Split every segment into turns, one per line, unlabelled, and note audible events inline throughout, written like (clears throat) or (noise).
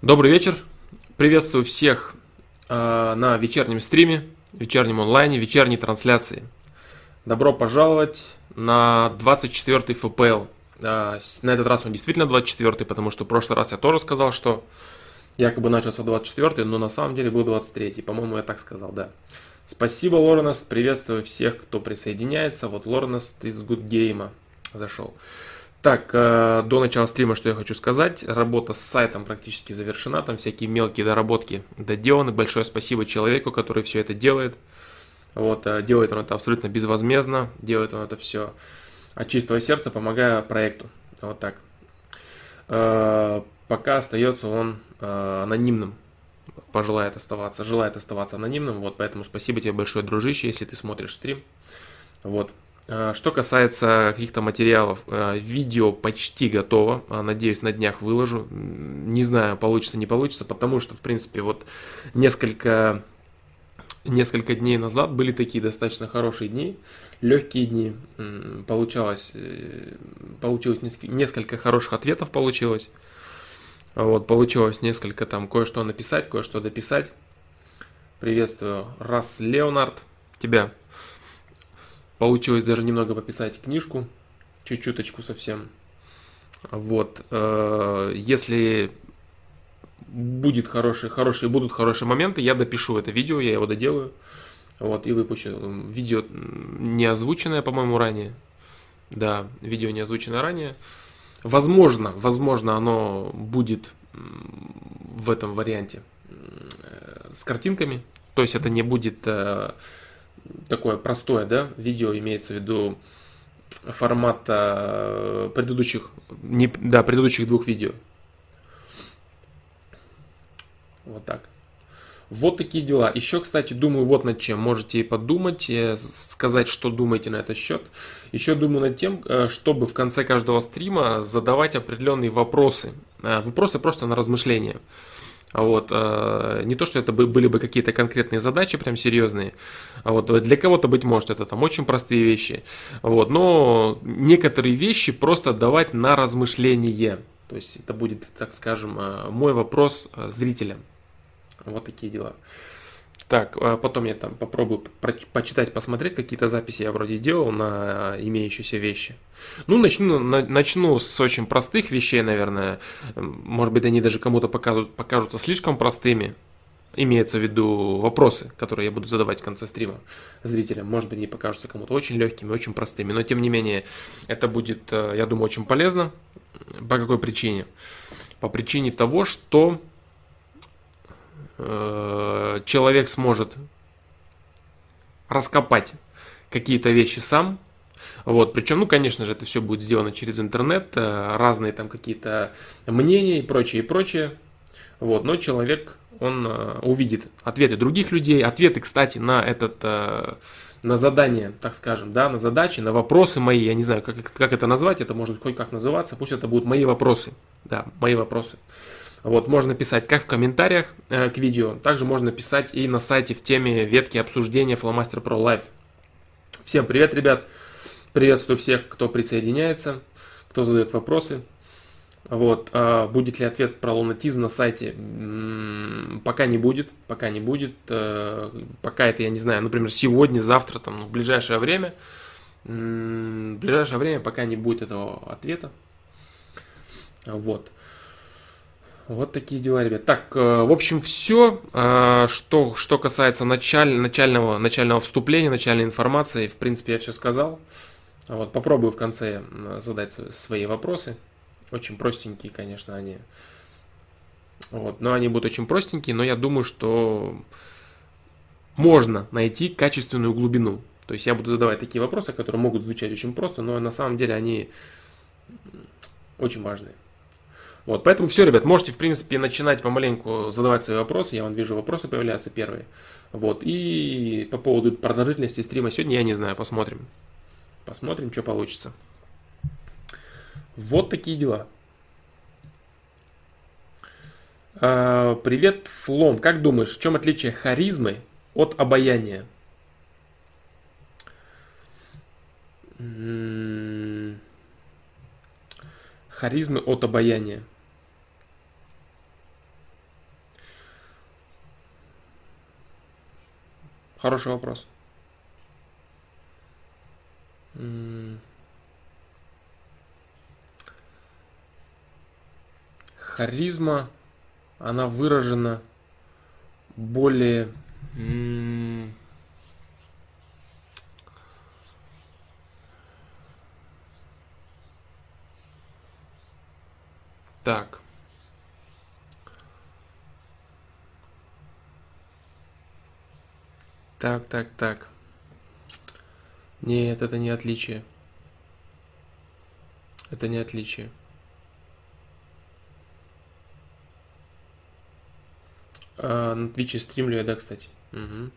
Добрый вечер. Приветствую всех э, на вечернем стриме, вечернем онлайне, вечерней трансляции. Добро пожаловать на 24-й ФПЛ. Э, на этот раз он действительно 24-й, потому что в прошлый раз я тоже сказал, что якобы начался 24-й, но на самом деле был 23-й. По-моему, я так сказал, да. Спасибо, Лоренес. Приветствую всех, кто присоединяется. Вот Лоренес из Good Game зашел. Так, э, до начала стрима, что я хочу сказать. Работа с сайтом практически завершена. Там всякие мелкие доработки доделаны. Большое спасибо человеку, который все это делает. Вот, э, делает он это абсолютно безвозмездно. Делает он это все от чистого сердца, помогая проекту. Вот так. Э, пока остается он анонимным. Пожелает оставаться, желает оставаться анонимным. Вот, поэтому спасибо тебе большое, дружище, если ты смотришь стрим. Вот, что касается каких-то материалов, э, видео почти готово. Э, надеюсь, на днях выложу. Не знаю, получится, не получится, потому что, в принципе, вот несколько, несколько дней назад были такие достаточно хорошие дни, легкие дни. Получалось, получилось несколько хороших ответов получилось. Вот, получилось несколько там кое-что написать, кое-что дописать. Приветствую, Раз Леонард, тебя. Получилось даже немного пописать книжку, чуть-чуточку совсем. Вот, э, если будет хороший, хорошие, будут хорошие моменты, я допишу это видео, я его доделаю. Вот, и выпущу. Видео не озвученное, по-моему, ранее. Да, видео не озвучено ранее. Возможно, возможно, оно будет в этом варианте э, с картинками. То есть это не будет э, такое простое, да, видео имеется в виду формата предыдущих, не, да, предыдущих двух видео. Вот так. Вот такие дела. Еще, кстати, думаю вот над чем. Можете подумать, и сказать, что думаете на этот счет. Еще думаю над тем, э, чтобы в конце каждого стрима задавать определенные вопросы. Э, вопросы просто на размышления. А вот, э, не то, что это были бы какие-то конкретные задачи, прям серьезные. А вот, для кого-то, быть может, это там очень простые вещи. Вот, но некоторые вещи просто давать на размышление. То есть это будет, так скажем, э, мой вопрос э, зрителям. Вот такие дела. Так, а потом я там попробую почитать, посмотреть, какие-то записи я вроде делал на имеющиеся вещи. Ну, начну, на, начну с очень простых вещей, наверное. Может быть, они даже кому-то покажут, покажутся слишком простыми. Имеется в виду вопросы, которые я буду задавать в конце стрима зрителям. Может быть, они покажутся кому-то очень легкими, очень простыми. Но, тем не менее, это будет, э, я думаю, очень полезно. По какой причине? По причине того, что Э, человек сможет раскопать какие-то вещи сам. Вот, причем, ну, конечно же, это все будет сделано через интернет, э, разные там какие-то мнения и прочее, и прочее. Вот, но человек, он э, увидит ответы других людей, ответы, кстати, на этот, на задание, так скажем, да, на задачи, на вопросы мои, я не знаю, как, как это назвать, это может хоть как называться, пусть это будут мои вопросы, да, мои вопросы. Вот, можно писать как в комментариях э, к видео, также можно писать и на сайте в теме ветки обсуждения Flowmaster Pro Live. Всем привет, ребят! Приветствую всех, кто присоединяется, кто задает вопросы. Вот, а будет ли ответ про лунатизм на сайте? Пока не будет, пока не будет. Э, пока это, я не знаю, например, сегодня, завтра, там, ну, в ближайшее время. В ближайшее время пока не будет этого ответа. Вот. Вот такие дела, ребят. Так, э, в общем, все, э, что, что касается началь, начального, начального вступления, начальной информации, в принципе, я все сказал. Вот, попробую в конце задать свои вопросы. Очень простенькие, конечно, они. Вот, но они будут очень простенькие, но я думаю, что можно найти качественную глубину. То есть я буду задавать такие вопросы, которые могут звучать очень просто, но на самом деле они очень важные. Вот, поэтому все, ребят, можете, в принципе, начинать помаленьку задавать свои вопросы. Я вон вижу, вопросы появляются первые. Вот, и по поводу продолжительности стрима сегодня я не знаю, посмотрим. Посмотрим, что получится. Вот такие дела. А, привет, Флом. Как думаешь, в чем отличие харизмы от обаяния? Харизмы от обаяния. Хороший вопрос. Харизма, она выражена более... Так. Так, так, так. Нет, это не отличие. Это не отличие. А, на Твиче стримлю я, да, кстати. Угу.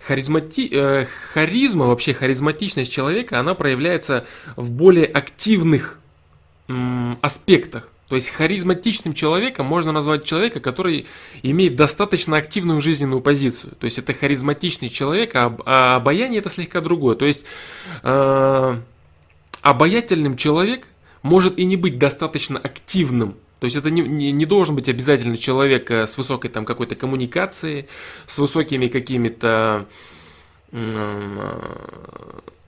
Харизмати... Э, харизма, вообще харизматичность человека, она проявляется в более активных аспектах. То есть харизматичным человеком можно назвать человека, который имеет достаточно активную жизненную позицию. То есть это харизматичный человек, а, а обаяние это слегка другое. То есть э, обаятельным человек может и не быть достаточно активным. То есть это не, не, не должен быть обязательно человек э, с высокой там какой-то коммуникацией, с высокими какими-то э,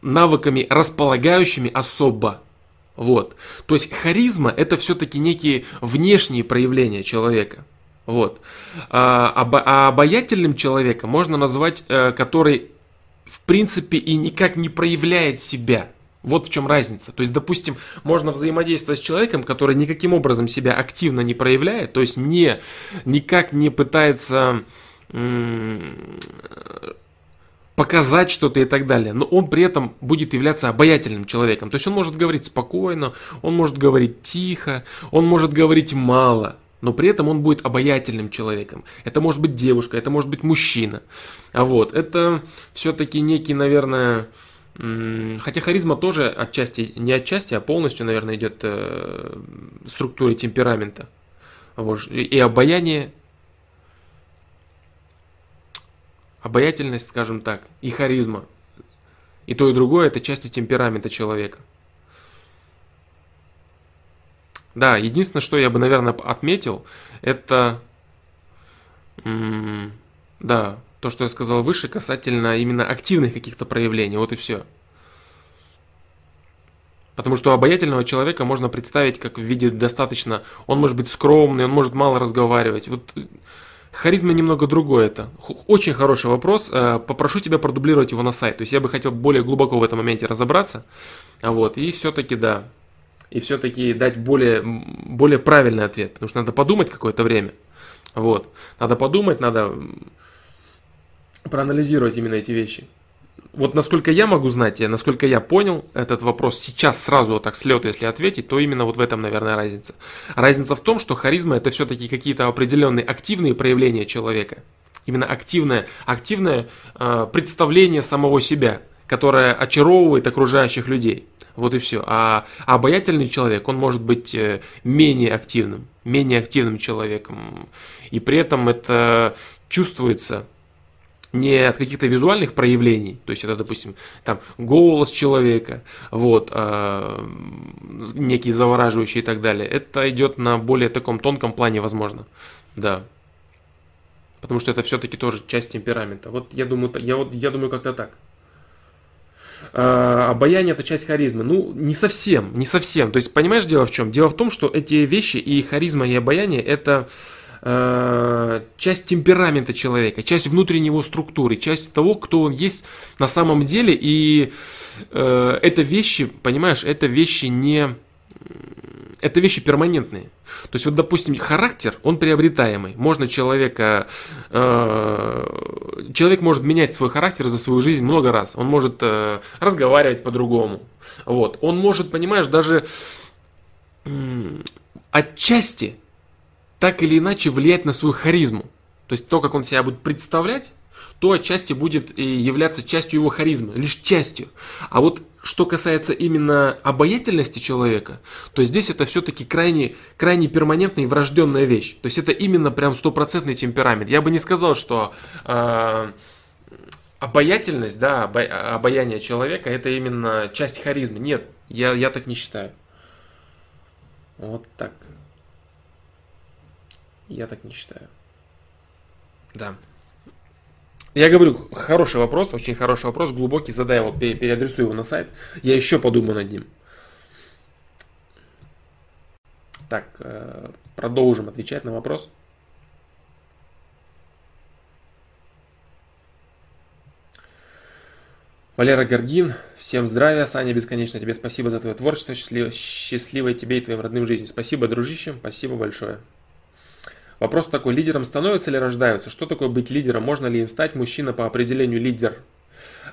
навыками, располагающими особо. Вот. То есть харизма это все-таки некие внешние проявления человека. Вот. А, а обаятельным человеком можно назвать, э, который в принципе и никак не проявляет себя. Вот в чем разница. То есть, допустим, можно взаимодействовать с человеком, который никаким образом себя активно не проявляет, то есть не, никак не пытается показать что-то и так далее. Но он при этом будет являться обаятельным человеком. То есть он может говорить спокойно, он может говорить тихо, он может говорить мало. Но при этом он будет обаятельным человеком. Это может быть девушка, это может быть мужчина. А вот, это все-таки некий, наверное, Хотя харизма тоже отчасти, не отчасти, а полностью, наверное, идет э, структуре темперамента. Вот. И обаяние обаятельность, скажем так, и харизма. И то, и другое – это части темперамента человека. Да, единственное, что я бы, наверное, отметил, это, да, то, что я сказал выше, касательно именно активных каких-то проявлений, вот и все. Потому что обаятельного человека можно представить как в виде достаточно, он может быть скромный, он может мало разговаривать. Вот Харизма немного другое это. Очень хороший вопрос. Э, попрошу тебя продублировать его на сайт. То есть я бы хотел более глубоко в этом моменте разобраться. Вот. И все-таки да. И все-таки дать более, более правильный ответ. Потому что надо подумать какое-то время. Вот. Надо подумать, надо проанализировать именно эти вещи вот насколько я могу знать, насколько я понял этот вопрос сейчас сразу вот так с лета, если ответить, то именно вот в этом, наверное, разница. Разница в том, что харизма это все-таки какие-то определенные активные проявления человека. Именно активное, активное э, представление самого себя, которое очаровывает окружающих людей. Вот и все. А, а обаятельный человек, он может быть э, менее активным, менее активным человеком. И при этом это чувствуется не от каких-то визуальных проявлений, то есть это, допустим, там голос человека, вот, э, некий завораживающий и так далее. Это идет на более таком тонком плане, возможно, да. Потому что это все-таки тоже часть темперамента. Вот я думаю, я, вот, я думаю как-то так. Э, обаяние это часть харизмы. Ну, не совсем, не совсем. То есть, понимаешь, дело в чем? Дело в том, что эти вещи и харизма, и обаяние это Э, часть темперамента человека, часть внутреннего структуры, часть того, кто он есть на самом деле. И э, это вещи, понимаешь, это вещи не... Это вещи перманентные. То есть, вот, допустим, характер, он приобретаемый. Можно человека... Э, человек может менять свой характер за свою жизнь много раз. Он может э, разговаривать по-другому. Вот. Он может, понимаешь, даже отчасти так или иначе влиять на свою харизму. То есть то, как он себя будет представлять, то отчасти будет и являться частью его харизмы, лишь частью. А вот что касается именно обаятельности человека, то здесь это все-таки крайне, крайне перманентная и врожденная вещь. То есть это именно прям стопроцентный темперамент. Я бы не сказал, что э, обаятельность, да, обаяние человека это именно часть харизмы. Нет, я, я так не считаю. Вот так. Я так не считаю. Да. Я говорю, хороший вопрос, очень хороший вопрос, глубокий, задай его, переадресую его на сайт. Я еще подумаю над ним. Так, э, продолжим отвечать на вопрос. Валера Горгин, всем здравия, Саня, бесконечно тебе спасибо за твое творчество, счастливо, счастливой тебе и твоим родным жизни. Спасибо, дружище, спасибо большое. Вопрос такой, лидером становятся или рождаются? Что такое быть лидером? Можно ли им стать? Мужчина по определению лидер.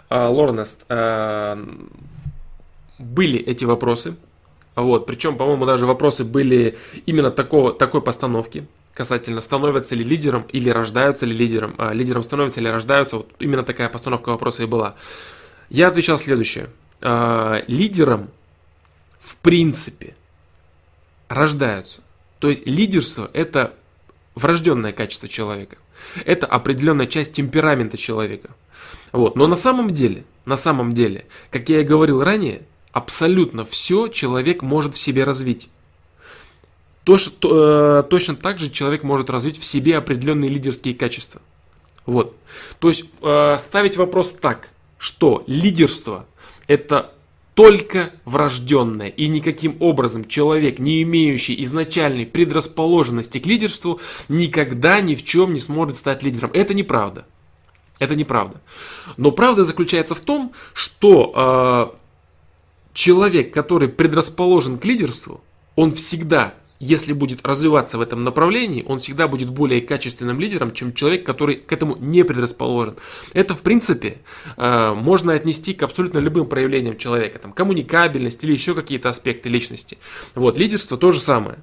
А, Лорнест, а, были эти вопросы, вот, причем, по-моему, даже вопросы были именно такого, такой постановки касательно становятся ли лидером или рождаются ли лидером. А, лидером становятся или рождаются. Вот именно такая постановка вопроса и была. Я отвечал следующее. Лидером в принципе рождаются. То есть лидерство это врожденное качество человека. Это определенная часть темперамента человека. Вот. Но на самом деле, на самом деле, как я и говорил ранее, абсолютно все человек может в себе развить. То, что, э, точно так же человек может развить в себе определенные лидерские качества. Вот. То есть э, ставить вопрос так, что лидерство это только врожденное и никаким образом человек, не имеющий изначальной предрасположенности к лидерству, никогда ни в чем не сможет стать лидером. Это неправда. Это неправда. Но правда заключается в том, что э, человек, который предрасположен к лидерству, он всегда, если будет развиваться в этом направлении, он всегда будет более качественным лидером, чем человек, который к этому не предрасположен. Это, в принципе, э, можно отнести к абсолютно любым проявлениям человека, там, коммуникабельность или еще какие-то аспекты личности. Вот, лидерство то же самое.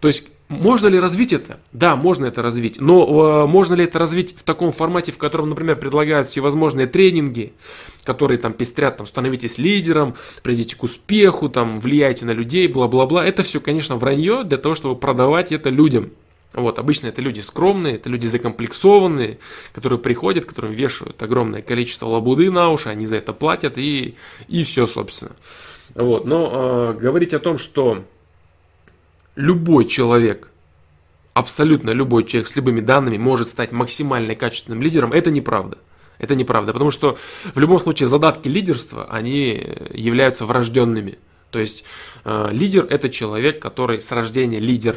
То есть можно ли развить это? Да, можно это развить. Но э, можно ли это развить в таком формате, в котором, например, предлагают всевозможные тренинги, которые там пестрят, там, становитесь лидером, придите к успеху, там, влияйте на людей, бла-бла-бла. Это все, конечно, вранье для того, чтобы продавать это людям. Вот, обычно это люди скромные, это люди закомплексованные, которые приходят, которым вешают огромное количество лабуды на уши, они за это платят и, и все, собственно. Вот, но э, говорить о том, что любой человек, абсолютно любой человек с любыми данными может стать максимально качественным лидером, это неправда. Это неправда, потому что в любом случае задатки лидерства, они являются врожденными. То есть э, лидер это человек, который с рождения лидер.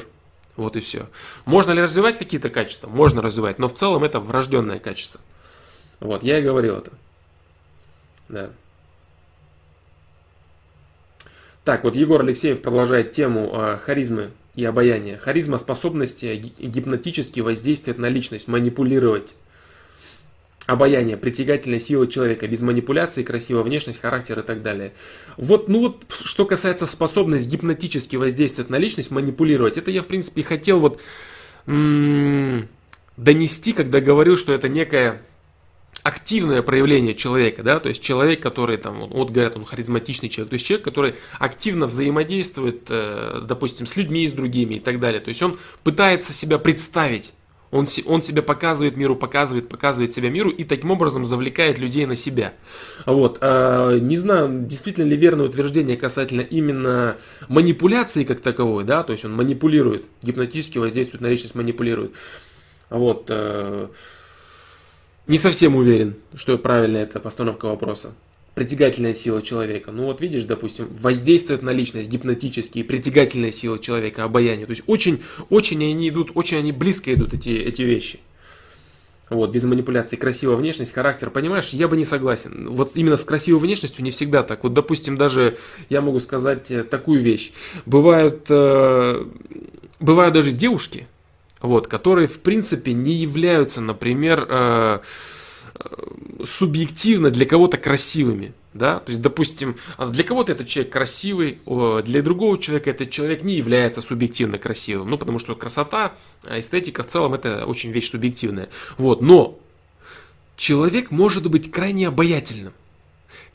Вот и все. Можно ли развивать какие-то качества? Можно развивать, но в целом это врожденное качество. Вот, я и говорил это. Да. Так, вот Егор Алексеев продолжает тему э, харизмы и обаяния. Харизма – способность гипнотически воздействовать на личность, манипулировать. Обаяние, притягательная сила человека, без манипуляции, красивая внешность, характер и так далее. Вот, ну вот, что касается способности гипнотически воздействовать на личность, манипулировать, это я, в принципе, хотел вот м- донести, когда говорил, что это некая активное проявление человека, да, то есть человек, который там, вот говорят, он харизматичный человек, то есть человек, который активно взаимодействует, э, допустим, с людьми, с другими и так далее, то есть он пытается себя представить, он, он себя показывает миру, показывает, показывает себя миру и таким образом завлекает людей на себя. Вот. А, не знаю, действительно ли верное утверждение касательно именно манипуляции как таковой, да, то есть он манипулирует, гипнотически воздействует на личность, манипулирует. Вот. А, не совсем уверен, что правильная эта постановка вопроса. Притягательная сила человека. Ну вот видишь, допустим, воздействует на личность гипнотически, притягательная сила человека, обаяние. То есть очень, очень они идут, очень они близко идут эти, эти вещи. Вот, без манипуляций. Красивая внешность, характер. Понимаешь, я бы не согласен. Вот именно с красивой внешностью не всегда так. Вот, допустим, даже я могу сказать э, такую вещь. Бывают, э, бывают даже девушки, вот, которые в принципе не являются, например, э, э, субъективно для кого-то красивыми. Да? То есть, допустим, для кого-то этот человек красивый, для другого человека этот человек не является субъективно красивым. Ну, потому что красота, эстетика в целом это очень вещь субъективная. Вот. Но человек может быть крайне обаятельным.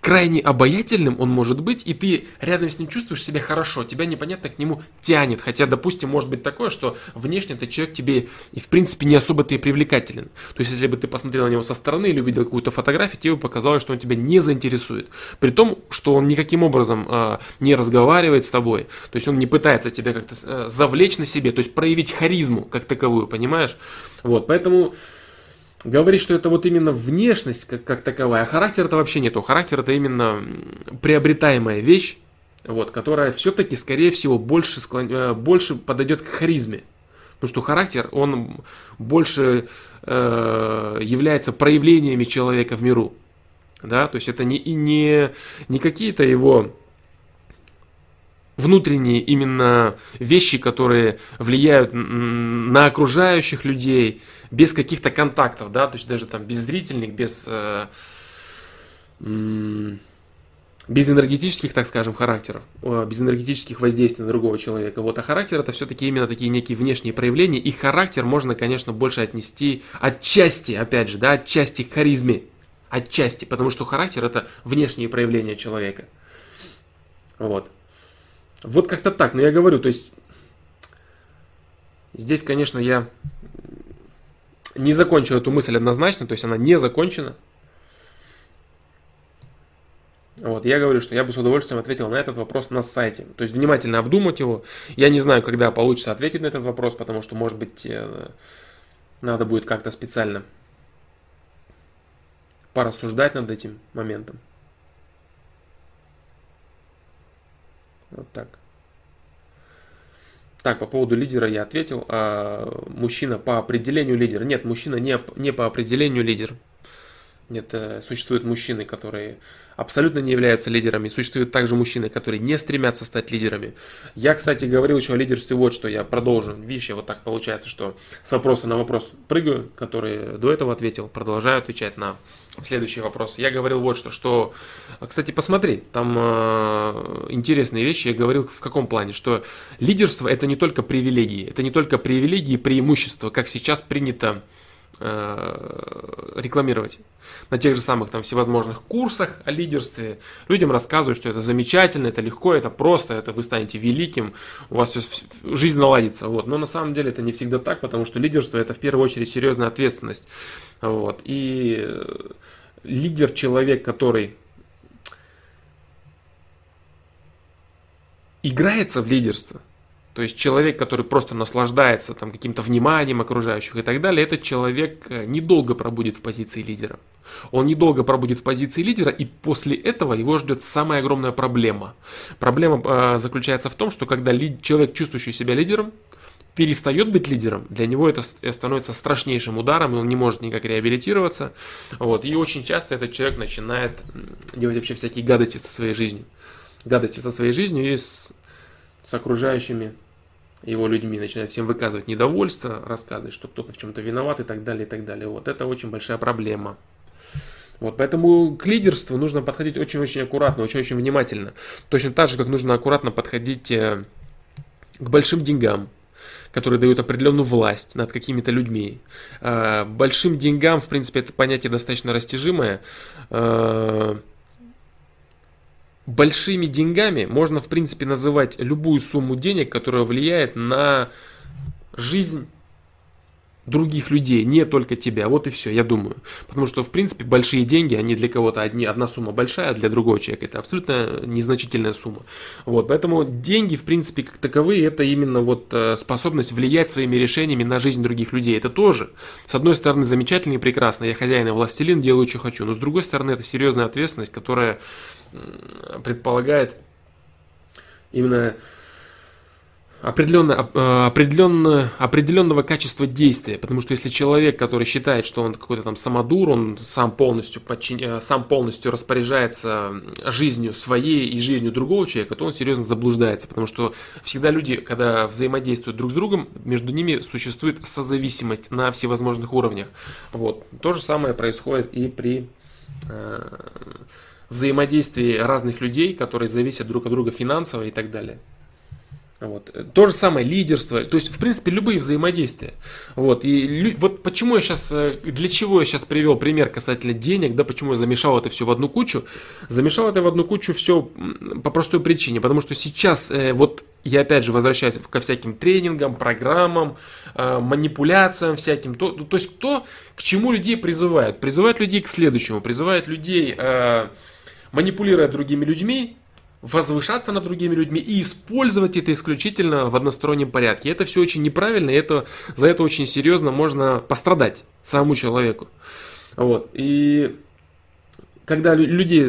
Крайне обаятельным он может быть, и ты рядом с ним чувствуешь себя хорошо, тебя непонятно к нему тянет. Хотя, допустим, может быть такое, что внешне этот человек тебе и в принципе не особо ты привлекателен. То есть, если бы ты посмотрел на него со стороны или увидел какую-то фотографию, тебе бы показалось, что он тебя не заинтересует. При том, что он никаким образом э, не разговаривает с тобой, то есть он не пытается тебя как-то э, завлечь на себе, то есть проявить харизму как таковую, понимаешь? Вот, поэтому говорить, что это вот именно внешность как, как таковая, а характер это вообще нету. Характер это именно приобретаемая вещь, вот, которая все-таки, скорее всего, больше, склон... Э, больше подойдет к харизме. Потому что характер, он больше э, является проявлениями человека в миру. Да? То есть это не, не, не какие-то его внутренние именно вещи, которые влияют на окружающих людей без каких-то контактов, да, то есть даже там без зрительных, без, э, без энергетических, так скажем, характеров, без энергетических воздействий на другого человека. Вот, а характер это все-таки именно такие некие внешние проявления, и характер можно, конечно, больше отнести отчасти, опять же, да, отчасти к харизме, отчасти, потому что характер это внешние проявления человека. Вот. Вот как-то так, но я говорю, то есть здесь, конечно, я не закончил эту мысль однозначно, то есть она не закончена. Вот, я говорю, что я бы с удовольствием ответил на этот вопрос на сайте. То есть внимательно обдумать его. Я не знаю, когда получится ответить на этот вопрос, потому что, может быть, э, надо будет как-то специально порассуждать над этим моментом. Вот так. Так, по поводу лидера я ответил. А, мужчина по определению лидера. Нет, мужчина не, не по определению лидер. Нет, э, существуют мужчины, которые абсолютно не являются лидерами. Существуют также мужчины, которые не стремятся стать лидерами. Я, кстати, говорил еще о лидерстве вот что. Я продолжу. Видишь, вот так получается, что с вопроса на вопрос прыгаю, который до этого ответил. Продолжаю отвечать на следующий вопрос. Я говорил вот что, что, кстати, посмотри, там э, интересные вещи. Я говорил в каком плане, что лидерство это не только привилегии, это не только привилегии и преимущества, как сейчас принято э, рекламировать на тех же самых там всевозможных курсах о лидерстве. Людям рассказывают, что это замечательно, это легко, это просто, это вы станете великим, у вас все, жизнь наладится. Вот. Но на самом деле это не всегда так, потому что лидерство это в первую очередь серьезная ответственность. Вот. И э, лидер человек, который играется в лидерство, то есть человек, который просто наслаждается там, каким-то вниманием окружающих и так далее, этот человек э, недолго пробудет в позиции лидера. Он недолго пробудет в позиции лидера, и после этого его ждет самая огромная проблема. Проблема э, заключается в том, что когда ли, человек, чувствующий себя лидером, перестает быть лидером, для него это становится страшнейшим ударом, и он не может никак реабилитироваться. Вот. И очень часто этот человек начинает делать вообще всякие гадости со своей жизнью. Гадости со своей жизнью и с, с окружающими его людьми, начинает всем выказывать недовольство, рассказывать, что кто-то в чем-то виноват и так далее, и так далее. Вот это очень большая проблема. Вот, поэтому к лидерству нужно подходить очень-очень аккуратно, очень-очень внимательно. Точно так же, как нужно аккуратно подходить э, к большим деньгам, которые дают определенную власть над какими-то людьми. Э, большим деньгам, в принципе, это понятие достаточно растяжимое. Э, большими деньгами можно, в принципе, называть любую сумму денег, которая влияет на жизнь других людей, не только тебя. Вот и все, я думаю. Потому что, в принципе, большие деньги, они для кого-то одни, одна сумма большая, а для другого человека это абсолютно незначительная сумма. Вот, поэтому деньги, в принципе, как таковые, это именно вот э, способность влиять своими решениями на жизнь других людей. Это тоже, с одной стороны, замечательно и прекрасно. Я хозяин и властелин, делаю, что хочу. Но с другой стороны, это серьезная ответственность, которая предполагает именно определенно, определенно, определенного качества действия. Потому что если человек, который считает, что он какой-то там самодур, он сам полностью, подчин... Э, сам полностью распоряжается жизнью своей и жизнью другого человека, то он серьезно заблуждается. Потому что всегда люди, когда взаимодействуют друг с другом, между ними существует созависимость на всевозможных уровнях. Вот. То же самое происходит и при э, взаимодействии разных людей, которые зависят друг от друга финансово и так далее. Вот. То же самое лидерство, то есть, в принципе, любые взаимодействия. Вот. И вот почему я сейчас, э, для чего я сейчас привел пример касательно денег, да, почему я замешал это все в одну кучу. Замешал это в одну кучу все по простой причине, потому что сейчас э, вот я опять же возвращаюсь ко всяким тренингам, программам, э, манипуляциям всяким. То, то есть кто к чему людей призывает? Призывает людей к следующему, призывает людей, манипулируя другими людьми, возвышаться над другими людьми и использовать это исключительно в одностороннем порядке. Это все очень неправильно, и это, за это очень серьезно можно пострадать самому человеку. Вот. И когда людей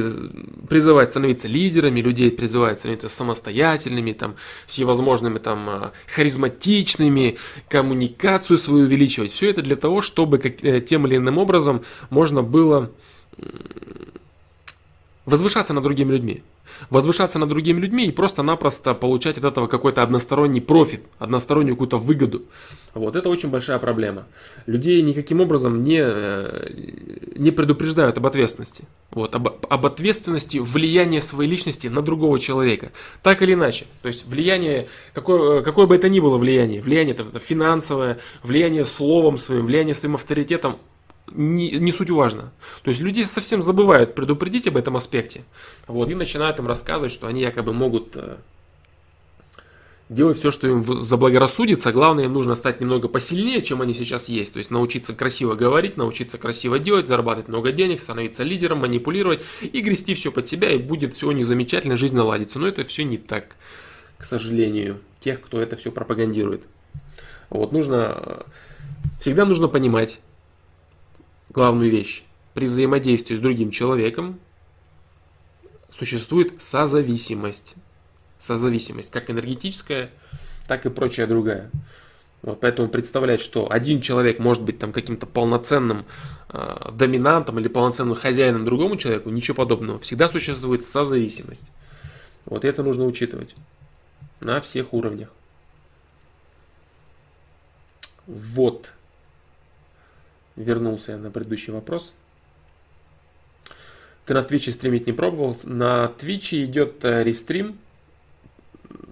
призывают становиться лидерами, людей призывают становиться самостоятельными, там, всевозможными там, а, харизматичными, коммуникацию свою увеличивать, все это для того, чтобы как, э, тем или иным образом можно было возвышаться над другими людьми. Возвышаться над другими людьми и просто-напросто получать от этого какой-то односторонний профит, одностороннюю какую-то выгоду. Вот это очень большая проблема. Людей никаким образом не, э, не предупреждают об ответственности. Вот, об, об ответственности влияния своей личности на другого человека. Так или иначе. То есть влияние, какое, какое бы это ни было влияние, влияние там, финансовое, влияние словом своим, влияние своим авторитетом, не, не суть важно. То есть люди совсем забывают предупредить об этом аспекте. Вот, и начинают им рассказывать, что они якобы могут э, делать все, что им заблагорассудится. Главное, им нужно стать немного посильнее, чем они сейчас есть. То есть научиться красиво говорить, научиться красиво делать, зарабатывать много денег, становиться лидером, манипулировать и грести все под себя, и будет все незамечательно, жизнь наладится. Но это все не так, к сожалению, тех, кто это все пропагандирует. Вот нужно, э, всегда нужно понимать, главную вещь. При взаимодействии с другим человеком существует созависимость. Созависимость, как энергетическая, так и прочая другая. Вот поэтому представлять, что один человек может быть там каким-то полноценным э, доминантом или полноценным хозяином другому человеку, ничего подобного. Всегда существует созависимость. Вот это нужно учитывать на всех уровнях. Вот. Вернулся я на предыдущий вопрос. Ты на Twitch е стримить не пробовал? На Twitch е идет э, рестрим.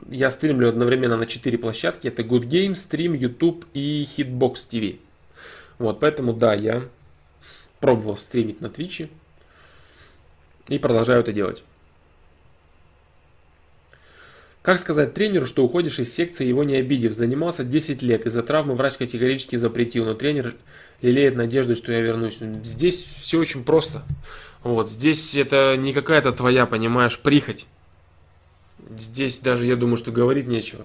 Я стримлю одновременно на 4 площадки. Это Good Game, Stream, YouTube и Hitbox TV. Вот, поэтому да, я пробовал стримить на Twitch е. И продолжаю это делать. Как сказать тренеру, что уходишь из секции, его не обидев? Занимался 10 лет, из-за травмы врач категорически запретил, но тренер лелеет надежду, что я вернусь. Здесь все очень просто. Вот, здесь это не какая-то твоя, понимаешь, прихоть. Здесь даже, я думаю, что говорить нечего.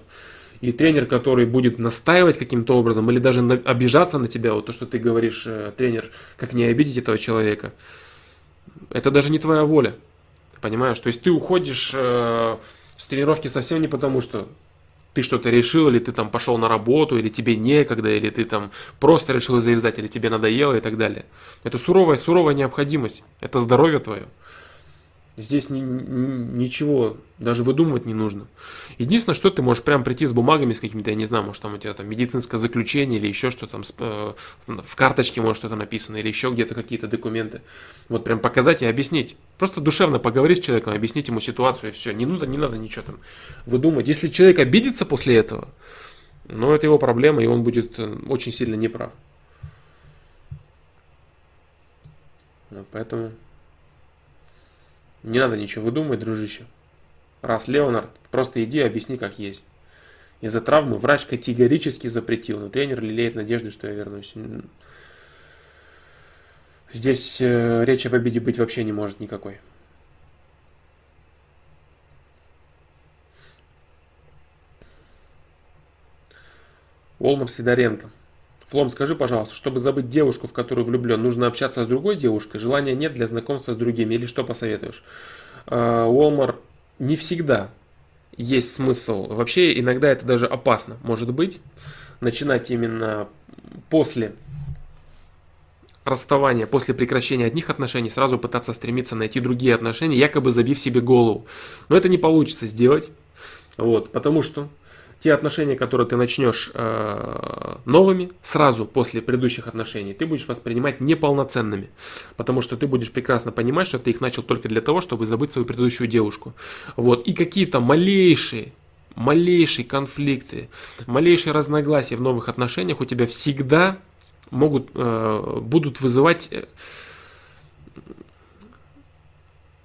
И тренер, который будет настаивать каким-то образом, или даже обижаться на тебя, вот то, что ты говоришь, э, тренер, как не обидеть этого человека, это даже не твоя воля. Понимаешь? То есть ты уходишь э, с тренировки совсем не потому, что ты что-то решил, или ты там пошел на работу, или тебе некогда, или ты там просто решил завязать, или тебе надоело и так далее. Это суровая, суровая необходимость. Это здоровье твое. Здесь ни, ни, ничего даже выдумывать не нужно. Единственное, что ты можешь прям прийти с бумагами, с какими-то, я не знаю, может там у тебя там медицинское заключение или еще что там, э, в карточке может что-то написано, или еще где-то какие-то документы. Вот прям показать и объяснить. Просто душевно поговорить с человеком, объяснить ему ситуацию и все. Не надо, не надо ничего там выдумать. Если человек обидится после этого, ну это его проблема, и он будет э, очень сильно неправ. Вот поэтому не надо ничего выдумывать, дружище. Раз Леонард, просто иди и объясни, как есть. Из-за травмы врач категорически запретил, но тренер лелеет надежду, что я вернусь. Здесь э, речи о победе быть вообще не может никакой. Олмар Сидоренко. Флом, скажи, пожалуйста, чтобы забыть девушку, в которую влюблен, нужно общаться с другой девушкой? Желания нет для знакомства с другими? Или что посоветуешь? А, Уолмар, не всегда есть смысл. Вообще, иногда это даже опасно, может быть. Начинать именно после расставания, после прекращения одних отношений, сразу пытаться стремиться найти другие отношения, якобы забив себе голову. Но это не получится сделать. Вот, потому что те отношения, которые ты начнешь э, новыми сразу после предыдущих отношений, ты будешь воспринимать неполноценными. Потому что ты будешь прекрасно понимать, что ты их начал только для того, чтобы забыть свою предыдущую девушку. Вот. И какие-то малейшие малейшие конфликты, малейшие разногласия в новых отношениях у тебя всегда могут, э, будут вызывать э,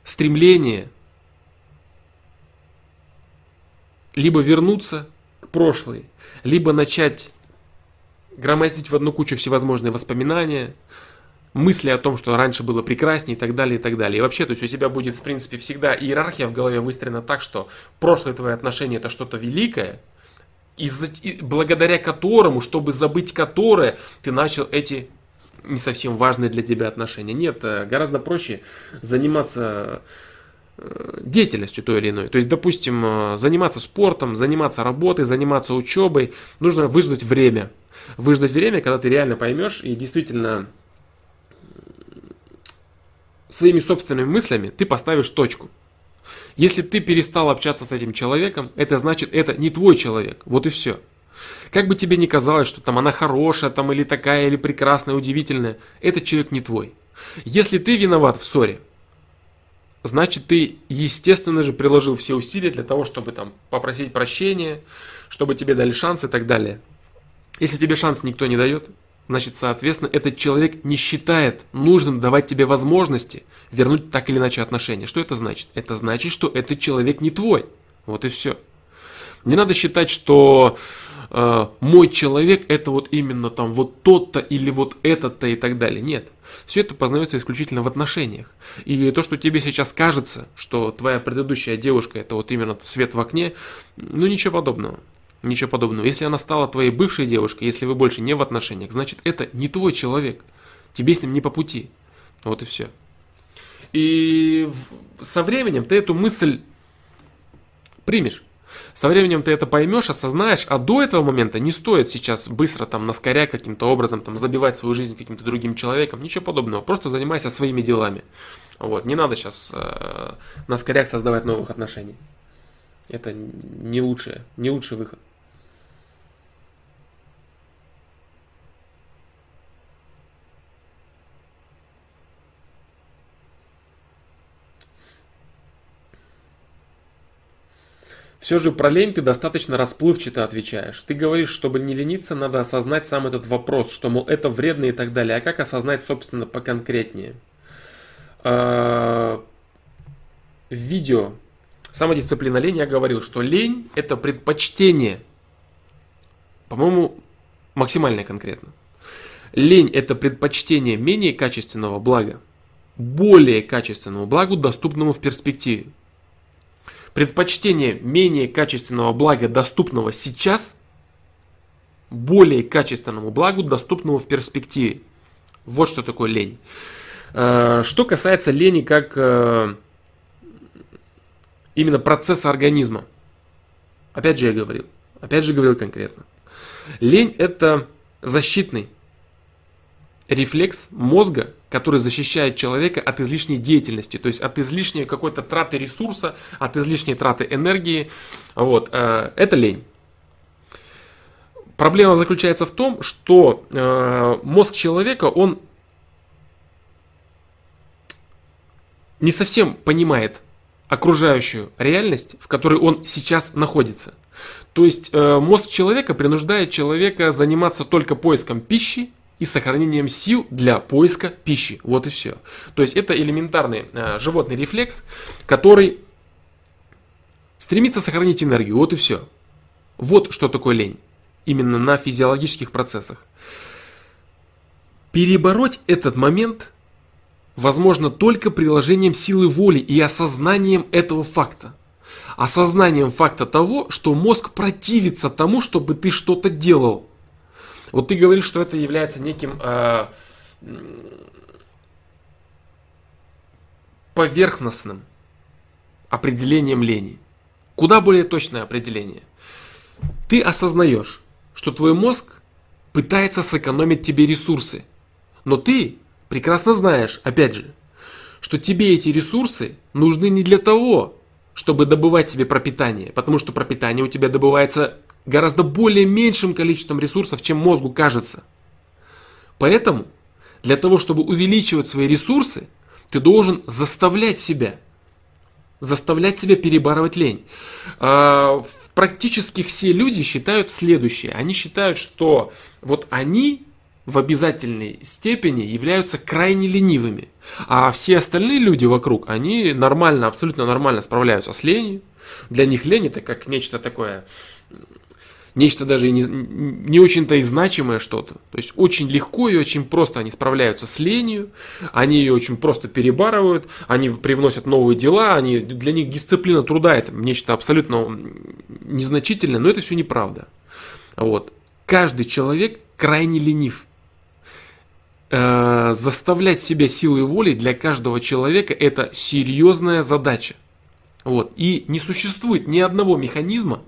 стремление либо вернуться к прошлой, либо начать громоздить в одну кучу всевозможные воспоминания, мысли о том, что раньше было прекраснее и так далее, и так далее. И вообще, то есть у тебя будет, в принципе, всегда иерархия в голове выстроена так, что прошлое твои отношения это что-то великое, и, и благодаря которому, чтобы забыть которое, ты начал эти не совсем важные для тебя отношения. Нет, э, гораздо проще заниматься деятельностью той или иной. То есть, допустим, э, заниматься спортом, заниматься работой, заниматься учебой. Нужно выждать время. Выждать время, когда ты реально поймешь и действительно своими собственными мыслями ты поставишь точку. Если ты перестал общаться с этим человеком, это значит, это не твой человек. Вот и все. Как бы тебе ни казалось, что там она хорошая, там или такая, или прекрасная, удивительная, этот человек не твой. Если ты виноват в ссоре, значит ты, естественно же, приложил все усилия для того, чтобы там попросить прощения, чтобы тебе дали шанс и так далее. Если тебе шанс никто не дает, значит, соответственно, этот человек не считает нужным давать тебе возможности вернуть так или иначе отношения. Что это значит? Это значит, что этот человек не твой. Вот и все. Не надо считать, что э, мой человек это вот именно там вот тот-то или вот этот-то и так далее. Нет. Все это познается исключительно в отношениях. И то, что тебе сейчас кажется, что твоя предыдущая девушка это вот именно свет в окне, ну ничего подобного. Ничего подобного. Если она стала твоей бывшей девушкой, если вы больше не в отношениях, значит это не твой человек. Тебе с ним не по пути. Вот и все. И со временем ты эту мысль примешь. Со временем ты это поймешь, осознаешь, а до этого момента не стоит сейчас быстро там наскоря каким-то образом там забивать свою жизнь каким-то другим человеком, ничего подобного. Просто занимайся своими делами. Вот, не надо сейчас э, наскоряк создавать новых отношений. Это не лучшее, не лучший выход. Все же про лень ты достаточно расплывчато отвечаешь. Ты говоришь, чтобы не лениться, надо осознать сам этот вопрос, что, мол, это вредно и так далее. А как осознать, собственно, поконкретнее? А, видео самодисциплина лень я говорил, что лень это предпочтение. По-моему, максимально конкретно. Лень это предпочтение менее качественного блага более качественному благу, доступному в перспективе. Предпочтение менее качественного блага, доступного сейчас, более качественному благу, доступному в перспективе. Вот что такое лень. Э, что касается лени как э, именно процесса организма. Опять же я говорил, опять же говорил конкретно. Лень это защитный рефлекс мозга, который защищает человека от излишней деятельности, то есть от излишней какой-то траты ресурса, от излишней траты энергии. Вот, э, это лень. Проблема заключается в том, что э, мозг человека, он не совсем понимает окружающую реальность, в которой он сейчас находится. То есть э, мозг человека принуждает человека заниматься только поиском пищи, и сохранением сил для поиска пищи. Вот и все. То есть это элементарный э, животный рефлекс, который стремится сохранить энергию. Вот и все. Вот что такое лень. Именно на физиологических процессах. Перебороть этот момент возможно только приложением силы воли и осознанием этого факта. Осознанием факта того, что мозг противится тому, чтобы ты что-то делал. Вот ты говоришь, что это является неким э, поверхностным определением лени. Куда более точное определение. Ты осознаешь, что твой мозг пытается сэкономить тебе ресурсы. Но ты прекрасно знаешь, опять же, что тебе эти ресурсы нужны не для того, чтобы добывать себе пропитание, потому что пропитание у тебя добывается гораздо более меньшим количеством ресурсов, чем мозгу кажется. Поэтому для того, чтобы увеличивать свои ресурсы, ты должен заставлять себя, заставлять себя перебарывать лень. А, практически все люди считают следующее. Они считают, что вот они в обязательной степени являются крайне ленивыми. А все остальные люди вокруг, они нормально, абсолютно нормально справляются с ленью. Для них лень это как нечто такое нечто даже не, не очень-то и значимое что-то. То есть очень легко и очень просто они справляются с ленью, они ее очень просто перебарывают, они привносят новые дела, они, для них дисциплина труда это нечто абсолютно незначительное, но это все неправда. Вот. Каждый человек крайне ленив. Э, заставлять себя силой воли для каждого человека это серьезная задача. Вот. И не существует ни одного механизма,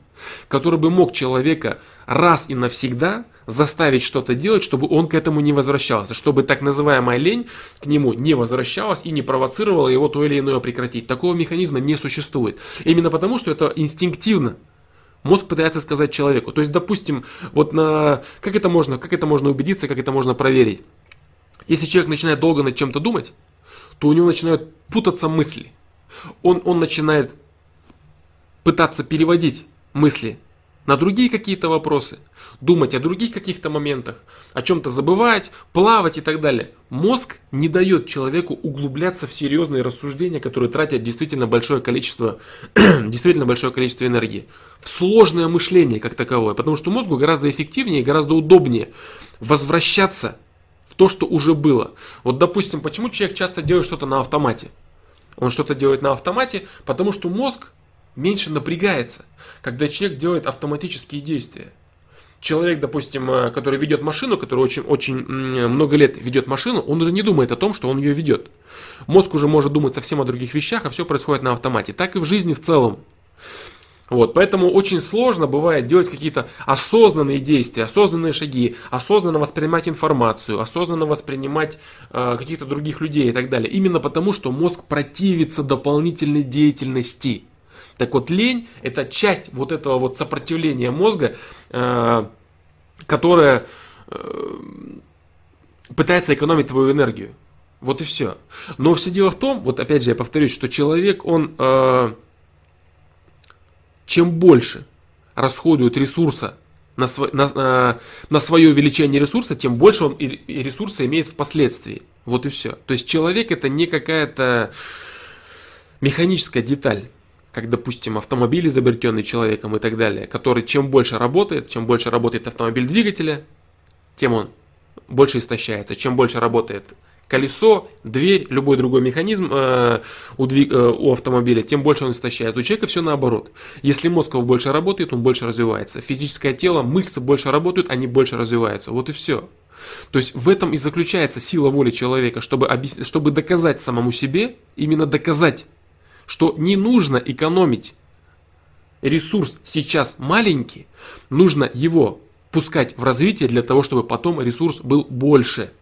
который бы мог человека раз и навсегда заставить что-то делать, чтобы он к этому не возвращался, чтобы так называемая лень к нему не возвращалась и не провоцировала его то или иное прекратить. Такого механизма не существует. Именно потому, что это инстинктивно. Мозг пытается сказать человеку. То есть, допустим, вот на как это можно, как это можно убедиться, как это можно проверить. Если человек начинает долго над чем-то думать, то у него начинают путаться мысли. Он, он начинает пытаться переводить мысли на другие какие-то вопросы, думать о других каких-то моментах, о чем-то забывать, плавать и так далее. Мозг не дает человеку углубляться в серьезные рассуждения, которые тратят действительно большое количество, (clears throat) действительно большое количество энергии. В сложное мышление как таковое, потому что мозгу гораздо эффективнее, гораздо удобнее возвращаться в то, что уже было. Вот допустим, почему человек часто делает что-то на автомате? Он что-то делает на автомате, потому что мозг меньше напрягается, когда человек делает автоматические действия. Человек, допустим, э, который ведет машину, который очень, очень много лет ведет машину, он уже не думает о том, что он ее ведет. Мозг уже может думать совсем о других вещах, а все происходит на автомате. Так и в жизни в целом. Вот, поэтому очень сложно бывает делать какие-то осознанные действия, осознанные шаги, осознанно воспринимать информацию, осознанно воспринимать э, каких-то других людей и так далее. Именно потому, что мозг противится дополнительной деятельности. Так вот, лень – это часть вот этого вот сопротивления мозга, э, которая э, пытается экономить твою энергию. Вот и все. Но все дело в том, вот опять же я повторюсь, что человек, он э, чем больше расходует ресурса на, сво, на, на свое увеличение ресурса, тем больше он и ресурса имеет впоследствии. Вот и все. То есть человек это не какая-то механическая деталь как, допустим, автомобиль, изобретенный человеком и так далее, который чем больше работает, чем больше работает автомобиль двигателя, тем он больше истощается. Чем больше работает колесо, дверь, любой другой механизм э, у, двиг, э, у автомобиля, тем больше он истощается. У человека все наоборот. Если мозг его больше работает, он больше развивается. Физическое тело, мышцы больше работают, они больше развиваются. Вот и все. То есть в этом и заключается сила воли человека, чтобы, объяс... чтобы доказать самому себе, именно доказать что не нужно экономить ресурс сейчас маленький, нужно его пускать в развитие для того, чтобы потом ресурс был больше.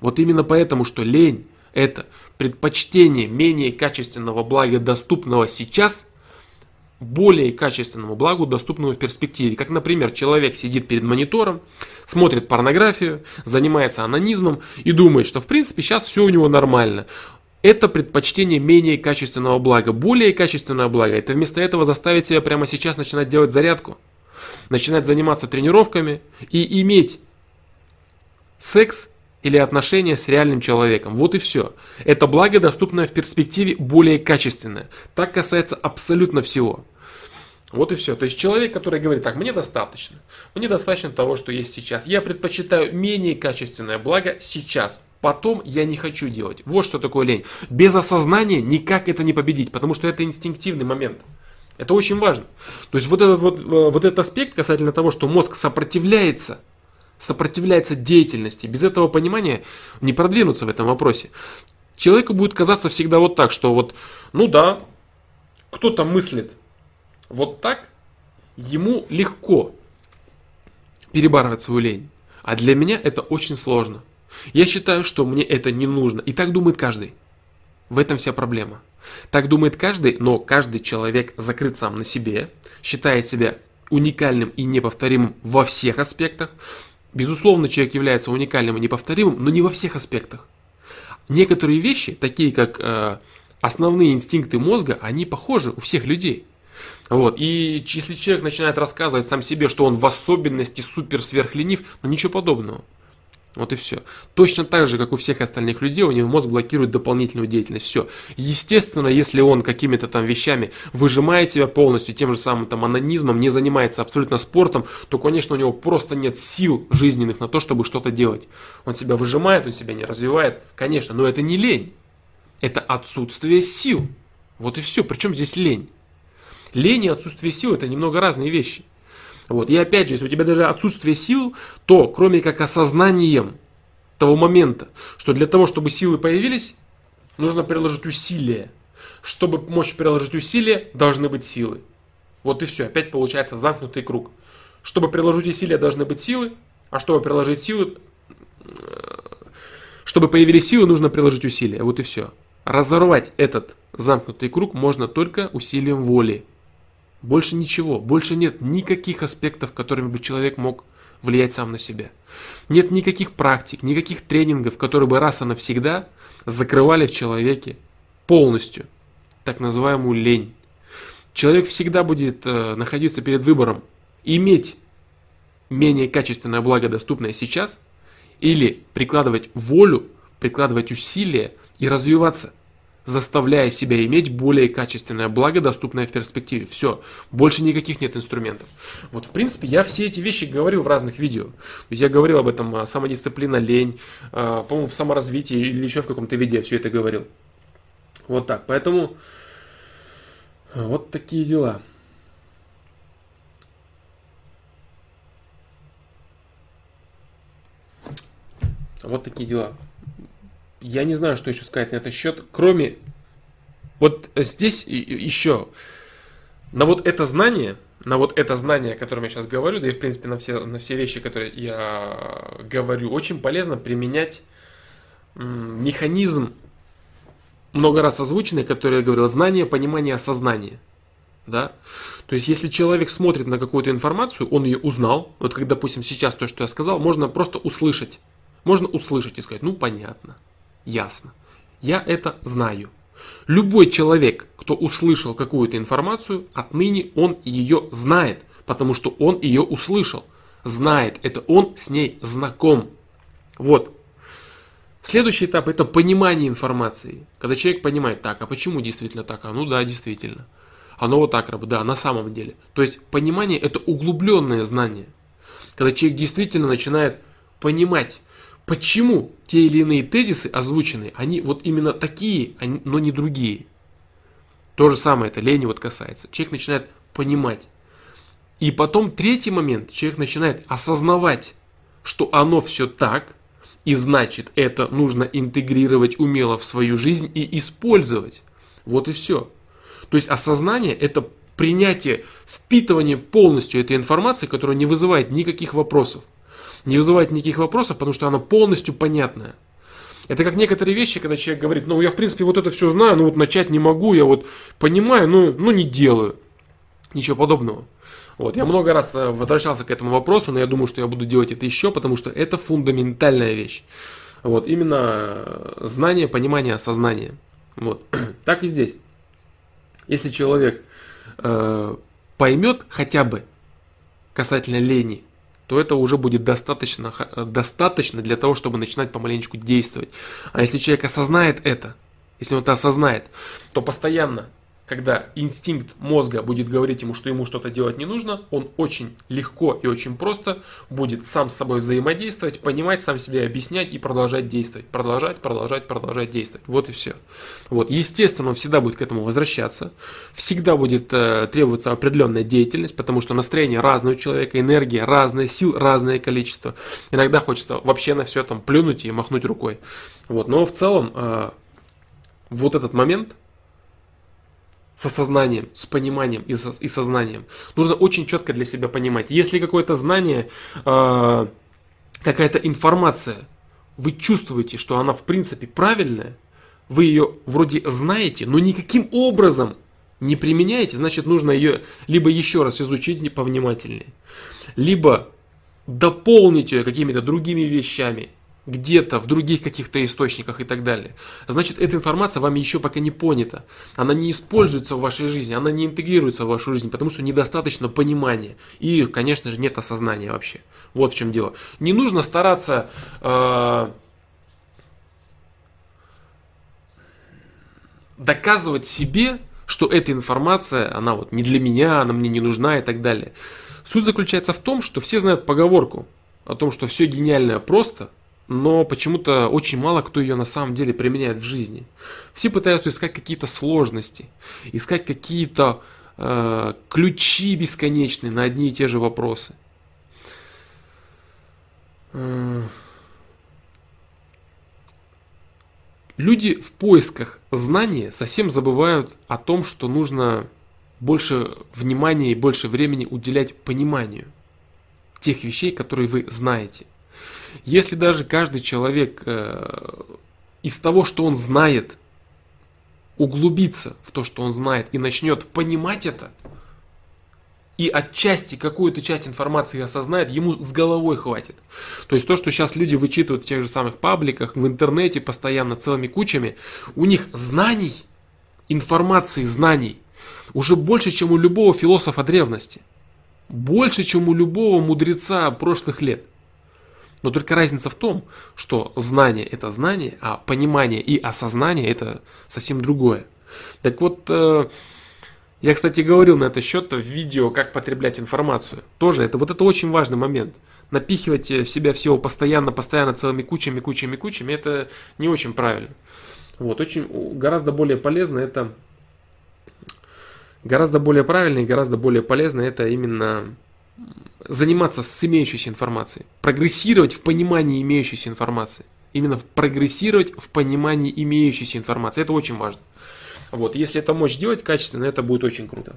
Вот именно поэтому, что лень – это предпочтение менее качественного блага, доступного сейчас, более качественному благу, доступному в перспективе. Как, например, человек сидит перед монитором, смотрит порнографию, занимается анонизмом и думает, что в принципе сейчас все у него нормально это предпочтение менее качественного блага. Более качественное благо – это вместо этого заставить себя прямо сейчас начинать делать зарядку, начинать заниматься тренировками и иметь секс или отношения с реальным человеком. Вот и все. Это благо, доступное в перспективе, более качественное. Так касается абсолютно всего. Вот и все. То есть человек, который говорит, так, мне достаточно. Мне достаточно того, что есть сейчас. Я предпочитаю менее качественное благо сейчас потом я не хочу делать. Вот что такое лень. Без осознания никак это не победить, потому что это инстинктивный момент. Это очень важно. То есть вот этот, вот, э, вот этот аспект касательно того, что мозг сопротивляется, сопротивляется деятельности, без этого понимания не продвинуться в этом вопросе. Человеку будет казаться всегда вот так, что вот, ну да, кто-то мыслит вот так, ему легко перебарывать свою лень. А для меня это очень сложно. Я считаю, что мне это не нужно. И так думает каждый. В этом вся проблема. Так думает каждый, но каждый человек закрыт сам на себе, считает себя уникальным и неповторимым во всех аспектах. Безусловно, человек является уникальным и неповторимым, но не во всех аспектах. Некоторые вещи, такие как э, основные инстинкты мозга, они похожи у всех людей. Вот. И если человек начинает рассказывать сам себе, что он в особенности супер сверхленив, ну ничего подобного. Вот и все. Точно так же, как у всех остальных людей, у него мозг блокирует дополнительную деятельность. Все. Естественно, если он какими-то там вещами выжимает себя полностью, тем же самым там анонизмом, не занимается абсолютно спортом, то, конечно, у него просто нет сил жизненных на то, чтобы что-то делать. Он себя выжимает, он себя не развивает. Конечно, но это не лень. Это отсутствие сил. Вот и все. Причем здесь лень? Лень и отсутствие сил это немного разные вещи. Вот. И опять же, если у тебя даже отсутствие сил, то кроме как осознанием того момента, что для того, чтобы силы появились, нужно приложить усилия. Чтобы мочь приложить усилия, должны быть силы. Вот и все. Опять получается замкнутый круг. Чтобы приложить усилия, должны быть силы, а чтобы приложить силы, чтобы появились силы, нужно приложить усилия. Вот и все. Разорвать этот замкнутый круг можно только усилием воли. Больше ничего, больше нет никаких аспектов, которыми бы человек мог влиять сам на себя. Нет никаких практик, никаких тренингов, которые бы раз и навсегда закрывали в человеке полностью так называемую лень. Человек всегда будет э, находиться перед выбором иметь менее качественное благо, доступное сейчас, или прикладывать волю, прикладывать усилия и развиваться заставляя себя иметь более качественное благо, доступное в перспективе. Все, больше никаких нет инструментов. Вот, в принципе, я все эти вещи говорил в разных видео. То есть я говорил об этом, а, самодисциплина, лень, а, по-моему, в саморазвитии или еще в каком-то виде я все это говорил. Вот так, поэтому а, вот такие дела. Вот такие дела я не знаю, что еще сказать на этот счет, кроме вот здесь еще на вот это знание, на вот это знание, о котором я сейчас говорю, да и в принципе на все, на все вещи, которые я говорю, очень полезно применять механизм, много раз озвученный, который я говорил, знание, понимание, осознание. Да? То есть, если человек смотрит на какую-то информацию, он ее узнал, вот как, допустим, сейчас то, что я сказал, можно просто услышать. Можно услышать и сказать, ну, понятно ясно. Я это знаю. Любой человек, кто услышал какую-то информацию, отныне он ее знает, потому что он ее услышал. Знает, это он с ней знаком. Вот. Следующий этап это понимание информации. Когда человек понимает, так, а почему действительно так? А ну да, действительно. Оно вот так работает, да, на самом деле. То есть понимание это углубленное знание. Когда человек действительно начинает понимать, почему те или иные тезисы озвучены, они вот именно такие, но не другие. То же самое это лени вот касается. Человек начинает понимать. И потом третий момент, человек начинает осознавать, что оно все так, и значит это нужно интегрировать умело в свою жизнь и использовать. Вот и все. То есть осознание это принятие, впитывание полностью этой информации, которая не вызывает никаких вопросов не вызывает никаких вопросов, потому что она полностью понятная. Это как некоторые вещи, когда человек говорит, ну я в принципе вот это все знаю, но вот начать не могу, я вот понимаю, но, ну не делаю. Ничего подобного. Вот, я много раз э, возвращался к этому вопросу, но я думаю, что я буду делать это еще, потому что это фундаментальная вещь. Вот, именно э, знание, понимание, осознание. Вот. (clears throat) Так и здесь. Если человек э, поймет хотя бы касательно лени, то это уже будет достаточно, достаточно для того, чтобы начинать помаленечку действовать. А если человек осознает это, если он это осознает, то постоянно когда инстинкт мозга будет говорить ему, что ему что-то делать не нужно, он очень легко и очень просто будет сам с собой взаимодействовать, понимать, сам себе объяснять и продолжать действовать. Продолжать, продолжать, продолжать действовать. Вот и все. Вот. Естественно, он всегда будет к этому возвращаться. Всегда будет э, требоваться определенная деятельность, потому что настроение разное у человека, энергия разная, сил разное количество. Иногда хочется вообще на все там плюнуть и махнуть рукой. Вот. Но в целом э, вот этот момент – с осознанием, с пониманием и, со, и сознанием. Нужно очень четко для себя понимать. Если какое-то знание, э, какая-то информация, вы чувствуете, что она в принципе правильная, вы ее вроде знаете, но никаким образом не применяете, значит нужно ее либо еще раз изучить не повнимательнее, либо дополнить ее какими-то другими вещами, где-то в других каких-то источниках и так далее, значит эта информация вами еще пока не понята. Она не используется в вашей жизни, она не интегрируется в вашу жизнь, потому что недостаточно понимания. И, конечно же, нет осознания вообще. Вот в чем дело. Не нужно стараться э, доказывать себе, что эта информация, она вот не для меня, она мне не нужна и так далее. Суть заключается в том, что все знают поговорку о том, что все гениальное просто, но почему-то очень мало кто ее на самом деле применяет в жизни. Все пытаются искать какие-то сложности, искать какие-то э, ключи бесконечные на одни и те же вопросы. Э, люди в поисках знания совсем забывают о том, что нужно больше внимания и больше времени уделять пониманию тех вещей, которые вы знаете – если даже каждый человек э, из того, что он знает, углубится в то, что он знает, и начнет понимать это, и отчасти какую-то часть информации осознает, ему с головой хватит. То есть то, что сейчас люди вычитывают в тех же самых пабликах, в интернете постоянно целыми кучами, у них знаний, информации, знаний уже больше, чем у любого философа древности. Больше, чем у любого мудреца прошлых лет – но только разница в том, что знание это знание, а понимание и осознание это совсем другое. Так вот, э, я, кстати, говорил на этот счет в видео, как потреблять информацию. Тоже это вот это очень важный момент. Напихивать в себя всего постоянно, постоянно целыми кучами, кучами, кучами, это не очень правильно. Вот, очень, гораздо более полезно это, гораздо более правильно и гораздо более полезно это именно заниматься с имеющейся информацией, прогрессировать в понимании имеющейся информации. Именно прогрессировать в понимании имеющейся информации. Это очень важно. Вот, если это мочь делать качественно, это будет очень круто.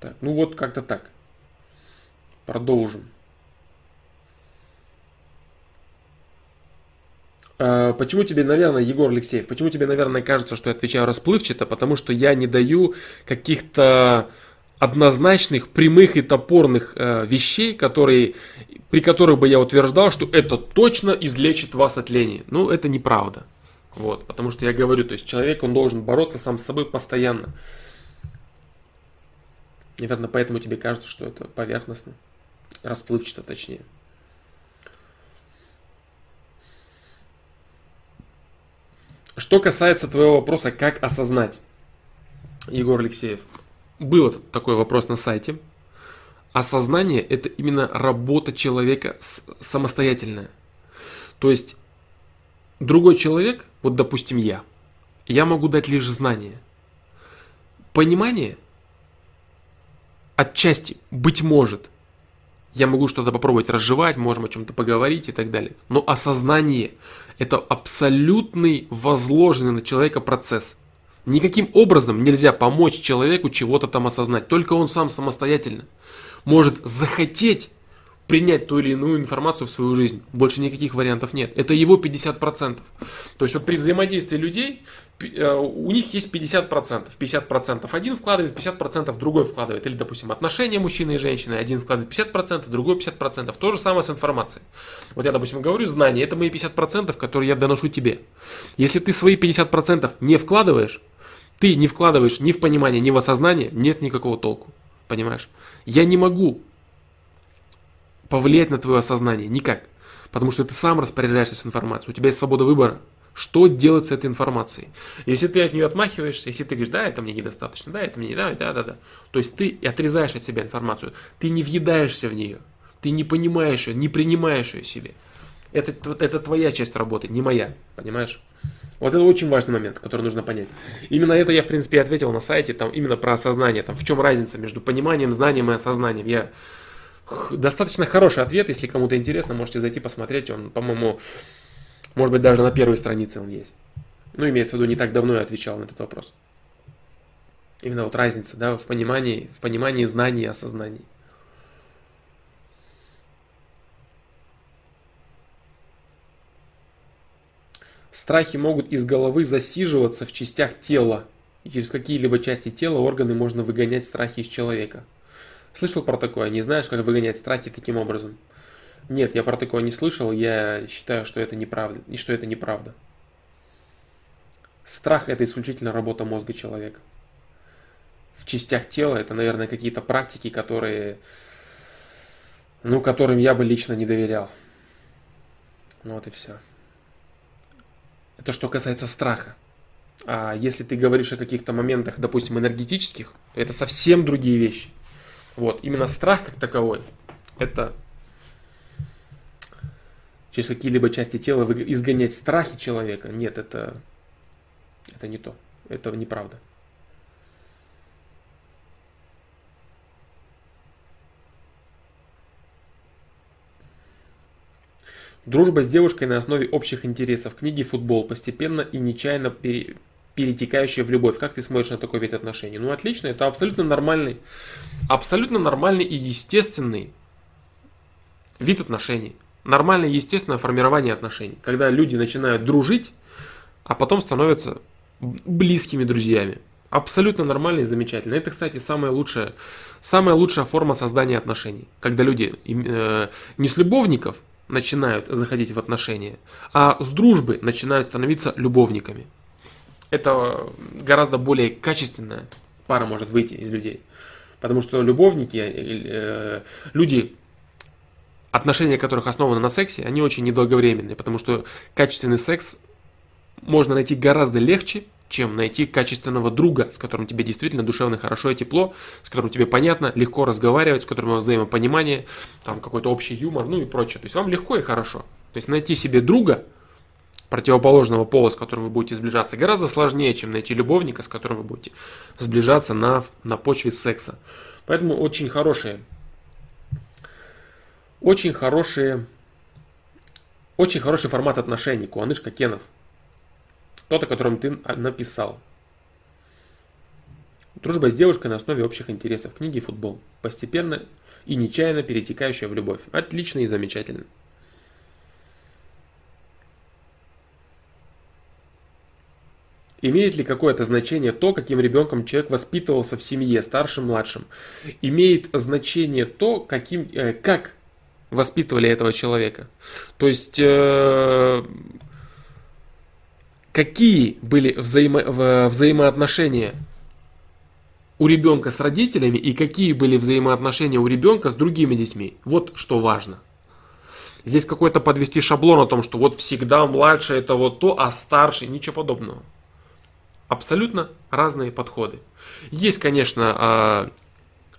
Так, ну вот как-то так. Продолжим. А, почему тебе, наверное, Егор Алексеев, почему тебе, наверное, кажется, что я отвечаю расплывчато? Потому что я не даю каких-то однозначных, прямых и топорных э, вещей, которые, при которых бы я утверждал, что это точно излечит вас от лени. Ну, это неправда. Вот, потому что я говорю, то есть человек, он должен бороться сам с собой постоянно. Наверное, поэтому тебе кажется, что это поверхностно, расплывчато точнее. Что касается твоего вопроса, как осознать, Егор Алексеев, был такой вопрос на сайте. Осознание – это именно работа человека самостоятельная. То есть, другой человек, вот допустим я, я могу дать лишь знание. Понимание отчасти, быть может, я могу что-то попробовать разжевать, можем о чем-то поговорить и так далее. Но осознание – это абсолютный возложенный на человека процесс. Никаким образом нельзя помочь человеку чего-то там осознать. Только он сам самостоятельно может захотеть принять ту или иную информацию в свою жизнь. Больше никаких вариантов нет. Это его 50%. То есть вот при взаимодействии людей Э, у них есть 50%. 50% один вкладывает, 50% другой вкладывает. Или, допустим, отношения мужчины и женщины. Один вкладывает 50%, другой 50%. То же самое с информацией. Вот я, допустим, говорю, знания, это мои 50%, которые я доношу тебе. Если ты свои 50% не вкладываешь, ты не вкладываешь ни в понимание, ни в осознание, нет никакого толку. Понимаешь? Я не могу повлиять на твое осознание никак. Потому что ты сам распоряжаешься с информацией. У тебя есть свобода выбора. Что делать с этой информацией? Если ты от нее отмахиваешься, если ты говоришь, да, это мне недостаточно, да, это мне не да, да, да, да. То есть ты отрезаешь от себя информацию, ты не въедаешься в нее, ты не понимаешь ее, не принимаешь ее себе. Это, это твоя часть работы, не моя, понимаешь? Вот это очень важный момент, который нужно понять. Именно это я, в принципе, ответил на сайте, там именно про осознание, там в чем разница между пониманием, знанием и осознанием. Я достаточно хороший ответ, если кому-то интересно, можете зайти посмотреть, он, по-моему, может быть, даже на первой странице он есть. Ну, имеется в виду, не так давно я отвечал на этот вопрос. Именно вот разница, да, в понимании, в понимании знаний и осознании. Страхи могут из головы засиживаться в частях тела. И через какие-либо части тела органы можно выгонять страхи из человека. Слышал про такое? Не знаешь, как выгонять страхи таким образом? Нет, я про такое не слышал. Я считаю, что это неправда. И что это неправда. Страх это исключительно работа мозга человека. В частях тела это, наверное, какие-то практики, которые, ну, которым я бы лично не доверял. Вот и все. Это что касается страха. А если ты говоришь о каких-то моментах, допустим, энергетических, то это совсем другие вещи. Вот, именно страх как таковой, это через какие-либо части тела изгонять страхи человека. Нет, это, это не то. Это неправда. Дружба с девушкой на основе общих интересов, книги, футбол, постепенно и нечаянно пере, перетекающая в любовь. Как ты смотришь на такой вид отношений? Ну, отлично, это абсолютно нормальный, абсолютно нормальный и естественный вид отношений. Нормальное и естественное формирование отношений. Когда люди начинают дружить, а потом становятся близкими друзьями. Абсолютно нормально и замечательно. Это, кстати, самая лучшая, самая лучшая форма создания отношений. Когда люди э, не с любовников, начинают заходить в отношения, а с дружбы начинают становиться любовниками. Это гораздо более качественная пара может выйти из людей. Потому что любовники, э, люди, отношения которых основаны на сексе, они очень недолговременные. Потому что качественный секс можно найти гораздо легче, чем найти качественного друга, с которым тебе действительно душевно хорошо и тепло, с которым тебе понятно, легко разговаривать, с которым у вас взаимопонимание, там какой-то общий юмор, ну и прочее. То есть вам легко и хорошо. То есть найти себе друга противоположного пола, с которым вы будете сближаться, гораздо сложнее, чем найти любовника, с которым вы будете сближаться на, на почве секса. Поэтому очень хорошие, очень хорошие, очень хороший формат отношений, Куанышка Кенов тот, о котором ты написал. Дружба с девушкой на основе общих интересов. Книги и футбол. Постепенно и нечаянно перетекающая в любовь. Отлично и замечательно. Имеет ли какое-то значение то, каким ребенком человек воспитывался в семье, старшим, младшим? Имеет значение то, каким, э, как воспитывали этого человека? То есть э, какие были взаимо, взаимоотношения у ребенка с родителями и какие были взаимоотношения у ребенка с другими детьми. Вот что важно. Здесь какой-то подвести шаблон о том, что вот всегда младший это вот то, а старший ничего подобного. Абсолютно разные подходы. Есть, конечно, а,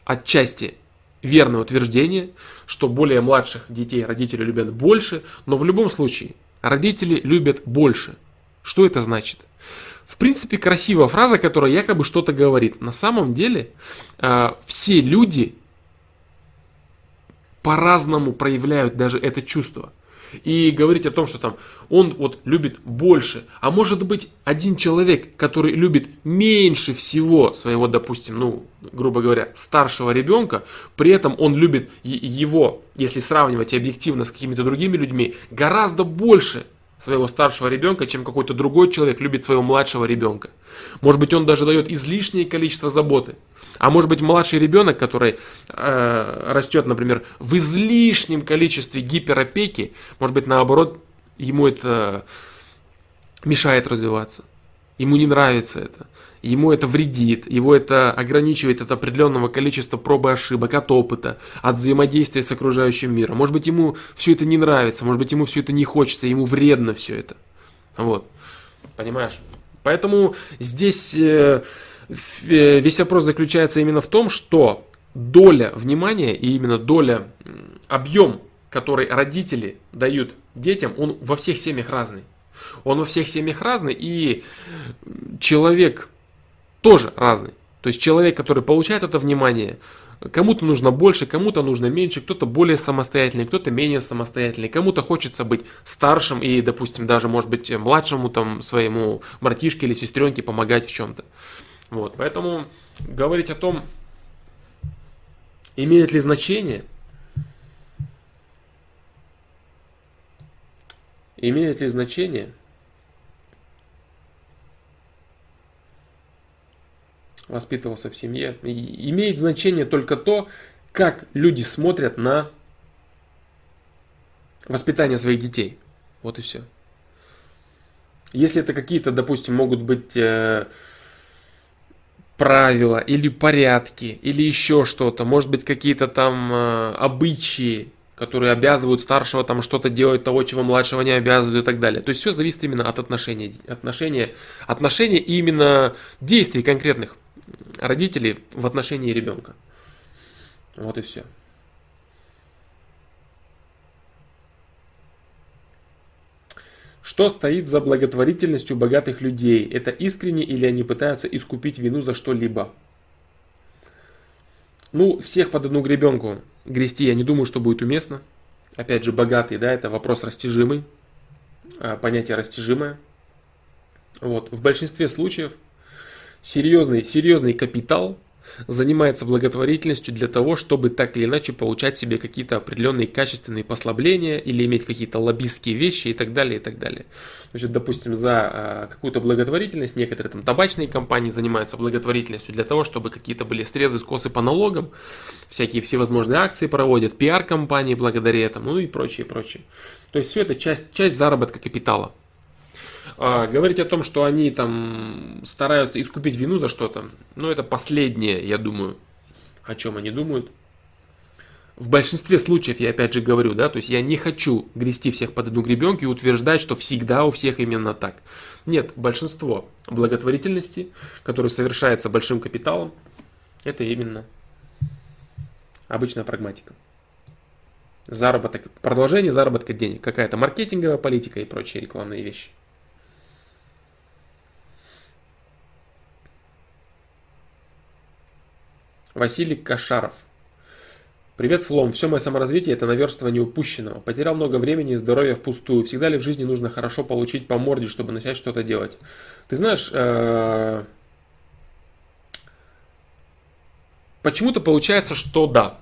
отчасти верное утверждение, что более младших детей родители любят больше, но в любом случае родители любят больше. Что это значит? В принципе, красивая фраза, которая якобы что-то говорит. На самом деле, э, все люди по-разному проявляют даже это чувство. И говорить о том, что там он вот любит больше, а может быть один человек, который любит меньше всего своего, допустим, ну, грубо говоря, старшего ребенка, при этом он любит его, если сравнивать объективно с какими-то другими людьми, гораздо больше, своего старшего ребенка, чем какой-то другой человек любит своего младшего ребенка. Может быть, он даже дает излишнее количество заботы. А может быть, младший ребенок, который э, растет, например, в излишнем количестве гиперопеки, может быть, наоборот, ему это мешает развиваться. Ему не нравится это ему это вредит, его это ограничивает от определенного количества пробы ошибок, от опыта, от взаимодействия с окружающим миром. Может быть, ему все это не нравится, может быть, ему все это не хочется, ему вредно все это. Вот. Понимаешь? Поэтому здесь э, э, весь вопрос заключается именно в том, что доля внимания и именно доля, объем, который родители дают детям, он во всех семьях разный. Он во всех семьях разный, и человек, тоже разный. То есть человек, который получает это внимание, кому-то нужно больше, кому-то нужно меньше, кто-то более самостоятельный, кто-то менее самостоятельный, кому-то хочется быть старшим и, допустим, даже, может быть, младшему там своему братишке или сестренке помогать в чем-то. Вот, поэтому говорить о том, имеет ли значение, имеет ли значение – воспитывался в семье. И имеет значение только то, как люди смотрят на воспитание своих детей. Вот и все. Если это какие-то, допустим, могут быть э, правила или порядки, или еще что-то, может быть какие-то там э, обычаи, которые обязывают старшего там что-то делать того, чего младшего не обязывают и так далее. То есть все зависит именно от отношения, отношения, отношения и именно действий конкретных родителей в отношении ребенка. Вот и все. Что стоит за благотворительностью богатых людей? Это искренне или они пытаются искупить вину за что-либо? Ну, всех под одну гребенку грести я не думаю, что будет уместно. Опять же, богатый, да, это вопрос растяжимый, а, понятие растяжимое. Вот, в большинстве случаев серьезный, серьезный капитал занимается благотворительностью для того, чтобы так или иначе получать себе какие-то определенные качественные послабления или иметь какие-то лоббистские вещи и так далее, и так далее. Значит, допустим, за а, какую-то благотворительность некоторые там табачные компании занимаются благотворительностью для того, чтобы какие-то были срезы, скосы по налогам, всякие всевозможные акции проводят, пиар-компании благодаря этому, ну и прочее, прочее. То есть все это часть, часть заработка капитала. А, говорить о том, что они там стараются искупить вину за что-то, ну это последнее, я думаю, о чем они думают. В большинстве случаев, я опять же говорю, да, то есть я не хочу грести всех под одну гребенку и утверждать, что всегда у всех именно так. Нет, большинство благотворительности, которое совершается большим капиталом, это именно обычная прагматика. Заработок, продолжение заработка денег, какая-то маркетинговая политика и прочие рекламные вещи. Василий Кашаров. Привет, Флом. Все мое саморазвитие – это наверстывание упущенного. Потерял много времени и здоровья впустую. Всегда ли в жизни нужно хорошо получить по морде, чтобы начать что-то делать? Ты знаешь, э, почему-то получается, что да.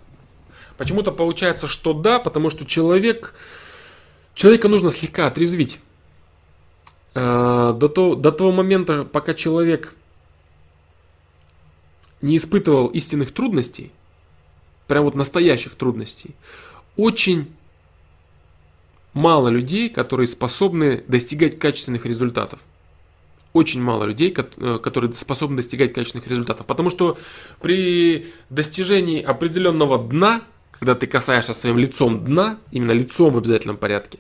Почему-то получается, что да, потому что человек, человека нужно слегка отрезвить. Э, до, того, до того момента, пока человек не испытывал истинных трудностей, прям вот настоящих трудностей, очень мало людей, которые способны достигать качественных результатов. Очень мало людей, э, которые способны достигать качественных результатов. Потому что при достижении определенного дна, когда ты касаешься своим лицом дна, именно лицом в обязательном порядке,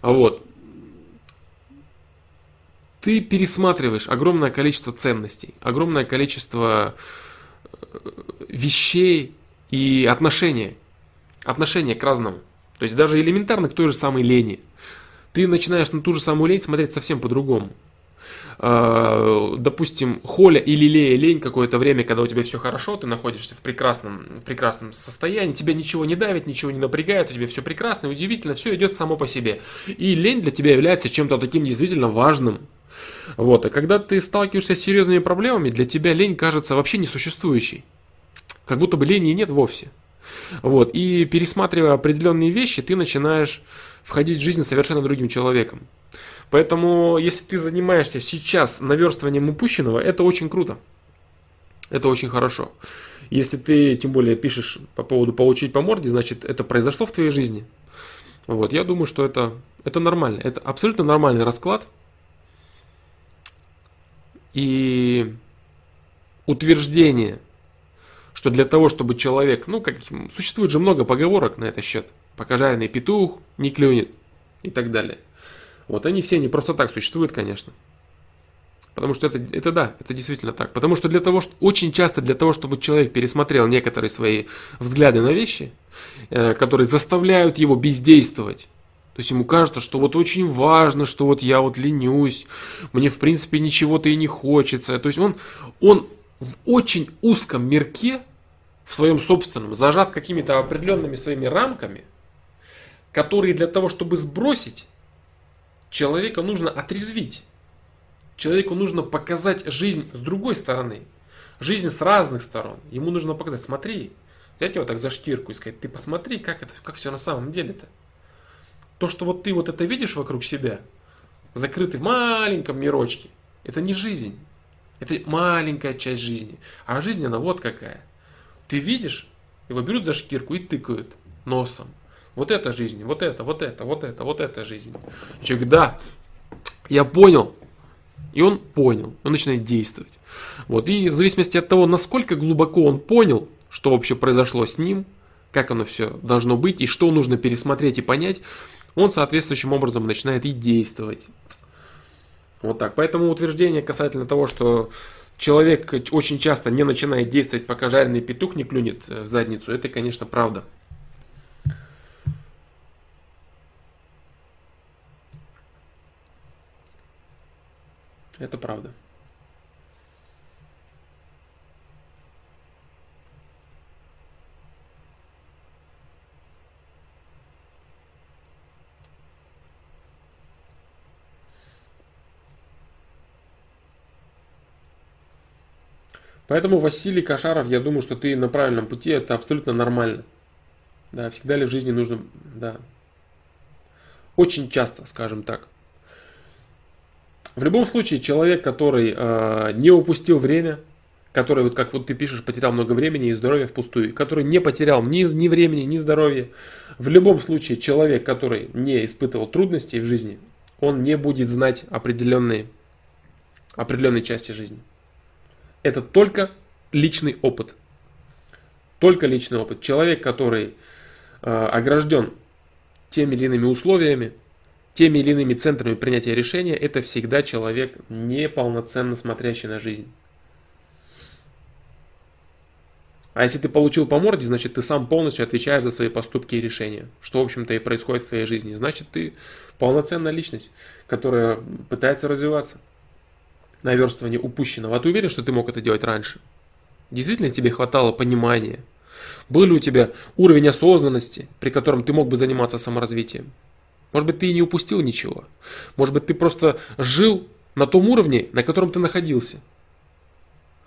вот, ты пересматриваешь огромное количество ценностей, огромное количество вещей и отношения. Отношения к разному. То есть даже элементарно к той же самой лени. Ты начинаешь на ту же самую лень смотреть совсем по-другому. А, допустим, холя или лея лень какое-то время, когда у тебя все хорошо, ты находишься в прекрасном, в прекрасном состоянии, тебя ничего не давит, ничего не напрягает, у тебя все прекрасно, удивительно, все идет само по себе. И лень для тебя является чем-то таким действительно важным, вот. А когда ты сталкиваешься с серьезными проблемами, для тебя лень кажется вообще несуществующей. Как будто бы лени нет вовсе. Вот. И пересматривая определенные вещи, ты начинаешь входить в жизнь совершенно другим человеком. Поэтому, если ты занимаешься сейчас наверстыванием упущенного, это очень круто. Это очень хорошо. Если ты, тем более, пишешь по поводу получить по морде, значит, это произошло в твоей жизни. Вот, я думаю, что это, это нормально. Это абсолютно нормальный расклад – и утверждение, что для того, чтобы человек, ну, как существует же много поговорок на этот счет, пока жареный петух не клюнет и так далее. Вот они все не просто так существуют, конечно. Потому что это, это да, это действительно так. Потому что для того, что очень часто для того, чтобы человек пересмотрел некоторые свои взгляды на вещи, э, которые заставляют его бездействовать, то есть ему кажется, что вот очень важно, что вот я вот ленюсь, мне в принципе ничего-то и не хочется. То есть он, он в очень узком мирке, в своем собственном, зажат какими-то определенными своими рамками, которые для того, чтобы сбросить, человека нужно отрезвить. Человеку нужно показать жизнь с другой стороны. Жизнь с разных сторон. Ему нужно показать, смотри, взять его так за штирку и сказать, ты посмотри, как это, как все на самом деле-то. То, что вот ты вот это видишь вокруг себя, закрытый в маленьком мирочке, это не жизнь. Это маленькая часть жизни. А жизнь, она вот какая. Ты видишь, его берут за шкирку и тыкают носом. Вот это жизнь, вот это, вот это, вот это, вот это жизнь. человек, да, я понял. И он понял, он начинает действовать. Вот. И в зависимости от того, насколько глубоко он понял, что вообще произошло с ним, как оно все должно быть и что нужно пересмотреть и понять, он соответствующим образом начинает и действовать. Вот так. Поэтому утверждение касательно того, что человек очень часто не начинает действовать, пока жареный петух не клюнет э, в задницу, это, конечно, правда. Это правда. Поэтому Василий Кашаров, я думаю, что ты на правильном пути, это абсолютно нормально. Да, всегда ли в жизни нужно, да, очень часто, скажем так. В любом случае, человек, который э, не упустил время, который, вот как вот ты пишешь, потерял много времени и здоровья впустую, который не потерял ни, ни времени, ни здоровья, в любом случае, человек, который не испытывал трудностей в жизни, он не будет знать определенные, определенные части жизни. Это только личный опыт. Только личный опыт. Человек, который э, огражден теми или иными условиями, теми или иными центрами принятия решения, это всегда человек неполноценно смотрящий на жизнь. А если ты получил по морде, значит ты сам полностью отвечаешь за свои поступки и решения. Что, в общем-то, и происходит в твоей жизни. Значит, ты полноценная личность, которая пытается развиваться. Наверстывание упущенного. А ты уверен, что ты мог это делать раньше? Действительно тебе хватало понимания? Был ли у тебя уровень осознанности, при котором ты мог бы заниматься саморазвитием? Может быть, ты и не упустил ничего. Может быть, ты просто жил на том уровне, на котором ты находился.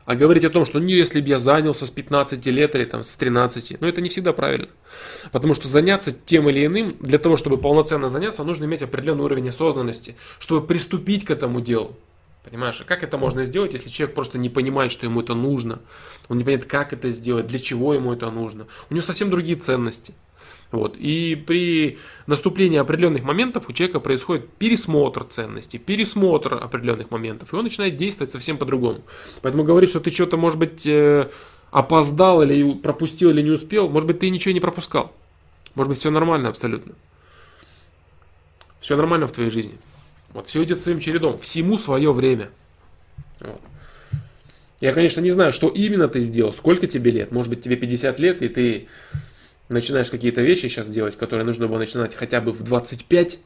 А говорить о том, что не если бы я занялся с 15 лет или там с 13, ну это не всегда правильно. Потому что заняться тем или иным, для того, чтобы полноценно заняться, нужно иметь определенный уровень осознанности, чтобы приступить к этому делу. Понимаешь, а как это можно сделать, если человек просто не понимает, что ему это нужно? Он не понимает, как это сделать, для чего ему это нужно. У него совсем другие ценности. Вот. И при наступлении определенных моментов у человека происходит пересмотр ценностей, пересмотр определенных моментов, и он начинает действовать совсем по-другому. Поэтому говорить, что ты что-то, может быть, э, опоздал или пропустил или не успел, может быть, ты ничего не пропускал. Может быть, все нормально абсолютно. Все нормально в твоей жизни. Вот все идет своим чередом. Всему свое время. Вот. Я, конечно, не знаю, что именно ты сделал, сколько тебе лет. Может быть, тебе 50 лет, и ты начинаешь какие-то вещи сейчас делать, которые нужно было начинать хотя бы в 25,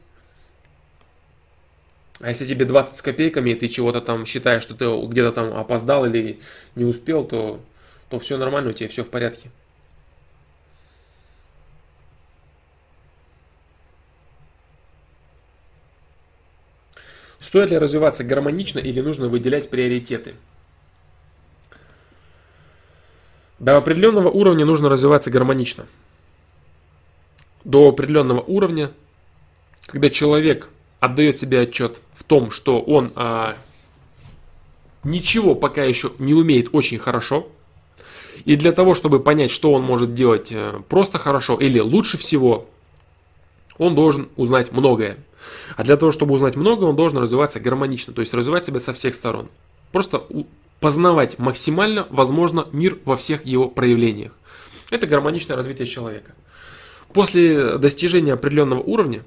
а если тебе 20 с копейками, и ты чего-то там считаешь, что ты где-то там опоздал или не успел, то, то все нормально, у тебя все в порядке. Стоит ли развиваться гармонично или нужно выделять приоритеты? До определенного уровня нужно развиваться гармонично до определенного уровня, когда человек отдает себе отчет в том, что он а, ничего пока еще не умеет очень хорошо, и для того, чтобы понять, что он может делать э, просто хорошо или лучше всего, он должен узнать многое. А для того, чтобы узнать многое, он должен развиваться гармонично, то есть развивать себя со всех сторон. Просто познавать максимально, возможно, мир во всех его проявлениях. Это гармоничное развитие человека. После достижения определенного уровня,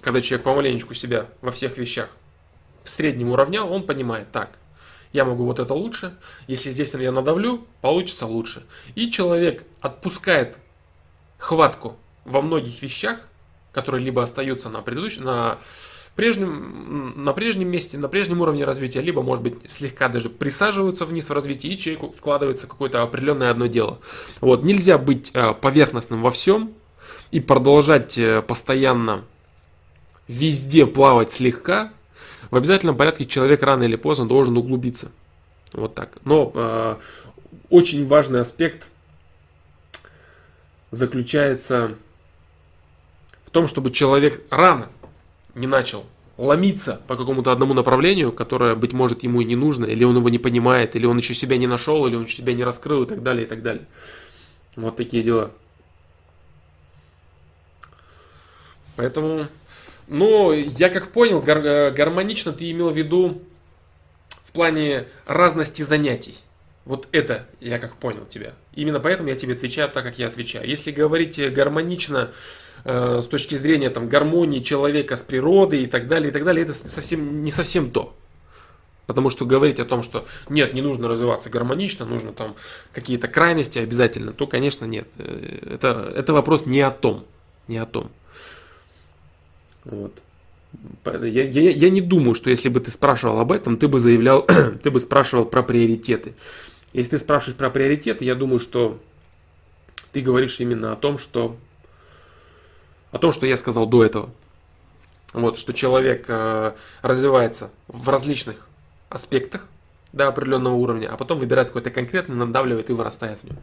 когда человек помаленечку себя во всех вещах в среднем уравнял, он понимает, так, я могу вот это лучше, если здесь я надавлю, получится лучше. И человек отпускает хватку во многих вещах, которые либо остаются на предыдущем, на прежнем, на прежнем месте, на прежнем уровне развития, либо, может быть, слегка даже присаживаются вниз в развитии, и человеку вкладывается какое-то определенное одно дело. Вот, нельзя быть э, поверхностным во всем, и продолжать э, постоянно везде плавать слегка, в обязательном порядке человек рано или поздно должен углубиться. Вот так. Но э, очень важный аспект заключается в том, чтобы человек рано не начал ломиться по какому-то одному направлению, которое, быть может, ему и не нужно, или он его не понимает, или он еще себя не нашел, или он еще себя не раскрыл и так далее, и так далее. Вот такие дела. Поэтому, ну, я как понял, гар- э, гармонично ты имел в виду в плане разности занятий. Вот это я как понял тебя. Именно поэтому я тебе отвечаю так, как я отвечаю. Если говорить гармонично э, с точки зрения там, гармонии человека с природой и так далее, и так далее, это совсем, не совсем то. Потому что говорить о том, что нет, не нужно развиваться гармонично, нужно там какие-то крайности обязательно, то, конечно, нет. Э, это, это вопрос не о том. Не о том. Вот. Я, я, я не думаю, что если бы ты спрашивал об этом, ты бы заявлял, (clears throat) ты бы спрашивал про приоритеты. Если ты спрашиваешь про приоритеты, я думаю, что ты говоришь именно о том, что о том, что я сказал до этого. Вот, что человек э, развивается в различных аспектах до определенного уровня, а потом выбирает какой-то конкретный, надавливает и вырастает в нем.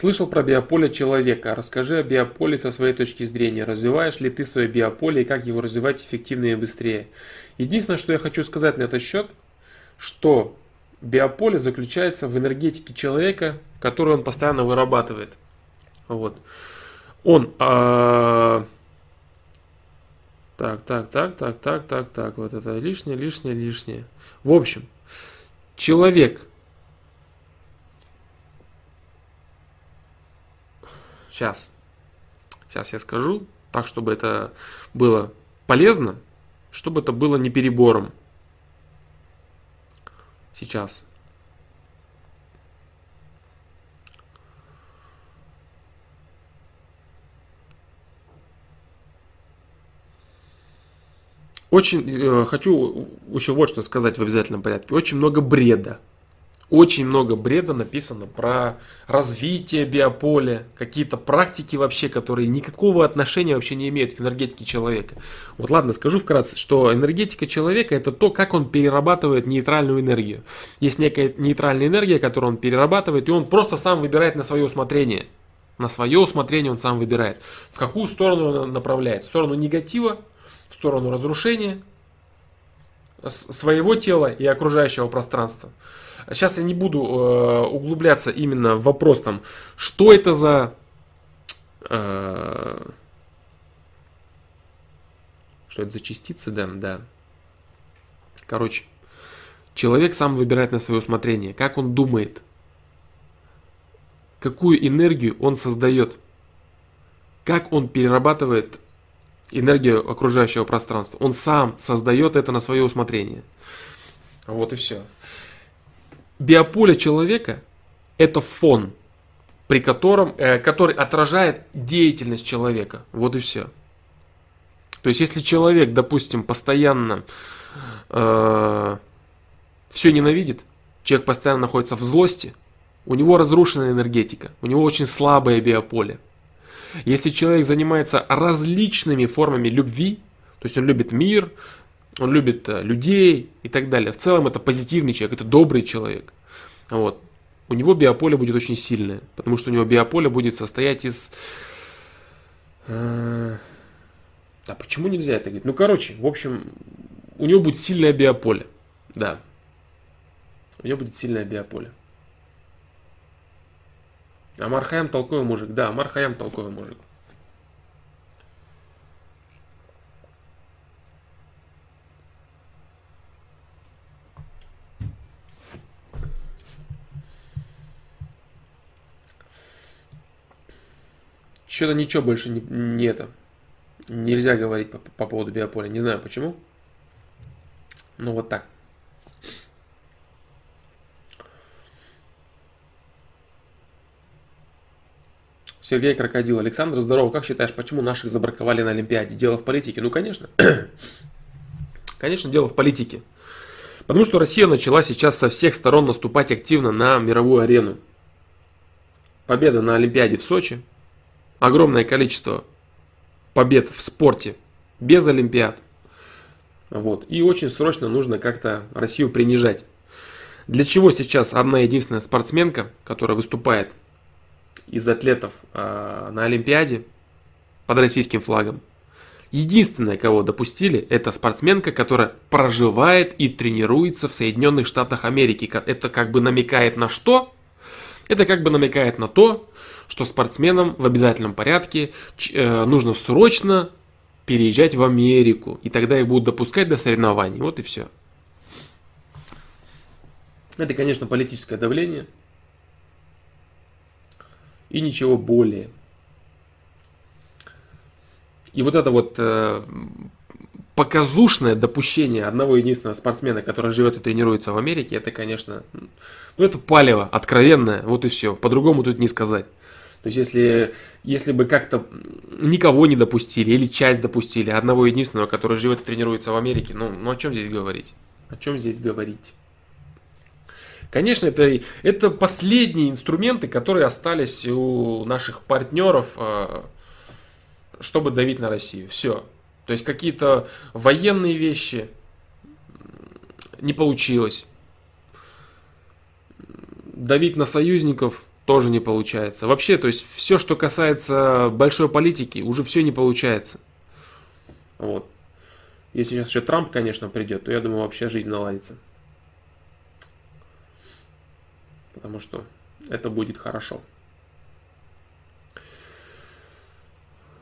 Слышал про биополе человека. Расскажи о биополе со своей точки зрения. Развиваешь ли ты свое биополе и как его развивать эффективнее и быстрее? Единственное, что я хочу сказать на этот счет, что биополе заключается в энергетике человека, которую он постоянно вырабатывает. Вот. Он... А... Так, так, так, так, так, так, так. Вот это лишнее, лишнее, лишнее. В общем, человек Сейчас. Сейчас я скажу, так, чтобы это было полезно, чтобы это было не перебором. Сейчас. Очень э, хочу еще вот что сказать в обязательном порядке. Очень много бреда очень много бреда написано про развитие биополя, какие-то практики вообще, которые никакого отношения вообще не имеют к энергетике человека. Вот ладно, скажу вкратце, что энергетика человека это то, как он перерабатывает нейтральную энергию. Есть некая нейтральная энергия, которую он перерабатывает, и он просто сам выбирает на свое усмотрение. На свое усмотрение он сам выбирает. В какую сторону он направляет? В сторону негатива, в сторону разрушения своего тела и окружающего пространства. Сейчас я не буду э, углубляться именно в вопрос там, что это за... Э, что это за частицы, да, да. Короче, человек сам выбирает на свое усмотрение, как он думает, какую энергию он создает, как он перерабатывает энергию окружающего пространства. Он сам создает это на свое усмотрение. Вот и все. Биополе человека – это фон, при котором, э, который отражает деятельность человека. Вот и все. То есть, если человек, допустим, постоянно э, все ненавидит, человек постоянно находится в злости, у него разрушена энергетика, у него очень слабое биополе. Если человек занимается различными формами любви, то есть он любит мир, он любит э, людей и так далее. В целом это позитивный человек, это добрый человек. Вот. У него биополе будет очень сильное, потому что у него биополе будет состоять из... Э, да, почему нельзя это говорить? Ну, короче, в общем, у него будет сильное биополе. Да. У него будет сильное биополе. А Мархаям толковый мужик. Да, Мархаям толковый мужик. Что-то ничего больше не, не это. Нельзя говорить по, по поводу биополя. Не знаю почему. Ну вот так. Сергей Крокодил. Александр, здорово. Как считаешь, почему наших забраковали на Олимпиаде? Дело в политике? Ну, конечно. (coughs) конечно, дело в политике. Потому что Россия начала сейчас со всех сторон наступать активно на мировую арену. Победа на Олимпиаде в Сочи, огромное количество побед в спорте без Олимпиад. Вот. И очень срочно нужно как-то Россию принижать. Для чего сейчас одна единственная спортсменка, которая выступает из атлетов э, на Олимпиаде под российским флагом, единственная, кого допустили, это спортсменка, которая проживает и тренируется в Соединенных Штатах Америки. Это как бы намекает на что? Это как бы намекает на то, что спортсменам в обязательном порядке э, нужно срочно переезжать в Америку, и тогда их будут допускать до соревнований. Вот и все. Это, конечно, политическое давление. И ничего более. И вот это вот э, показушное допущение одного единственного спортсмена, который живет и тренируется в Америке, это, конечно, ну это палево, откровенное, вот и все. По-другому тут не сказать. То есть, если, если бы как-то никого не допустили, или часть допустили, одного единственного, который живет и тренируется в Америке, ну, ну о чем здесь говорить? О чем здесь говорить? Конечно, это, это последние инструменты, которые остались у наших партнеров, э, чтобы давить на Россию. Все. То есть какие-то военные вещи не получилось. Давить на союзников тоже не получается. Вообще, то есть все, что касается большой политики, уже все не получается. Вот. Если сейчас еще Трамп, конечно, придет, то я думаю, вообще жизнь наладится. Потому что это будет хорошо.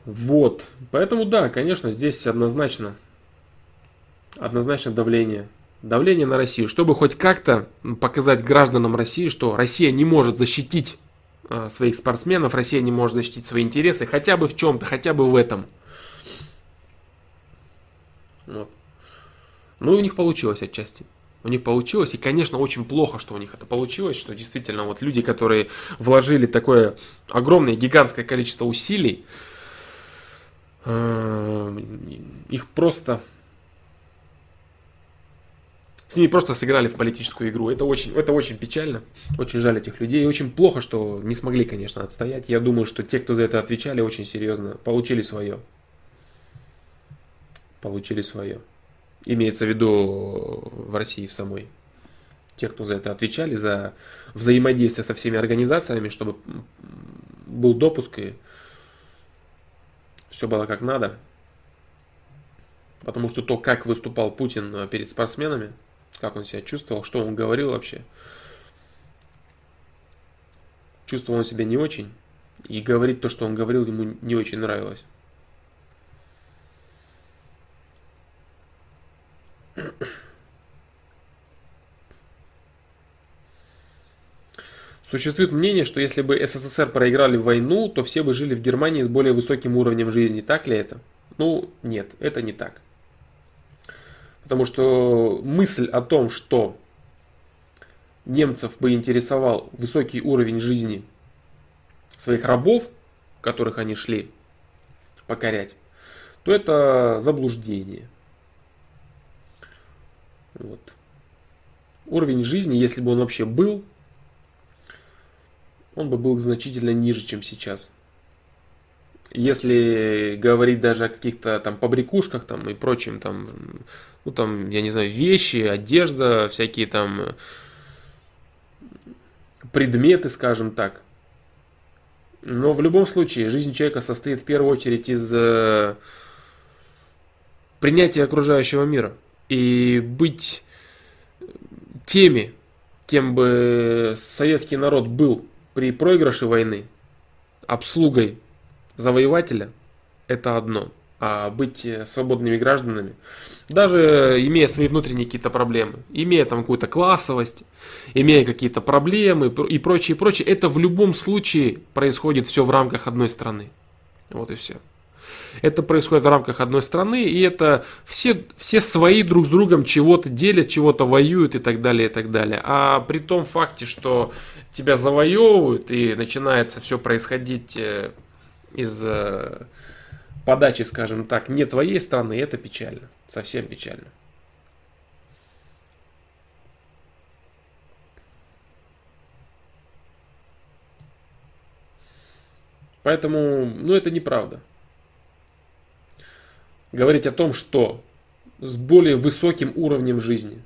Вот. Поэтому да, конечно, здесь однозначно, однозначно давление давление на Россию, чтобы хоть как-то показать гражданам России, что Россия не может защитить э, своих спортсменов, Россия не может защитить свои интересы, хотя бы в чем-то, хотя бы в этом. Вот. Ну и у них получилось отчасти. У них получилось, и, конечно, очень плохо, что у них это получилось, что действительно вот люди, которые вложили такое огромное, гигантское количество усилий, э, их просто с ними просто сыграли в политическую игру. Это очень, это очень печально. Очень жаль этих людей. И очень плохо, что не смогли, конечно, отстоять. Я думаю, что те, кто за это отвечали, очень серьезно получили свое. Получили свое. Имеется в виду в России в самой. Те, кто за это отвечали, за взаимодействие со всеми организациями, чтобы был допуск и все было как надо. Потому что то, как выступал Путин перед спортсменами, как он себя чувствовал, что он говорил вообще. Чувствовал он себя не очень. И говорить то, что он говорил, ему не очень нравилось. Существует мнение, что если бы СССР проиграли войну, то все бы жили в Германии с более высоким уровнем жизни. Так ли это? Ну, нет, это не так. Потому что мысль о том, что немцев бы интересовал высокий уровень жизни своих рабов, которых они шли покорять, то это заблуждение. Вот. Уровень жизни, если бы он вообще был, он бы был значительно ниже, чем сейчас. Если говорить даже о каких-то там побрякушках там и прочем там ну там, я не знаю, вещи, одежда, всякие там предметы, скажем так. Но в любом случае жизнь человека состоит в первую очередь из э, принятия окружающего мира. И быть теми, кем бы советский народ был при проигрыше войны, обслугой завоевателя, это одно а быть э, свободными гражданами, даже имея свои внутренние какие-то проблемы, имея там какую-то классовость, имея какие-то проблемы и прочее, прочее, это в любом случае происходит все в рамках одной страны. Вот и все. Это происходит в рамках одной страны, и это все, все свои друг с другом чего-то делят, чего-то воюют и так далее, и так далее. А при том факте, что тебя завоевывают, и начинается все происходить э, из э, подачи, скажем так, не твоей страны, это печально. Совсем печально. Поэтому, ну это неправда. Говорить о том, что с более высоким уровнем жизни.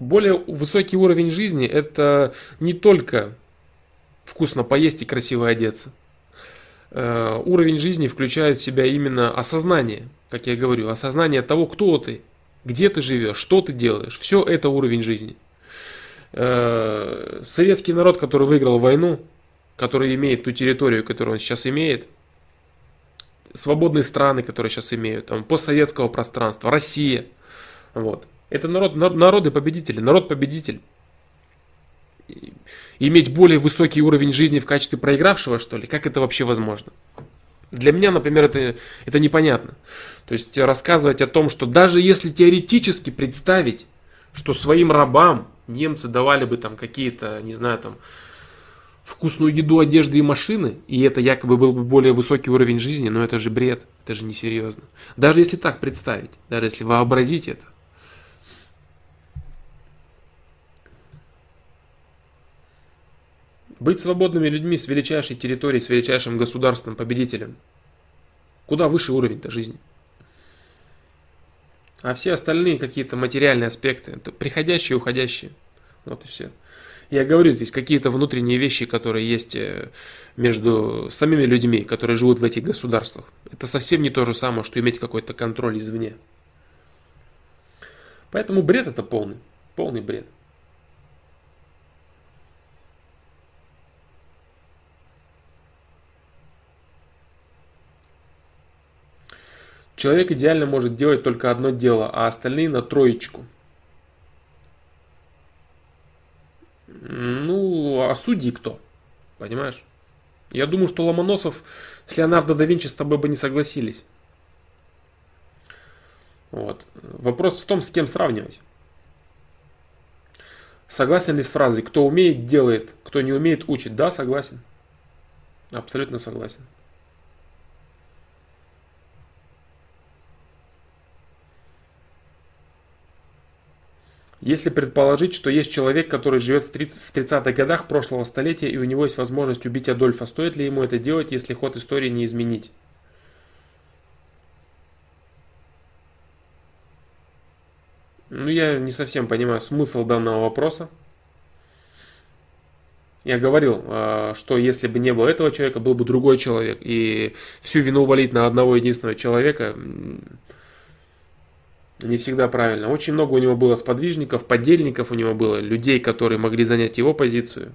Более высокий уровень жизни это не только вкусно поесть и красиво одеться. Э, уровень жизни включает в себя именно осознание, как я говорю, осознание того, кто ты, где ты живешь, что ты делаешь. Все это уровень жизни. Э, советский народ, который выиграл войну, который имеет ту территорию, которую он сейчас имеет, свободные страны, которые сейчас имеют, там, постсоветского пространства, Россия, вот. Это народ, народы победители, народ победитель иметь более высокий уровень жизни в качестве проигравшего, что ли? Как это вообще возможно? Для меня, например, это, это непонятно. То есть рассказывать о том, что даже если теоретически представить, что своим рабам немцы давали бы там какие-то, не знаю, там вкусную еду, одежды и машины, и это якобы был бы более высокий уровень жизни, но это же бред, это же несерьезно. Даже если так представить, даже если вообразить это, Быть свободными людьми с величайшей территорией, с величайшим государством, победителем. Куда выше уровень-то жизни? А все остальные какие-то материальные аспекты, это приходящие и уходящие. Вот и все. Я говорю, здесь какие-то внутренние вещи, которые есть э, между самими людьми, которые живут в этих государствах. Это совсем не то же самое, что иметь какой-то контроль извне. Поэтому бред это полный. Полный бред. Человек идеально может делать только одно дело, а остальные на троечку. Ну, а судьи кто? Понимаешь? Я думаю, что Ломоносов с Леонардо да Винчи с тобой бы не согласились. Вот. Вопрос в том, с кем сравнивать. Согласен ли с фразой «кто умеет, делает, кто не умеет, учит»? Да, согласен. Абсолютно согласен. Если предположить, что есть человек, который живет в 30-х годах прошлого столетия и у него есть возможность убить Адольфа, стоит ли ему это делать, если ход истории не изменить? Ну, я не совсем понимаю смысл данного вопроса. Я говорил, а, что если бы не было этого человека, был бы другой человек. И всю вину валить на одного единственного человека не всегда правильно. Очень много у него было сподвижников, подельников у него было, людей, которые могли занять его позицию.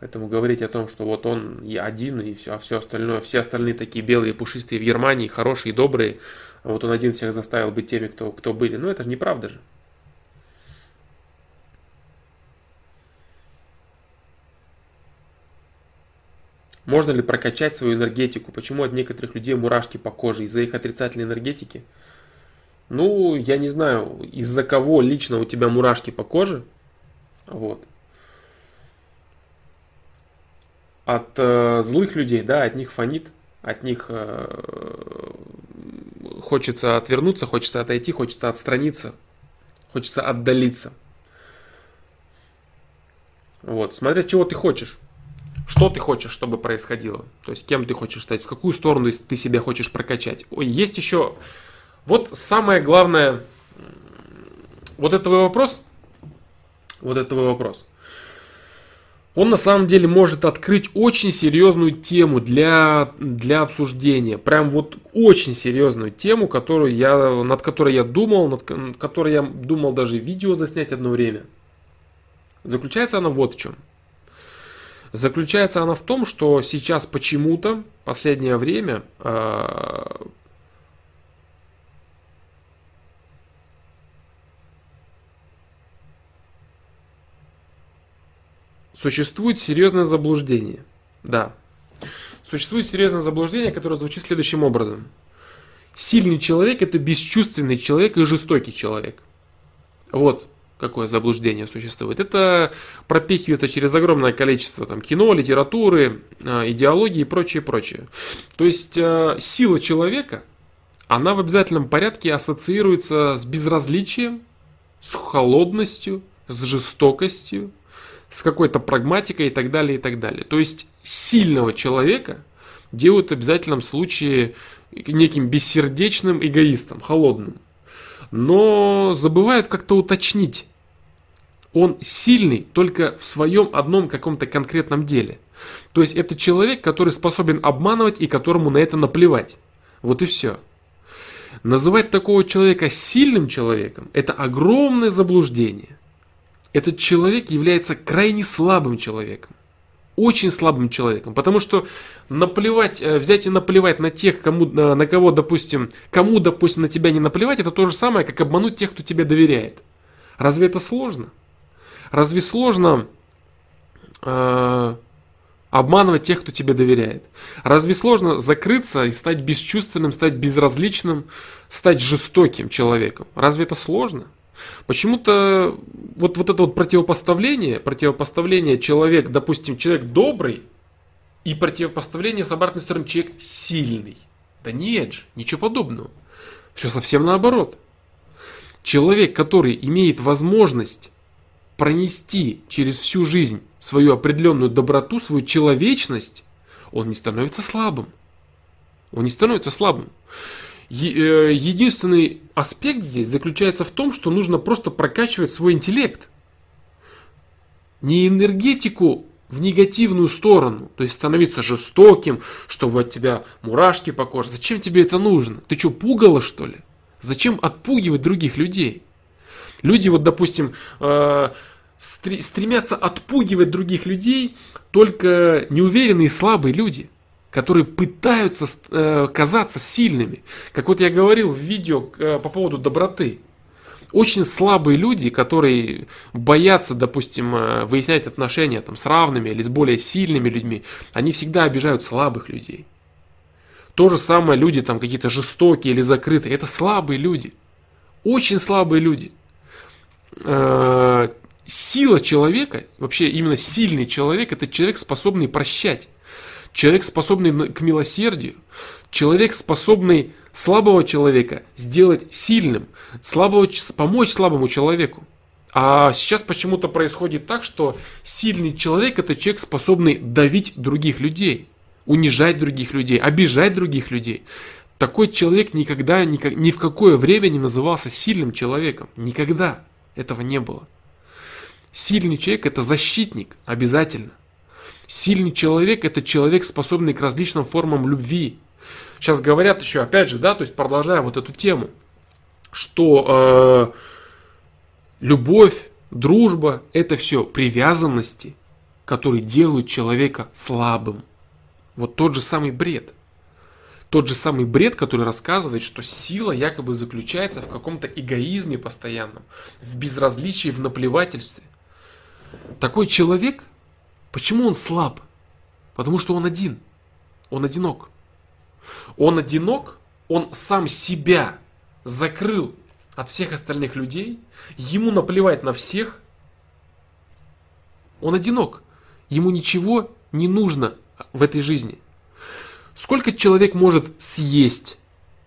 Поэтому говорить о том, что вот он и один, и все, а все остальное, все остальные такие белые, пушистые в Германии, хорошие, добрые, а вот он один всех заставил быть теми, кто, кто были. Ну, это же неправда же. Можно ли прокачать свою энергетику? Почему от некоторых людей мурашки по коже? Из-за их отрицательной энергетики? Ну, я не знаю, из-за кого лично у тебя мурашки по коже. Вот. От э, злых людей, да, от них фонит, от них э, хочется отвернуться, хочется отойти, хочется отстраниться, хочется отдалиться. Вот, смотря чего ты хочешь. Что ты хочешь, чтобы происходило? То есть, кем ты хочешь стать, в какую сторону ты себя хочешь прокачать. Есть еще... Вот самое главное... Вот это твой вопрос. Вот это твой вопрос. Он на самом деле может открыть очень серьезную тему для, для обсуждения. Прям вот очень серьезную тему, которую я, над которой я думал, над которой я думал даже видео заснять одно время. Заключается она вот в чем. Заключается она в том, что сейчас почему-то, последнее время, а, существует серьезное заблуждение. Да. Существует серьезное заблуждение, которое звучит следующим образом. Сильный человек – это бесчувственный человек и жестокий человек. Вот какое заблуждение существует. Это пропихивается через огромное количество там, кино, литературы, э, идеологии и прочее, прочее. То есть э, сила человека, она в обязательном порядке ассоциируется с безразличием, с холодностью, с жестокостью, с какой-то прагматикой и так далее, и так далее. То есть сильного человека делают в обязательном случае неким бессердечным эгоистом, холодным. Но забывают как-то уточнить. Он сильный только в своем одном каком-то конкретном деле. То есть это человек, который способен обманывать и которому на это наплевать. Вот и все. Называть такого человека сильным человеком – это огромное заблуждение. Этот человек является крайне слабым человеком. Очень слабым человеком. Потому что наплевать, э, взять и наплевать на тех, кому, на кого, допустим, кому, допустим, на тебя не наплевать, это то же самое, как обмануть тех, кто тебе доверяет. Разве это сложно? Разве сложно э, обманывать тех, кто тебе доверяет. Разве сложно закрыться и стать бесчувственным, стать безразличным, стать жестоким человеком? Разве это сложно? Почему-то вот, вот это вот противопоставление, противопоставление человек, допустим, человек добрый, и противопоставление с обратной стороны человек сильный. Да нет же, ничего подобного. Все совсем наоборот. Человек, который имеет возможность пронести через всю жизнь свою определенную доброту, свою человечность, он не становится слабым. Он не становится слабым. Э, единственный аспект здесь заключается в том, что нужно просто прокачивать свой интеллект. Не энергетику в негативную сторону, то есть становиться жестоким, чтобы от тебя мурашки по коже. Зачем тебе это нужно? Ты что, пугало что ли? Зачем отпугивать других людей? Люди вот, допустим, э, стремятся отпугивать других людей только неуверенные и слабые люди, которые пытаются э, казаться сильными. Как вот я говорил в видео э, по поводу доброты. Очень слабые люди, которые боятся, допустим, выяснять отношения там, с равными или с более сильными людьми, они всегда обижают слабых людей. То же самое люди там какие-то жестокие или закрытые. Это слабые люди. Очень слабые люди сила человека, вообще именно сильный человек, это человек, способный прощать, человек, способный к милосердию, человек, способный слабого человека сделать сильным, слабого, помочь слабому человеку. А сейчас почему-то происходит так, что сильный человек это человек, способный давить других людей, унижать других людей, обижать других людей. Такой человек никогда, ни в какое время не назывался сильным человеком. Никогда этого не было. Сильный человек это защитник, обязательно. Сильный человек это человек, способный к различным формам любви. Сейчас говорят еще, опять же, да, то есть продолжая вот эту тему, что э, любовь, дружба это все привязанности, которые делают человека слабым. Вот тот же самый бред. Тот же самый бред, который рассказывает, что сила якобы заключается в каком-то эгоизме постоянном, в безразличии, в наплевательстве – такой человек, почему он слаб? Потому что он один. Он одинок. Он одинок, он сам себя закрыл от всех остальных людей, ему наплевать на всех. Он одинок. Ему ничего не нужно в этой жизни. Сколько человек может съесть?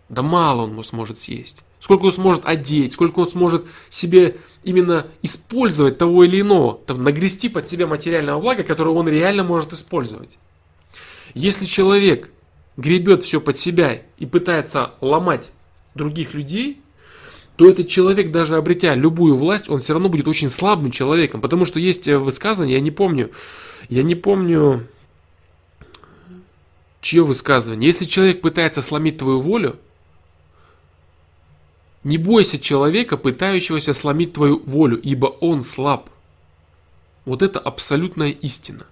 Да мало он сможет съесть сколько он сможет одеть, сколько он сможет себе именно использовать того или иного, там, нагрести под себя материального блага, которое он реально может использовать. Если человек гребет все под себя и пытается ломать других людей, то этот человек, даже обретя любую власть, он все равно будет очень слабым человеком. Потому что есть э, высказывание, я не помню, я не помню, чье высказывание. Если человек пытается сломить твою волю, не бойся человека, пытающегося сломить твою волю, ибо он слаб. Вот это абсолютная истина.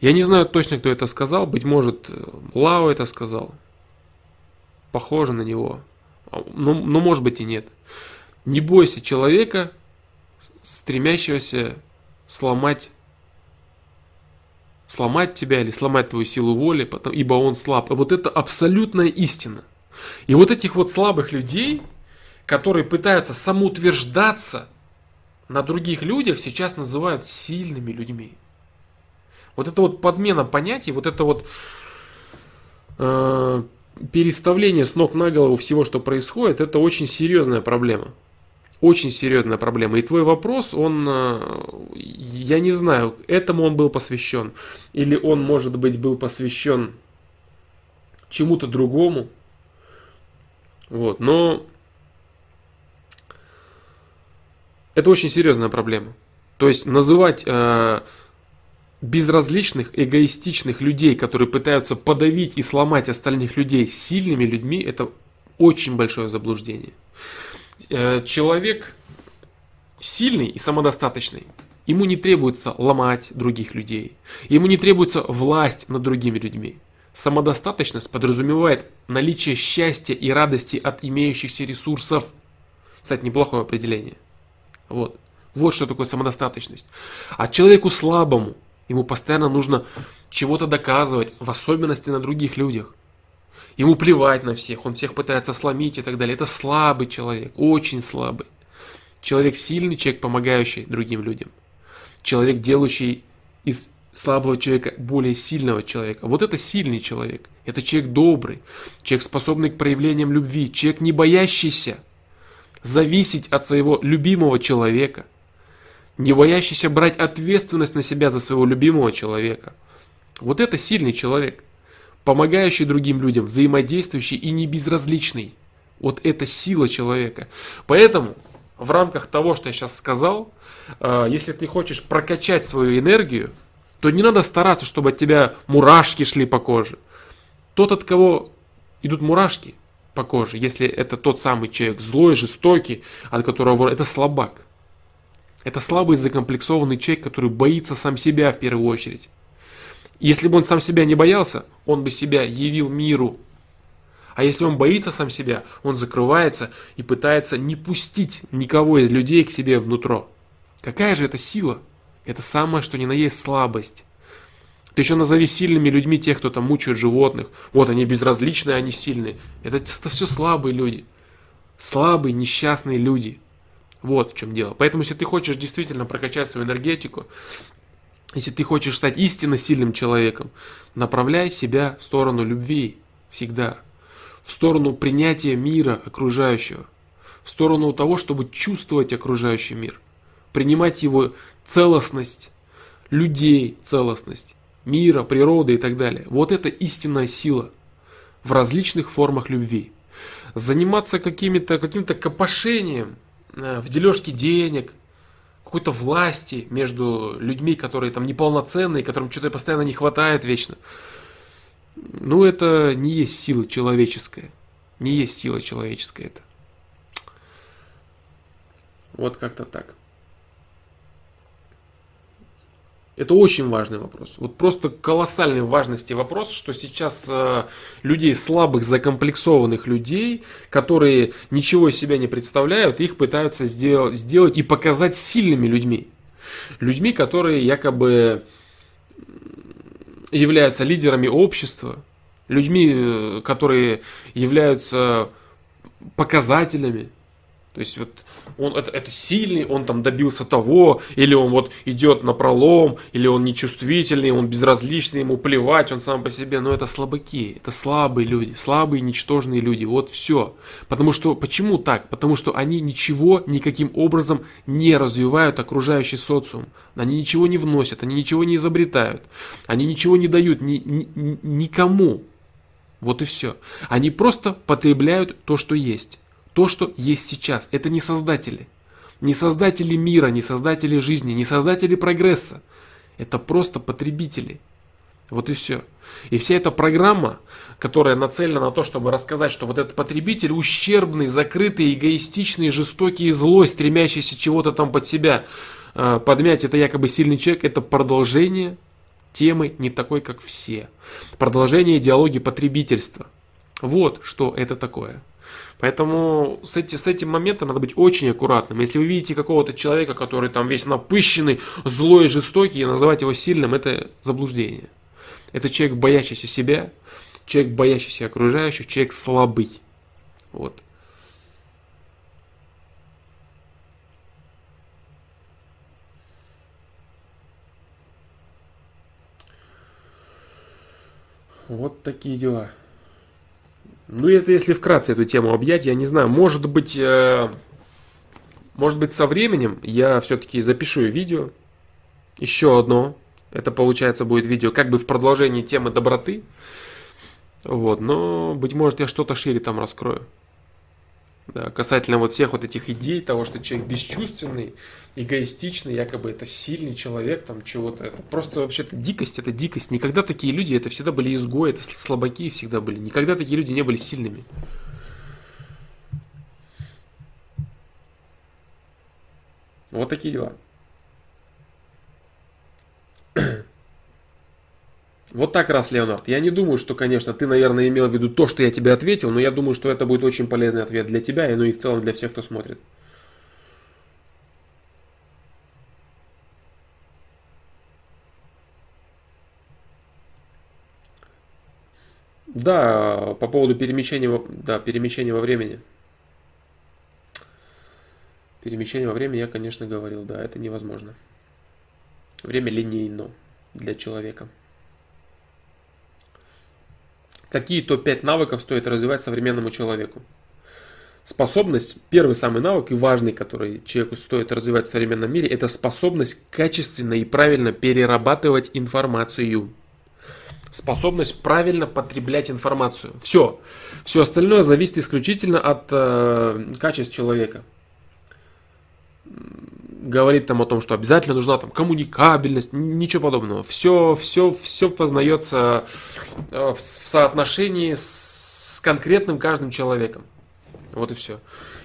Я не знаю точно, кто это сказал. Быть может, Лао это сказал. Похоже на него. Но, но может быть и нет. Не бойся человека, стремящегося сломать сломать тебя или сломать твою силу воли, ибо он слаб. Вот это абсолютная истина. И вот этих вот слабых людей, которые пытаются самоутверждаться на других людях, сейчас называют сильными людьми. Вот это вот подмена понятий, вот это вот э, переставление с ног на голову всего, что происходит, это очень серьезная проблема. Очень серьезная проблема. И твой вопрос, он, э, я не знаю, этому он был посвящен. Или он, может быть, был посвящен чему-то другому. Вот, но это очень серьезная проблема. То есть называть э, безразличных, эгоистичных людей, которые пытаются подавить и сломать остальных людей сильными людьми, это очень большое заблуждение. Э, человек сильный и самодостаточный, ему не требуется ломать других людей, ему не требуется власть над другими людьми. Самодостаточность подразумевает наличие счастья и радости от имеющихся ресурсов. Кстати, неплохое определение. Вот. Вот что такое самодостаточность. А человеку слабому, ему постоянно нужно чего-то доказывать, в особенности на других людях. Ему плевать на всех, он всех пытается сломить и так далее. Это слабый человек, очень слабый. Человек сильный, человек, помогающий другим людям. Человек, делающий из слабого человека более сильного человека. Вот это сильный человек. Это человек добрый, человек, способный к проявлениям любви, человек, не боящийся зависеть от своего любимого человека, не боящийся брать ответственность на себя за своего любимого человека. Вот это сильный человек, помогающий другим людям, взаимодействующий и не безразличный. Вот это сила человека. Поэтому в рамках того, что я сейчас сказал, э, если ты хочешь прокачать свою энергию, то не надо стараться, чтобы от тебя мурашки шли по коже. Тот, от кого идут мурашки по коже, если это тот самый человек злой, жестокий, от которого это слабак. Это слабый, закомплексованный человек, который боится сам себя в первую очередь. Если бы он сам себя не боялся, он бы себя явил миру. А если он боится сам себя, он закрывается и пытается не пустить никого из людей к себе внутрь. Какая же это сила? Это самое, что ни на есть слабость. Ты еще назови сильными людьми тех, кто там мучает животных. Вот они безразличные, они сильные. Это, это все слабые люди. Слабые, несчастные люди. Вот в чем дело. Поэтому, если ты хочешь действительно прокачать свою энергетику, если ты хочешь стать истинно сильным человеком, направляй себя в сторону любви всегда. В сторону принятия мира окружающего. В сторону того, чтобы чувствовать окружающий мир. Принимать его целостность людей, целостность мира, природы и так далее. Вот это истинная сила в различных формах любви. Заниматься каким-то копошением э, в дележке денег, какой-то власти между людьми, которые там неполноценные, которым что-то постоянно не хватает вечно. Ну, это не есть сила человеческая. Не есть сила человеческая это. Вот как-то так. Это очень важный вопрос. Вот просто колоссальной важности вопрос, что сейчас э, людей слабых, закомплексованных людей, которые ничего из себя не представляют, их пытаются сделать, сделать и показать сильными людьми. Людьми, которые якобы являются лидерами общества, людьми, э, которые являются показателями. То есть вот он это, это сильный, он там добился того, или он вот идет на пролом, или он нечувствительный, он безразличный, ему плевать, он сам по себе, но это слабаки, это слабые люди, слабые, ничтожные люди, вот все. Потому что, почему так? Потому что они ничего никаким образом не развивают окружающий социум, они ничего не вносят, они ничего не изобретают, они ничего не дают ни, ни, никому. Вот и все. Они просто потребляют то, что есть то, что есть сейчас. Это не создатели. Не создатели мира, не создатели жизни, не создатели прогресса. Это просто потребители. Вот и все. И вся эта программа, которая нацелена на то, чтобы рассказать, что вот этот потребитель ущербный, закрытый, эгоистичный, жестокий, злой, стремящийся чего-то там под себя э, подмять, это якобы сильный человек, это продолжение темы не такой, как все. Продолжение идеологии потребительства. Вот что это такое. Поэтому с, эти, с этим моментом надо быть очень аккуратным. Если вы видите какого-то человека, который там весь напыщенный, злой и жестокий, и называть его сильным, это заблуждение. Это человек, боящийся себя, человек, боящийся окружающих, человек слабый. Вот. Вот такие дела. Ну, это если вкратце эту тему объять, я не знаю, может быть, э, Может быть, со временем я все-таки запишу видео, еще одно. Это, получается, будет видео как бы в продолжении темы доброты. Вот, но, быть может, я что-то шире там раскрою. Да, касательно вот всех вот этих идей, того, что человек бесчувственный, эгоистичный, якобы это сильный человек, там чего-то. Это просто вообще-то дикость, это дикость. Никогда такие люди, это всегда были изгои, это слабаки всегда были. Никогда такие люди не были сильными. Вот такие дела. Вот так раз, Леонард. Я не думаю, что, конечно, ты, наверное, имел в виду то, что я тебе ответил, но я думаю, что это будет очень полезный ответ для тебя, и ну и в целом для всех, кто смотрит. Да, по поводу перемещения, да, перемещения во времени. Перемещение во времени я, конечно, говорил, да, это невозможно. Время линейно для человека. Какие топ-5 навыков стоит развивать современному человеку? Способность, первый самый навык и важный, который человеку стоит развивать в современном мире, это способность качественно и правильно перерабатывать информацию. Способность правильно потреблять информацию. Все. Все остальное зависит исключительно от э, качеств человека говорит там о том, что обязательно нужна там коммуникабельность, ничего подобного. Все, все, все познается э, в соотношении с конкретным каждым человеком. Вот и все.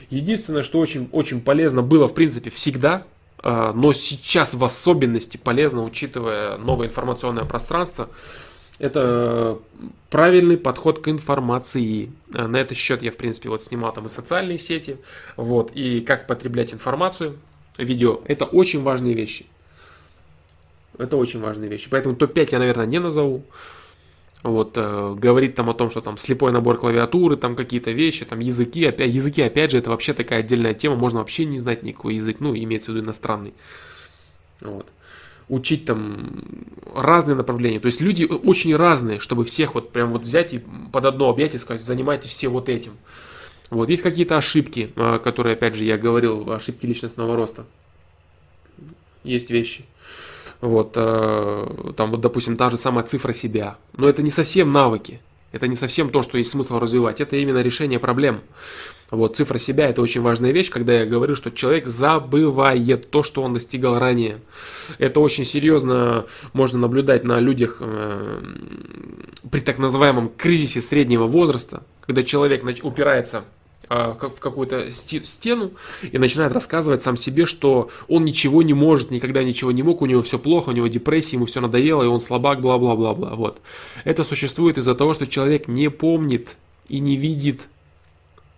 Единственное, что очень, очень полезно было, в принципе, всегда, э, но сейчас в особенности полезно, учитывая новое информационное пространство, это правильный подход к информации. Э, на этот счет я, в принципе, вот снимал там и социальные сети, вот, и как потреблять информацию, видео. Это очень важные вещи. Это очень важные вещи. Поэтому топ-5 я, наверное, не назову. Вот, э, говорит там о том, что там слепой набор клавиатуры, там какие-то вещи, там языки, опять, языки, опять же, это вообще такая отдельная тема, можно вообще не знать никакой язык, ну, имеется в виду иностранный. Вот. Учить там разные направления. То есть люди очень разные, чтобы всех вот прям вот взять и под одно объятие сказать, занимайтесь все вот этим. Вот, есть какие-то ошибки, а, которые, опять же, я говорил, ошибки личностного роста. Есть вещи. Вот, а, там вот, допустим, та же самая цифра себя. Но это не совсем навыки. Это не совсем то, что есть смысл развивать. Это именно решение проблем. Вот, цифра себя – это очень важная вещь, когда я говорю, что человек забывает то, что он достигал ранее. Это очень серьезно можно наблюдать на людях э, при так называемом кризисе среднего возраста, когда человек упирается в какую-то стену и начинает рассказывать сам себе, что он ничего не может, никогда ничего не мог, у него все плохо, у него депрессия, ему все надоело, и он слабак, бла-бла-бла-бла. Вот. Это существует из-за того, что человек не помнит и не видит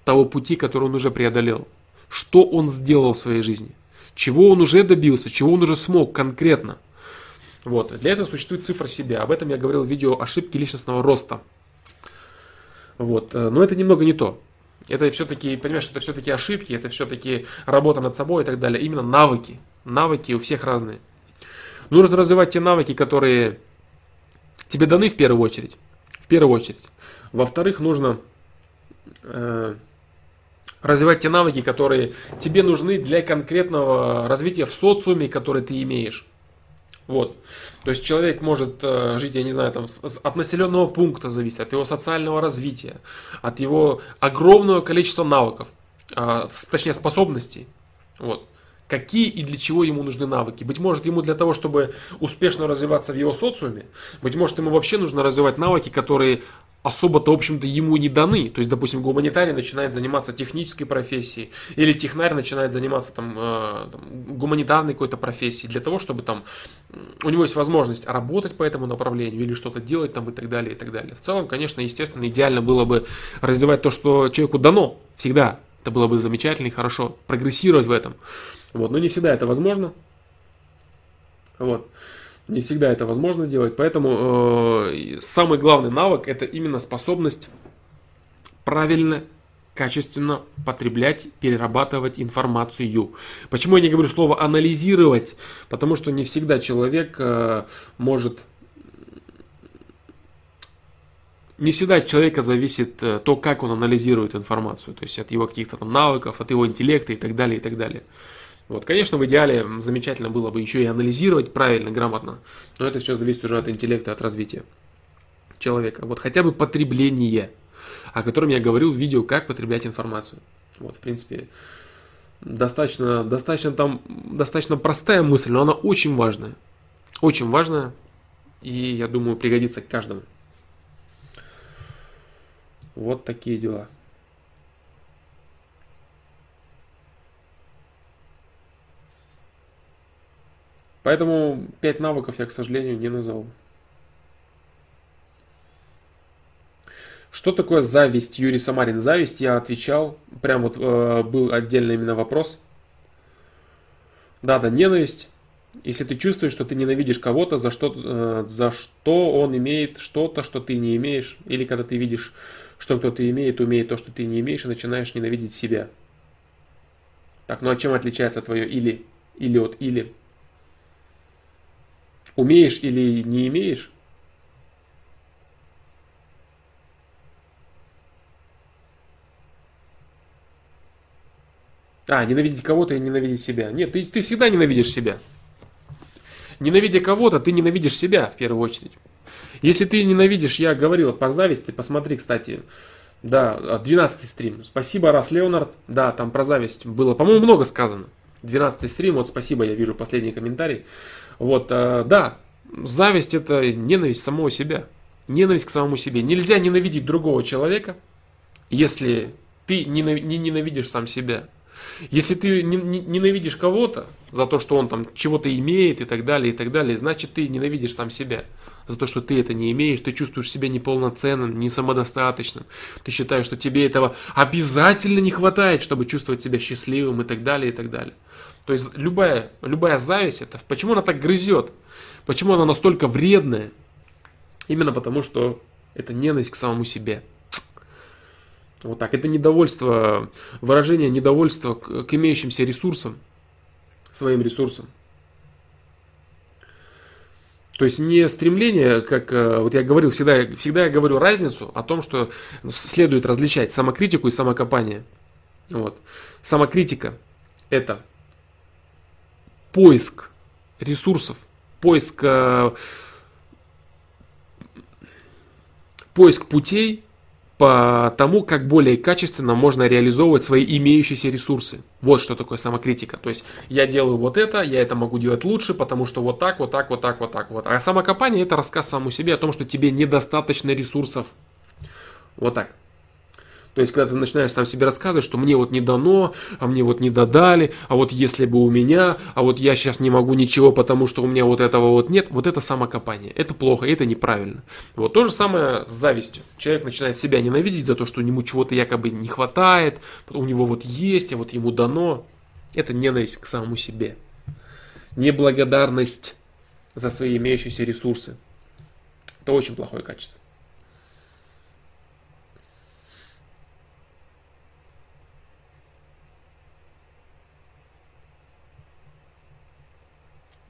того пути, который он уже преодолел. Что он сделал в своей жизни. Чего он уже добился, чего он уже смог конкретно. Вот. Для этого существует цифра себя. Об этом я говорил в видео ошибки личностного роста. Вот. Но это немного не то. Это все-таки, понимаешь, это все-таки ошибки, это все-таки работа над собой и так далее. Именно навыки. Навыки у всех разные. Нужно развивать те навыки, которые тебе даны в первую очередь. В первую очередь. Во-вторых, нужно э, развивать те навыки, которые тебе нужны для конкретного развития в социуме, который ты имеешь. Вот. То есть человек может э, жить, я не знаю, там, от населенного пункта зависит, от его социального развития, от его огромного количества навыков, э, точнее способностей. Вот. Какие и для чего ему нужны навыки? Быть может, ему для того, чтобы успешно развиваться в его социуме, быть может, ему вообще нужно развивать навыки, которые особо-то, в общем-то, ему не даны. То есть, допустим, гуманитарий начинает заниматься технической профессией, или технарь начинает заниматься там, э, там, гуманитарной какой-то профессией, для того, чтобы там у него есть возможность работать по этому направлению, или что-то делать там и так далее, и так далее. В целом, конечно, естественно, идеально было бы развивать то, что человеку дано всегда. Это было бы замечательно и хорошо. Прогрессировать в этом. Вот. Но не всегда это возможно. Вот. Не всегда это возможно делать, поэтому э, самый главный навык это именно способность правильно, качественно потреблять, перерабатывать информацию. Почему я не говорю слово анализировать? Потому что не всегда человек э, может не всегда от человека зависит э, то, как он анализирует информацию, то есть от его каких-то там навыков, от его интеллекта и так далее, и так далее. Вот, конечно, в идеале замечательно было бы еще и анализировать правильно, грамотно, но это все зависит уже от интеллекта, от развития человека. Вот хотя бы потребление, о котором я говорил в видео, как потреблять информацию. Вот, в принципе, достаточно, достаточно там, достаточно простая мысль, но она очень важная. Очень важная, и я думаю, пригодится каждому. Вот такие дела. Поэтому 5 навыков я, к сожалению, не назову. Что такое зависть, Юрий Самарин? Зависть, я отвечал, прям вот э, был отдельно именно вопрос. Да, да, ненависть. Если ты чувствуешь, что ты ненавидишь кого-то, за что, э, за что он имеет что-то, что ты не имеешь, или когда ты видишь, что кто-то имеет, умеет то, что ты не имеешь, и начинаешь ненавидеть себя. Так, ну а чем отличается твое или, или от или? Умеешь или не имеешь? А, ненавидеть кого-то и ненавидеть себя. Нет, ты, ты всегда ненавидишь себя. Ненавидя кого-то, ты ненавидишь себя в первую очередь. Если ты ненавидишь, я говорил по зависти, посмотри, кстати, да, 12 стрим. Спасибо, Рас Леонард. Да, там про зависть было, по-моему, много сказано. 12 стрим, вот спасибо, я вижу последний комментарий. Вот, э, да, зависть это ненависть самого себя. Ненависть к самому себе. Нельзя ненавидеть другого человека, если ты не ненавидишь сам себя. Если ты ненавидишь кого-то за то, что он там чего-то имеет и так далее, и так далее, значит ты ненавидишь сам себя. За то, что ты это не имеешь, ты чувствуешь себя неполноценным, не самодостаточным. Ты считаешь, что тебе этого обязательно не хватает, чтобы чувствовать себя счастливым и так далее, и так далее. То есть любая, любая зависть, это почему она так грызет? Почему она настолько вредная? Именно потому, что это ненависть к самому себе. Вот так. Это недовольство, выражение недовольства к, к имеющимся ресурсам, своим ресурсам. То есть не стремление, как э, вот я говорил, всегда, всегда я говорю разницу о том, что следует различать самокритику и самокопание. Вот. Самокритика – это поиск ресурсов, поиск, э, поиск путей по тому, как более качественно можно реализовывать свои имеющиеся ресурсы. Вот что такое самокритика. То есть я делаю вот это, я это могу делать лучше, потому что вот так, вот так, вот так, вот так, вот. А самокопание это рассказ самому себе о том, что тебе недостаточно ресурсов. Вот так. То есть, когда ты начинаешь сам себе рассказывать, что мне вот не дано, а мне вот не додали, а вот если бы у меня, а вот я сейчас не могу ничего, потому что у меня вот этого вот нет, вот это самокопание. Это плохо, это неправильно. Вот то же самое с завистью. Человек начинает себя ненавидеть за то, что ему чего-то якобы не хватает, у него вот есть, а вот ему дано. Это ненависть к самому себе. Неблагодарность за свои имеющиеся ресурсы. Это очень плохое качество.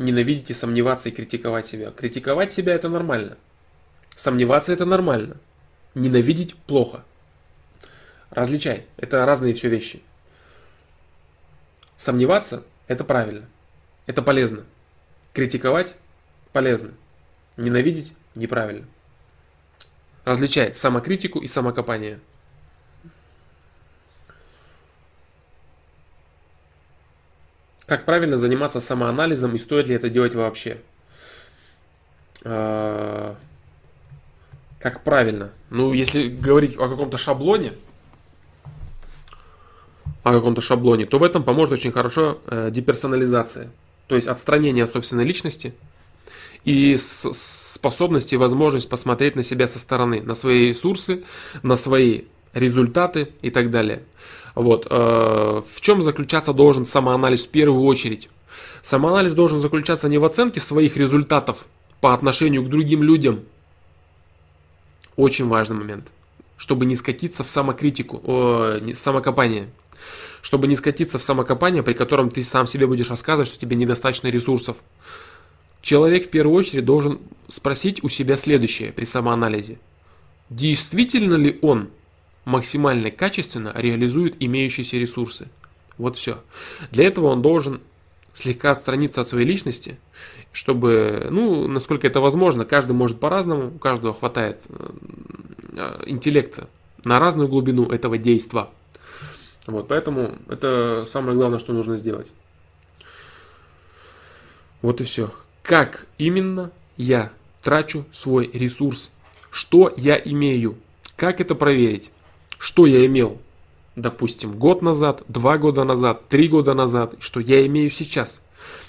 Ненавидеть и сомневаться и критиковать себя. Критиковать себя это нормально. Сомневаться это нормально. Ненавидеть плохо. Различай. Это разные все вещи. Сомневаться это правильно. Это полезно. Критиковать полезно. Ненавидеть неправильно. Различай самокритику и самокопание. Как правильно заниматься самоанализом и стоит ли это делать вообще? А, как правильно? Ну, если говорить о каком-то шаблоне, о каком-то шаблоне, то в этом поможет очень хорошо э, деперсонализация. То есть отстранение от собственной личности и способность и возможность посмотреть на себя со стороны, на свои ресурсы, на свои результаты и так далее. Вот. Э, в чем заключаться должен самоанализ в первую очередь? Самоанализ должен заключаться не в оценке своих результатов по отношению к другим людям. Очень важный момент. Чтобы не скатиться в самокритику, не, самокопание. Чтобы не скатиться в самокопание, при котором ты сам себе будешь рассказывать, что тебе недостаточно ресурсов. Человек в первую очередь должен спросить у себя следующее при самоанализе. действительно ли он максимально качественно реализует имеющиеся ресурсы. Вот все. Для этого он должен слегка отстраниться от своей личности, чтобы, ну, насколько это возможно, каждый может по-разному, у каждого хватает э, интеллекта на разную глубину этого действа. Вот, поэтому это самое главное, что нужно сделать. Вот и все. Как именно я трачу свой ресурс? Что я имею? Как это проверить? Что я имел, допустим, год назад, два года назад, три года назад, что я имею сейчас?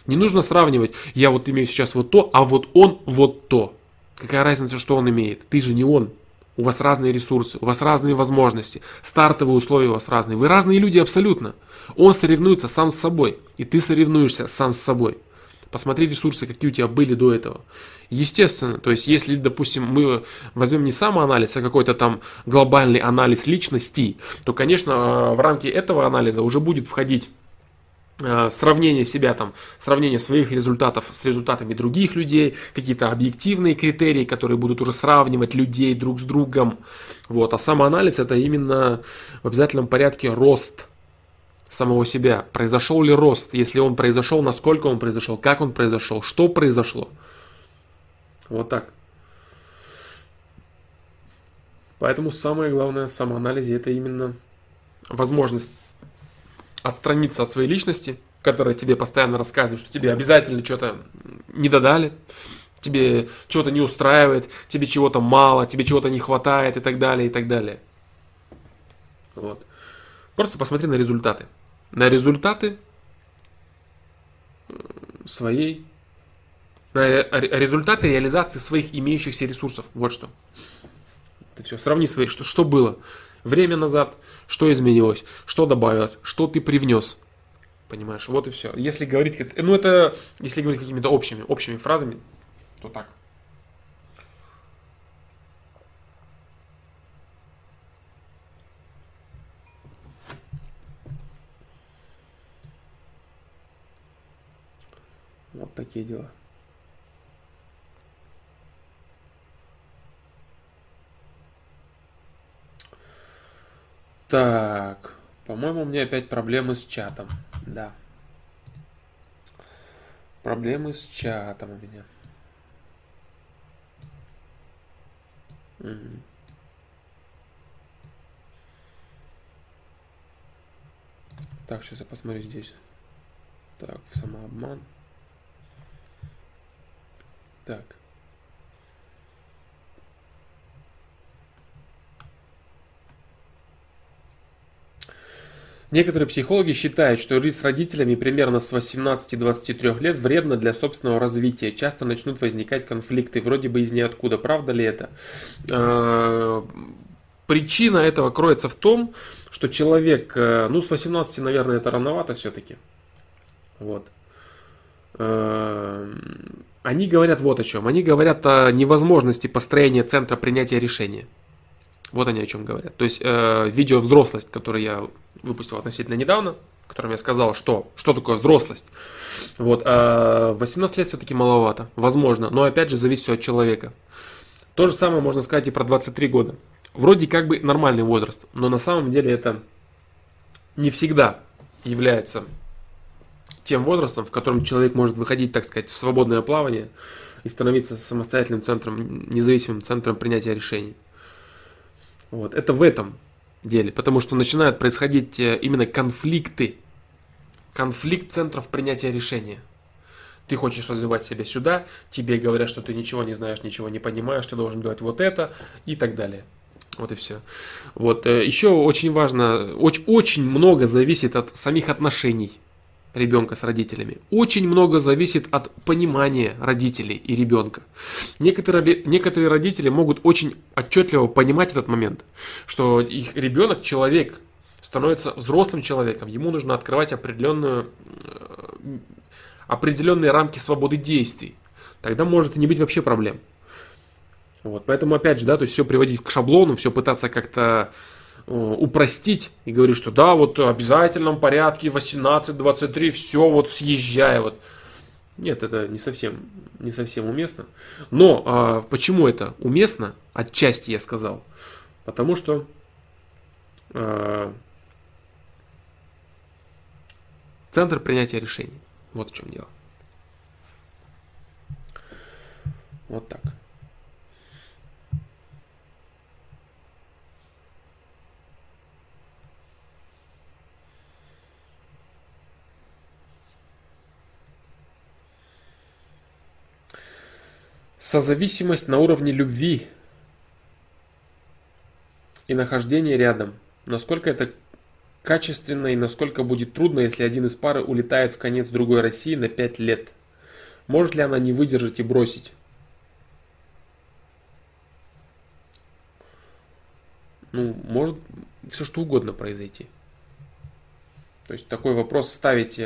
Не нужно сравнивать, я вот имею сейчас вот то, а вот он вот то. Какая разница, что он имеет? Ты же не он. У вас разные ресурсы, у вас разные возможности, стартовые условия у вас разные. Вы разные люди абсолютно. Он соревнуется сам с собой, и ты соревнуешься сам с собой. Посмотри ресурсы, какие у тебя были до этого. Естественно, то есть если, допустим, мы возьмем не самоанализ, а какой-то там глобальный анализ личности, то, конечно, э, в рамки этого анализа уже будет входить э, сравнение себя там, сравнение своих результатов с результатами других людей, какие-то объективные критерии, которые будут уже сравнивать людей друг с другом. Вот. А самоанализ это именно в обязательном порядке рост самого себя. Произошел ли рост? Если он произошел, насколько он произошел, как он произошел, что произошло. Вот так. Поэтому самое главное в самоанализе это именно возможность отстраниться от своей личности, которая тебе постоянно рассказывает, что тебе обязательно что-то не додали, тебе что-то не устраивает, тебе чего-то мало, тебе чего-то не хватает и так далее, и так далее. Вот. Просто посмотри на результаты. На результаты своей на результаты реализации своих имеющихся ресурсов. Вот что. Это все. Сравни свои, что, что было время назад, что изменилось, что добавилось, что ты привнес. Понимаешь, вот и все. Если говорить, ну это, если говорить какими-то общими, общими фразами, то так. Вот такие дела. Так, по-моему, у меня опять проблемы с чатом. Да. Проблемы с чатом у меня. Угу. Так, сейчас я посмотрю здесь. Так, самообман. Так. Некоторые психологи считают, что жить с родителями примерно с 18-23 лет вредно для собственного развития. Часто начнут возникать конфликты, вроде бы из ниоткуда. Правда ли это? А, причина этого кроется в том, что человек, э, ну с 18, наверное, это рановато все-таки. Вот. Они говорят вот о чем. Они говорят о невозможности построения центра принятия решения. Вот они о чем говорят. То есть э, видео взрослость, которое я выпустил относительно недавно, в котором я сказал, что, что такое взрослость. Вот, э, 18 лет все-таки маловато, возможно, но опять же зависит от человека. То же самое можно сказать и про 23 года. Вроде как бы нормальный возраст, но на самом деле это не всегда является тем возрастом, в котором человек может выходить, так сказать, в свободное плавание и становиться самостоятельным центром, независимым центром принятия решений. Вот. Это в этом деле, потому что начинают происходить э, именно конфликты, конфликт центров принятия решения. Ты хочешь развивать себя сюда, тебе говорят, что ты ничего не знаешь, ничего не понимаешь, ты должен делать вот это и так далее. Вот и все. Вот. Э, Еще очень важно, очень, очень много зависит от самих отношений ребенка с родителями. Очень много зависит от понимания родителей и ребенка. Некоторые, некоторые родители могут очень отчетливо понимать этот момент, что их ребенок, человек, становится взрослым человеком, ему нужно открывать определенную, э, определенные рамки свободы действий. Тогда может и не быть вообще проблем. Вот, поэтому опять же, да, то есть все приводить к шаблону, все пытаться как-то Э, упростить и говорить, что да, вот в обязательном порядке 18-23, все, вот съезжай. Вот. Нет, это не совсем, не совсем уместно. Но а, почему это уместно? Отчасти я сказал. Потому что а, центр принятия решений. Вот в чем дело. Вот так. Созависимость на уровне любви и нахождение рядом. Насколько это качественно и насколько будет трудно, если один из пары улетает в конец другой России на 5 лет. Может ли она не выдержать и бросить? Ну, может все что угодно произойти. То есть такой вопрос ставить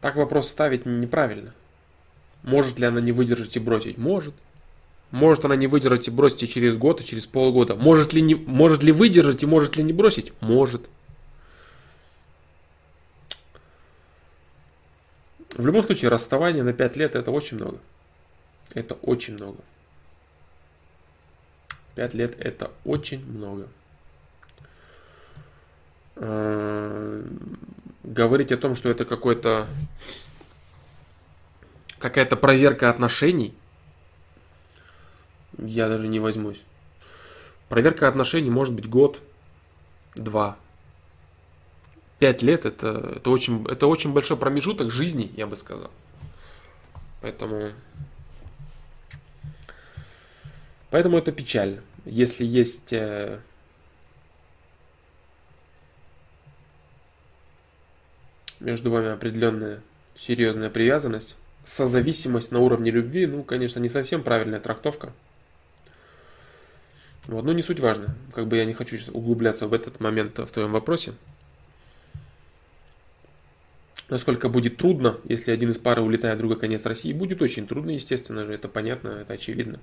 Так вопрос ставить неправильно. Может ли она не выдержать и бросить? Может. Может она не выдержать и бросить и через год, и через полгода. Может ли, не, может ли выдержать и может ли не бросить? Может. В любом случае, расставание на 5 лет это очень много. Это очень много. 5 лет это очень много. Говорить о том, что это какой-то какая-то проверка отношений, я даже не возьмусь. Проверка отношений может быть год, два. Пять лет это, это, очень, это очень большой промежуток жизни, я бы сказал. Поэтому, поэтому это печально. Если есть э, между вами определенная серьезная привязанность, созависимость на уровне любви, ну, конечно, не совсем правильная трактовка. Вот, но не суть важно. Как бы я не хочу углубляться в этот момент в твоем вопросе. Насколько будет трудно, если один из пары улетает другой конец России, будет очень трудно, естественно же, это понятно, это очевидно.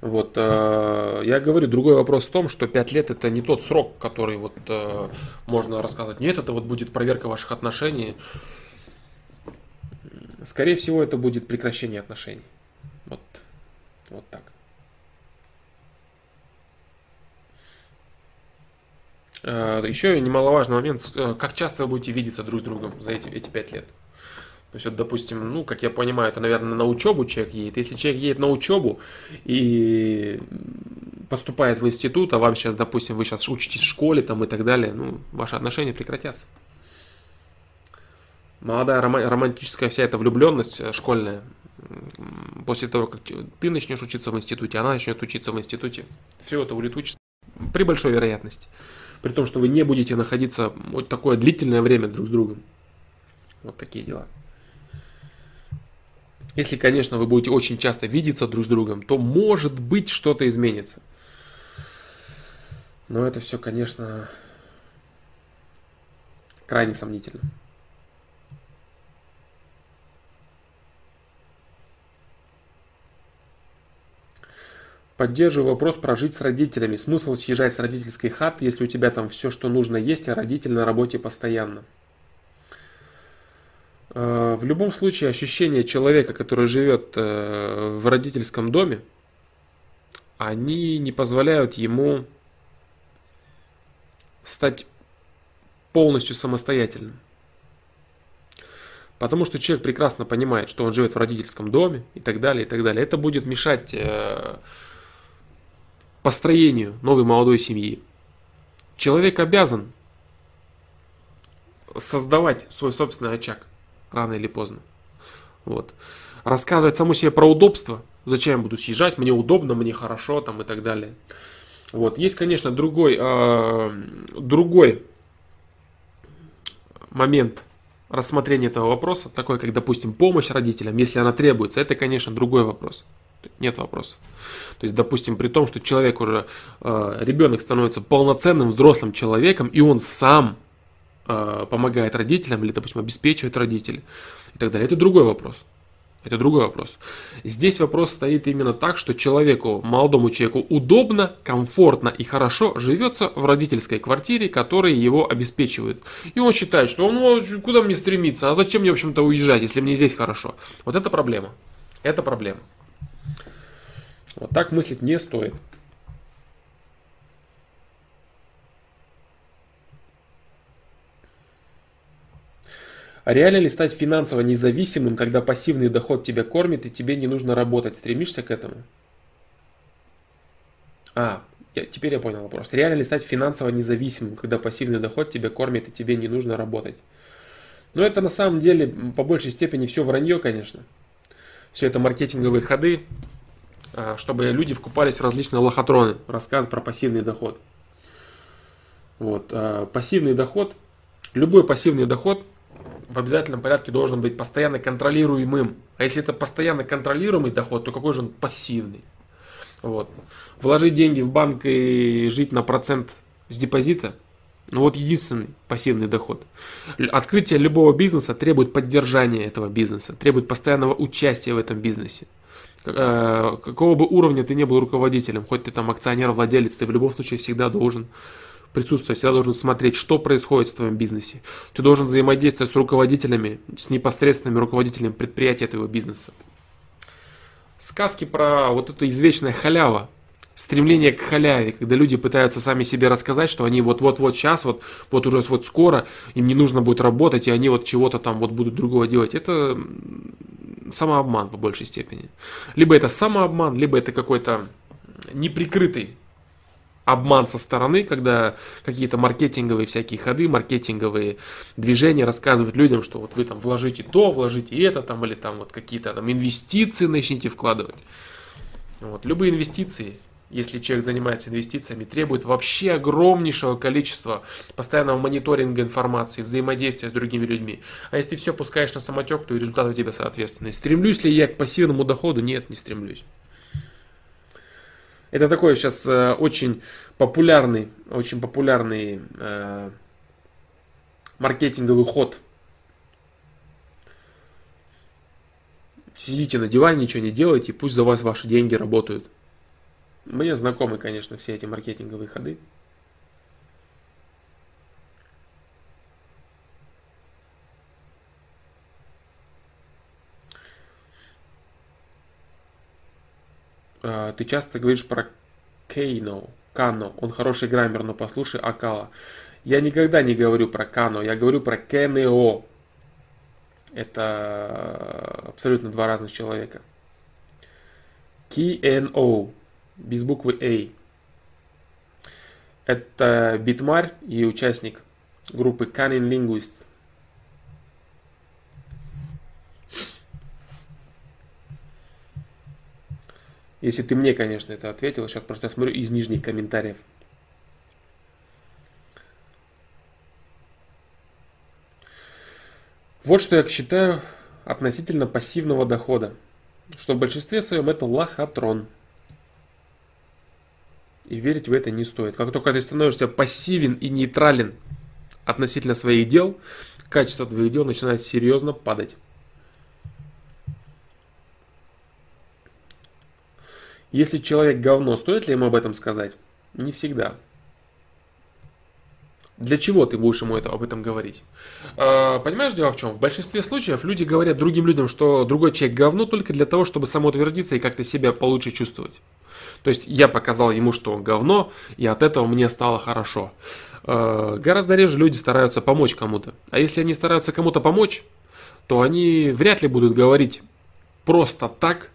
Вот, э, я говорю, другой вопрос в том, что 5 лет это не тот срок, который вот э, можно рассказать. Нет, это вот будет проверка ваших отношений. Скорее всего, это будет прекращение отношений. Вот, вот так. Э, еще немаловажный момент, э, как часто вы будете видеться друг с другом за эти, эти пять лет. То есть, вот, допустим, ну, как я понимаю, это, наверное, на учебу человек едет. Если человек едет на учебу и поступает в институт, а вам сейчас, допустим, вы сейчас учитесь в школе там и так далее, ну, ваши отношения прекратятся. Молодая романтическая вся эта влюбленность э, школьная, после того, как ты начнешь учиться в институте, она начнет учиться в институте, все это улетучится при большой вероятности. При том, что вы не будете находиться вот такое длительное время друг с другом. Вот такие дела. Если, конечно, вы будете очень часто видеться друг с другом, то может быть что-то изменится. Но это все, конечно, крайне сомнительно. Поддерживаю вопрос прожить с родителями. Смысл съезжать с родительской хаты, если у тебя там все, что нужно есть, а родитель на работе постоянно. Э, в любом случае ощущения человека, который живет э, в родительском доме, они не позволяют ему стать полностью самостоятельным. Потому что человек прекрасно понимает, что он живет в родительском доме и так далее, и так далее. Это будет мешать э, построению новой молодой семьи. Человек обязан создавать свой собственный очаг рано или поздно. Вот. Рассказывать саму себе про удобство, зачем я буду съезжать, мне удобно, мне хорошо там и так далее. Вот. Есть, конечно, другой, э, другой момент рассмотрения этого вопроса, такой как, допустим, помощь родителям, если она требуется, это, конечно, другой вопрос. Нет вопросов. То есть, допустим, при том, что человек уже, э, ребенок становится полноценным взрослым человеком, и он сам помогает родителям или, допустим, обеспечивает родителей и так далее. Это другой вопрос. Это другой вопрос. Здесь вопрос стоит именно так, что человеку, молодому человеку удобно, комфортно и хорошо живется в родительской квартире, которая его обеспечивает. И он считает, что ну куда мне стремиться, а зачем мне, в общем-то, уезжать, если мне здесь хорошо. Вот это проблема. Это проблема. Вот так мыслить не стоит. А реально ли стать финансово независимым, когда пассивный доход тебя кормит и тебе не нужно работать? Стремишься к этому? А, я, теперь я понял вопрос. Реально ли стать финансово независимым, когда пассивный доход тебя кормит и тебе не нужно работать? Но это на самом деле по большей степени все вранье, конечно. Все это маркетинговые ходы, а, чтобы люди вкупались в различные лохотроны, рассказ про пассивный доход. Вот, а, пассивный доход, любой пассивный доход – в обязательном порядке должен быть постоянно контролируемым. А если это постоянно контролируемый доход, то какой же он пассивный? Вот. Вложить деньги в банк и жить на процент с депозита, ну вот единственный пассивный доход. Открытие любого бизнеса требует поддержания этого бизнеса, требует постоянного участия в этом бизнесе. Э, какого бы уровня ты не был руководителем, хоть ты там акционер, владелец, ты в любом случае всегда должен присутствовать, всегда должен смотреть, что происходит в твоем бизнесе. Ты должен взаимодействовать с руководителями, с непосредственными руководителями предприятия этого бизнеса. Сказки про вот эту извечная халява, стремление к халяве, когда люди пытаются сами себе рассказать, что они вот-вот-вот сейчас, вот, вот уже вот скоро, им не нужно будет работать, и они вот чего-то там вот будут другого делать. Это самообман по большей степени. Либо это самообман, либо это какой-то неприкрытый обман со стороны, когда какие-то маркетинговые всякие ходы, маркетинговые движения рассказывают людям, что вот вы там вложите то, вложите это, там, или там вот какие-то там инвестиции начните вкладывать. Вот. Любые инвестиции, если человек занимается инвестициями, требуют вообще огромнейшего количества постоянного мониторинга информации, взаимодействия с другими людьми. А если все пускаешь на самотек, то и результат у тебя соответственный. Стремлюсь ли я к пассивному доходу? Нет, не стремлюсь. Это такой сейчас э, очень популярный, очень популярный э, маркетинговый ход. Сидите на диване, ничего не делайте, пусть за вас ваши деньги работают. Мне знакомы, конечно, все эти маркетинговые ходы. Ты часто говоришь про Кейно, Кано. Он хороший граммер, но послушай Акала. Я никогда не говорю про Кано, я говорю про КНО. Это абсолютно два разных человека. KNO, без буквы A. Это битмарь и участник группы Cunning Linguist. Если ты мне, конечно, это ответил. Сейчас просто я смотрю из нижних комментариев. Вот что я считаю относительно пассивного дохода. Что в большинстве своем это лохотрон. И верить в это не стоит. Как только ты становишься пассивен и нейтрален относительно своих дел, качество твоих дел начинает серьезно падать. Если человек говно, стоит ли ему об этом сказать? Не всегда. Для чего ты будешь ему это, об этом говорить? Э, понимаешь, дело в чем? В большинстве случаев люди говорят другим людям, что другой человек говно только для того, чтобы самоутвердиться и как-то себя получше чувствовать. То есть я показал ему, что он говно, и от этого мне стало хорошо. Э, гораздо реже люди стараются помочь кому-то. А если они стараются кому-то помочь, то они вряд ли будут говорить просто так,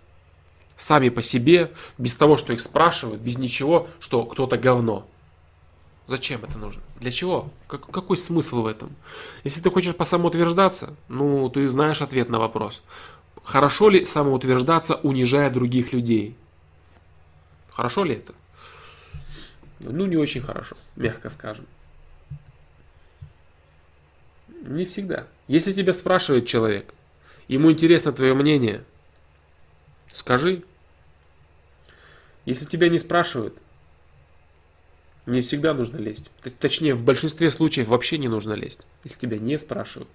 сами по себе, без того, что их спрашивают, без ничего, что кто-то говно. Зачем это нужно? Для чего? Как, какой смысл в этом? Если ты хочешь по самоутверждаться, ну, ты знаешь ответ на вопрос. Хорошо ли самоутверждаться, унижая других людей? Хорошо ли это? Ну, не очень хорошо, мягко скажем. Не всегда. Если тебя спрашивает человек, ему интересно твое мнение – Скажи. Если тебя не спрашивают, не всегда нужно лезть. Точнее, в большинстве случаев вообще не нужно лезть, если тебя не спрашивают.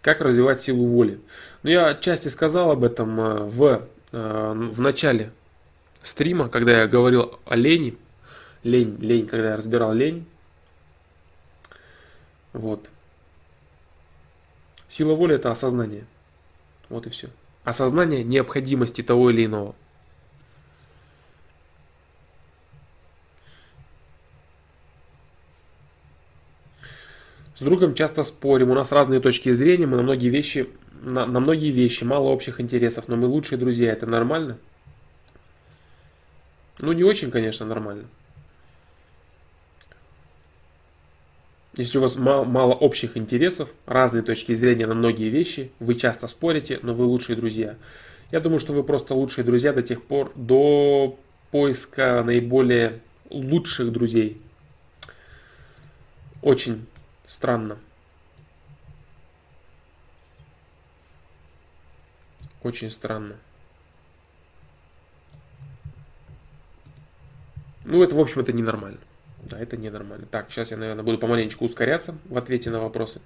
Как развивать силу воли? Ну, я отчасти сказал об этом э, в, э, в начале стрима, когда я говорил о лени. Лень, лень, когда я разбирал лень. Вот. Сила воли – это осознание. Вот и все. Осознание необходимости того или иного. С другом часто спорим, у нас разные точки зрения, мы на многие вещи, на, на многие вещи мало общих интересов, но мы лучшие друзья, это нормально? Ну, не очень, конечно, нормально. Если у вас мало, общих интересов, разные точки зрения на многие вещи, вы часто спорите, но вы лучшие друзья. Я думаю, что вы просто лучшие друзья до тех пор, до поиска наиболее лучших друзей. Очень Странно. Очень странно. Ну, это, в общем, это ненормально. Да, это ненормально. Так, сейчас я, наверное, буду помаленечку ускоряться в ответе на вопросы.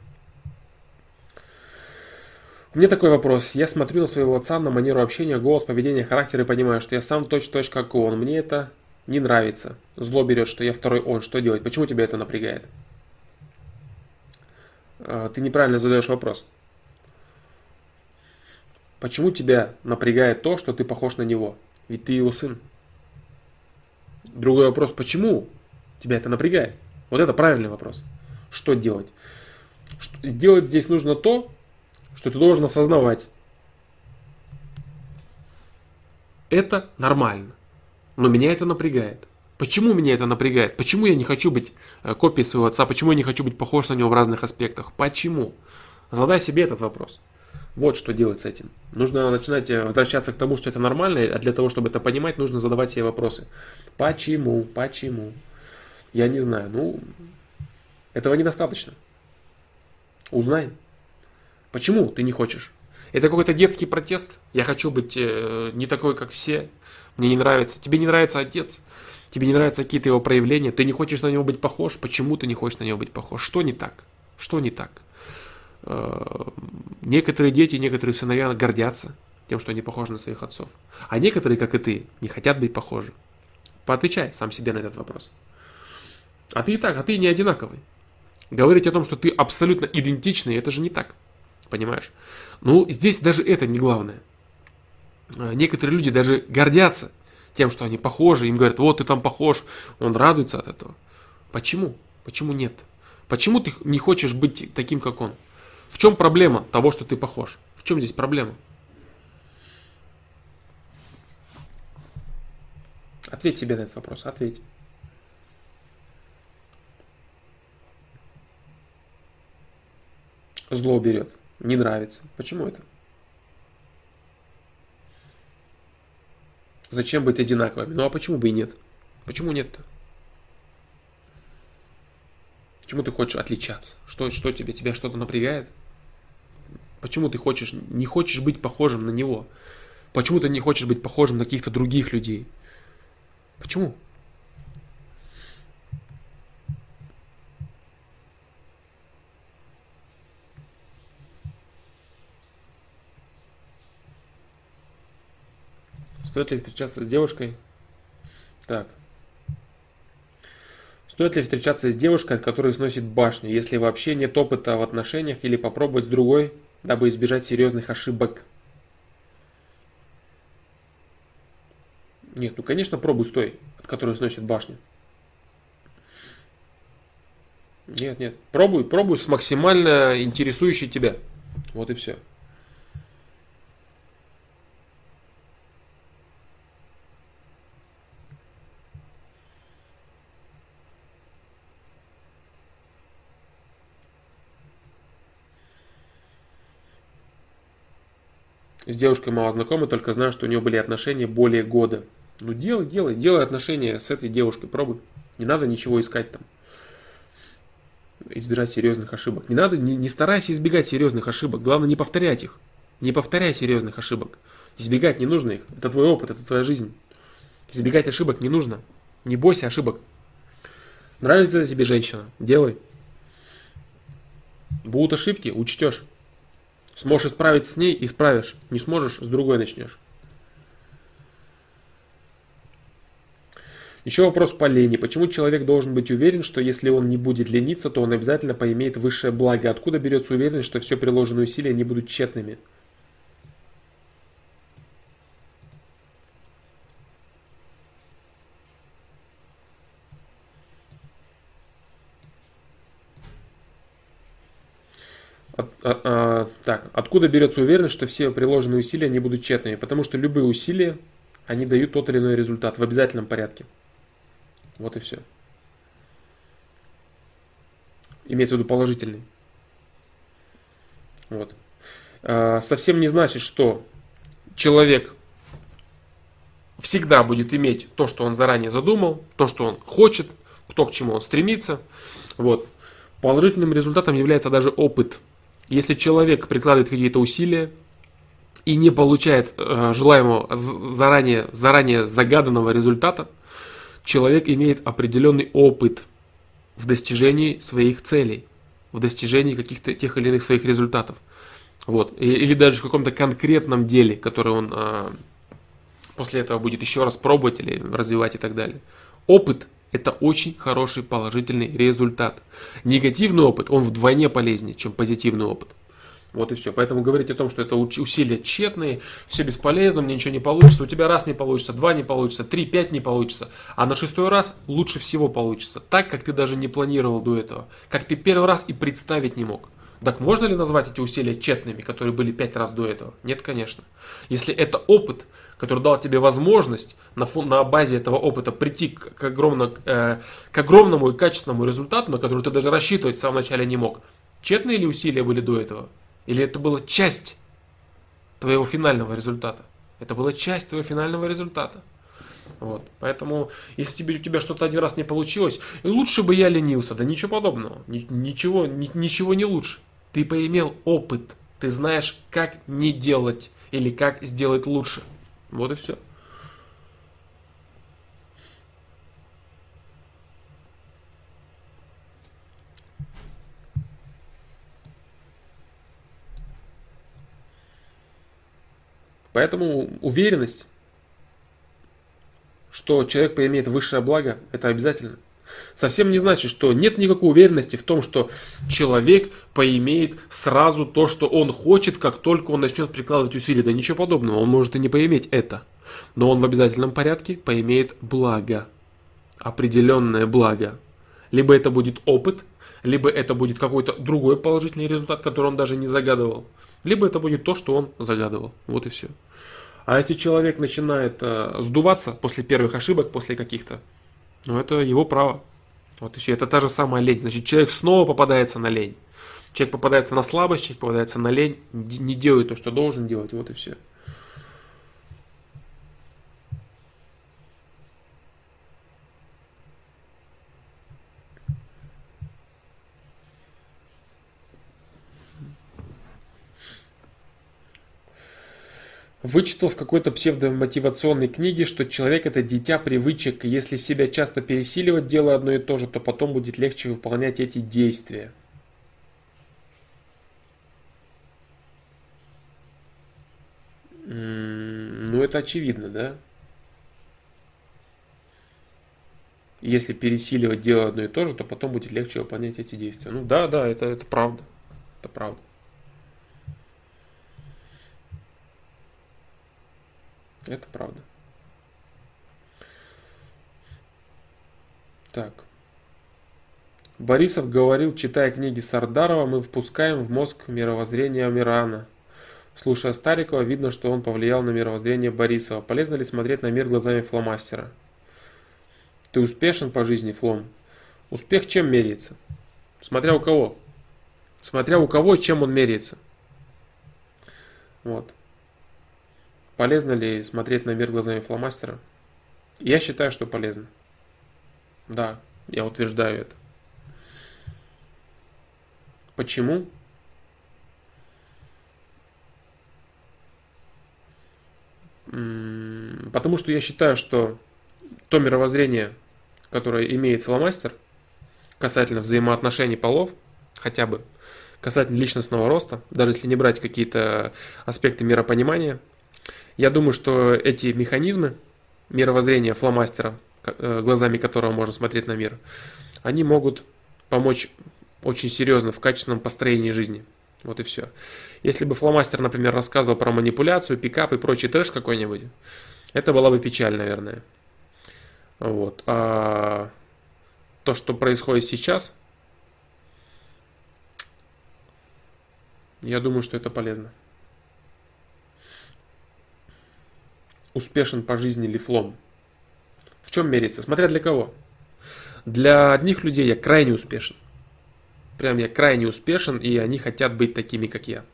У меня такой вопрос. Я смотрю на своего отца, на манеру общения, голос, поведение, характер и понимаю, что я сам точь-точь как он. Мне это не нравится. Зло берет, что я второй он. Что делать? Почему тебя это напрягает? А, ты неправильно задаешь вопрос. Почему тебя напрягает то, что ты похож на него? Ведь ты его сын. Другой вопрос, почему тебя это напрягает? Вот это правильный вопрос. Что делать? Делать здесь нужно то, что ты должен осознавать. Это нормально. Но меня это напрягает. Почему меня это напрягает? Почему я не хочу быть э, копией своего отца? Почему я не хочу быть похож на него в разных аспектах? Почему? Задай себе этот вопрос. Вот что делать с этим. Нужно начинать э, возвращаться к тому, что это нормально, а для того, чтобы это понимать, нужно задавать себе вопросы. Почему? Почему? Я не знаю. Ну, этого недостаточно. Узнай. Почему ты не хочешь? Это какой-то детский протест. Я хочу быть э, не такой, как все. Мне не нравится. Тебе не нравится отец тебе не нравятся какие-то его проявления, ты не хочешь на него быть похож, почему ты не хочешь на него быть похож? Что не так? Что не так? Э, некоторые дети, некоторые сыновья гордятся тем, что они похожи на своих отцов. А некоторые, как и ты, не хотят быть похожи. Поотвечай сам себе на этот вопрос. А ты и так, а ты не одинаковый. Говорить о том, что ты абсолютно идентичный, это же не так. Понимаешь? Ну, здесь даже это не главное. Э, некоторые люди даже гордятся тем, что они похожи, им говорят, вот ты там похож, он радуется от этого. Почему? Почему нет? Почему ты не хочешь быть таким, как он? В чем проблема того, что ты похож? В чем здесь проблема? Ответь себе на этот вопрос, ответь. Зло берет, не нравится. Почему это? Зачем быть одинаковыми? Ну а почему бы и нет? Почему нет-то? Почему ты хочешь отличаться? Что, что тебе? Тебя что-то напрягает? Почему ты хочешь, не хочешь быть похожим на него? Почему ты не хочешь быть похожим на каких-то других людей? Почему? Стоит ли встречаться с девушкой? Так. Стоит ли встречаться с девушкой, от которой сносит башню, если вообще нет опыта в отношениях, или попробовать с другой, дабы избежать серьезных ошибок? Нет, ну конечно пробуй с той, от которой сносит башню. Нет, нет. Пробуй, пробуй с максимально интересующей тебя. Вот и все. С девушкой мало знакомы, только знаю, что у нее были отношения более года. Ну делай, делай, делай отношения с этой девушкой, пробуй. Не надо ничего искать там. Избирать серьезных ошибок. Не надо, не, не старайся избегать серьезных ошибок. Главное не повторять их. Не повторяй серьезных ошибок. Избегать не нужно их. Это твой опыт, это твоя жизнь. Избегать ошибок не нужно. Не бойся ошибок. Нравится тебе женщина? Делай. Будут ошибки, учтешь. Сможешь исправить с ней, исправишь. Не сможешь, с другой начнешь. Еще вопрос по лени. Почему человек должен быть уверен, что если он не будет лениться, то он обязательно поимеет высшее благо? Откуда берется уверенность, что все приложенные усилия не будут тщетными? От, а, а, так, откуда берется уверенность, что все приложенные усилия не будут тщетными? Потому что любые усилия, они дают тот или иной результат в обязательном порядке. Вот и все. Имеется в виду положительный. Вот. А, совсем не значит, что человек всегда будет иметь то, что он заранее задумал, то, что он хочет, то, к чему он стремится. Вот. Положительным результатом является даже опыт. Если человек прикладывает какие-то усилия и не получает э, желаемого заранее, заранее загаданного результата, человек имеет определенный опыт в достижении своих целей, в достижении каких-то тех или иных своих результатов. Вот. Или даже в каком-то конкретном деле, который он э, после этого будет еще раз пробовать или развивать и так далее. Опыт – это очень хороший положительный результат. Негативный опыт, он вдвойне полезнее, чем позитивный опыт. Вот и все. Поэтому говорить о том, что это усилия тщетные, все бесполезно, мне ничего не получится, у тебя раз не получится, два не получится, три, пять не получится, а на шестой раз лучше всего получится, так, как ты даже не планировал до этого, как ты первый раз и представить не мог. Так можно ли назвать эти усилия тщетными, которые были пять раз до этого? Нет, конечно. Если это опыт, который дал тебе возможность на, фон, на базе этого опыта прийти к, к, огромно, э, к огромному и качественному результату, на который ты даже рассчитывать в самом начале не мог, тщетные ли усилия были до этого? Или это была часть твоего финального результата? Это была часть твоего финального результата. Вот. Поэтому, если тебе, у тебя что-то один раз не получилось, лучше бы я ленился. Да ничего подобного. Ничего, ничего не лучше. Ты поимел опыт. Ты знаешь, как не делать или как сделать лучше. Вот и все. Поэтому уверенность, что человек поимеет высшее благо, это обязательно. Совсем не значит, что нет никакой уверенности в том, что человек поимеет сразу то, что он хочет, как только он начнет прикладывать усилия. Да ничего подобного, он может и не поиметь это. Но он в обязательном порядке поимеет благо. Определенное благо. Либо это будет опыт, либо это будет какой-то другой положительный результат, который он даже не загадывал. Либо это будет то, что он загадывал. Вот и все. А если человек начинает э, сдуваться после первых ошибок, после каких-то, ну это его право. Вот и все. Это та же самая лень. Значит, человек снова попадается на лень. Человек попадается на слабость, человек попадается на лень, не делает то, что должен делать. Вот и все. Вычитал в какой-то псевдомотивационной книге, что человек это дитя привычек, и если себя часто пересиливать, делая одно и то же, то потом будет легче выполнять эти действия. Ну, это очевидно, да? Если пересиливать, делая одно и то же, то потом будет легче выполнять эти действия. Ну да, да, это, это правда. Это правда. Это правда. Так. Борисов говорил, читая книги Сардарова, мы впускаем в мозг мировоззрение Амирана. Слушая Старикова, видно, что он повлиял на мировоззрение Борисова. Полезно ли смотреть на мир глазами фломастера? Ты успешен по жизни, Флом? Успех чем меряется? Смотря у кого. Смотря у кого, чем он меряется. Вот. Полезно ли смотреть на мир глазами фломастера? Я считаю, что полезно. Да, я утверждаю это. Почему? Потому что я считаю, что то мировоззрение, которое имеет фломастер, касательно взаимоотношений полов, хотя бы, касательно личностного роста, даже если не брать какие-то аспекты миропонимания. Я думаю, что эти механизмы мировоззрения фломастера, э, глазами которого можно смотреть на мир, они могут помочь очень серьезно в качественном построении жизни. Вот и все. Если бы фломастер, например, рассказывал про манипуляцию, пикап и прочий трэш какой-нибудь, это была бы печаль, наверное. Вот. А то, что происходит сейчас, я думаю, что это полезно. Успешен по жизни ли флом? В чем мерится? Смотря для кого. Для одних людей я крайне успешен. Прям я крайне успешен, и они хотят быть такими, как я.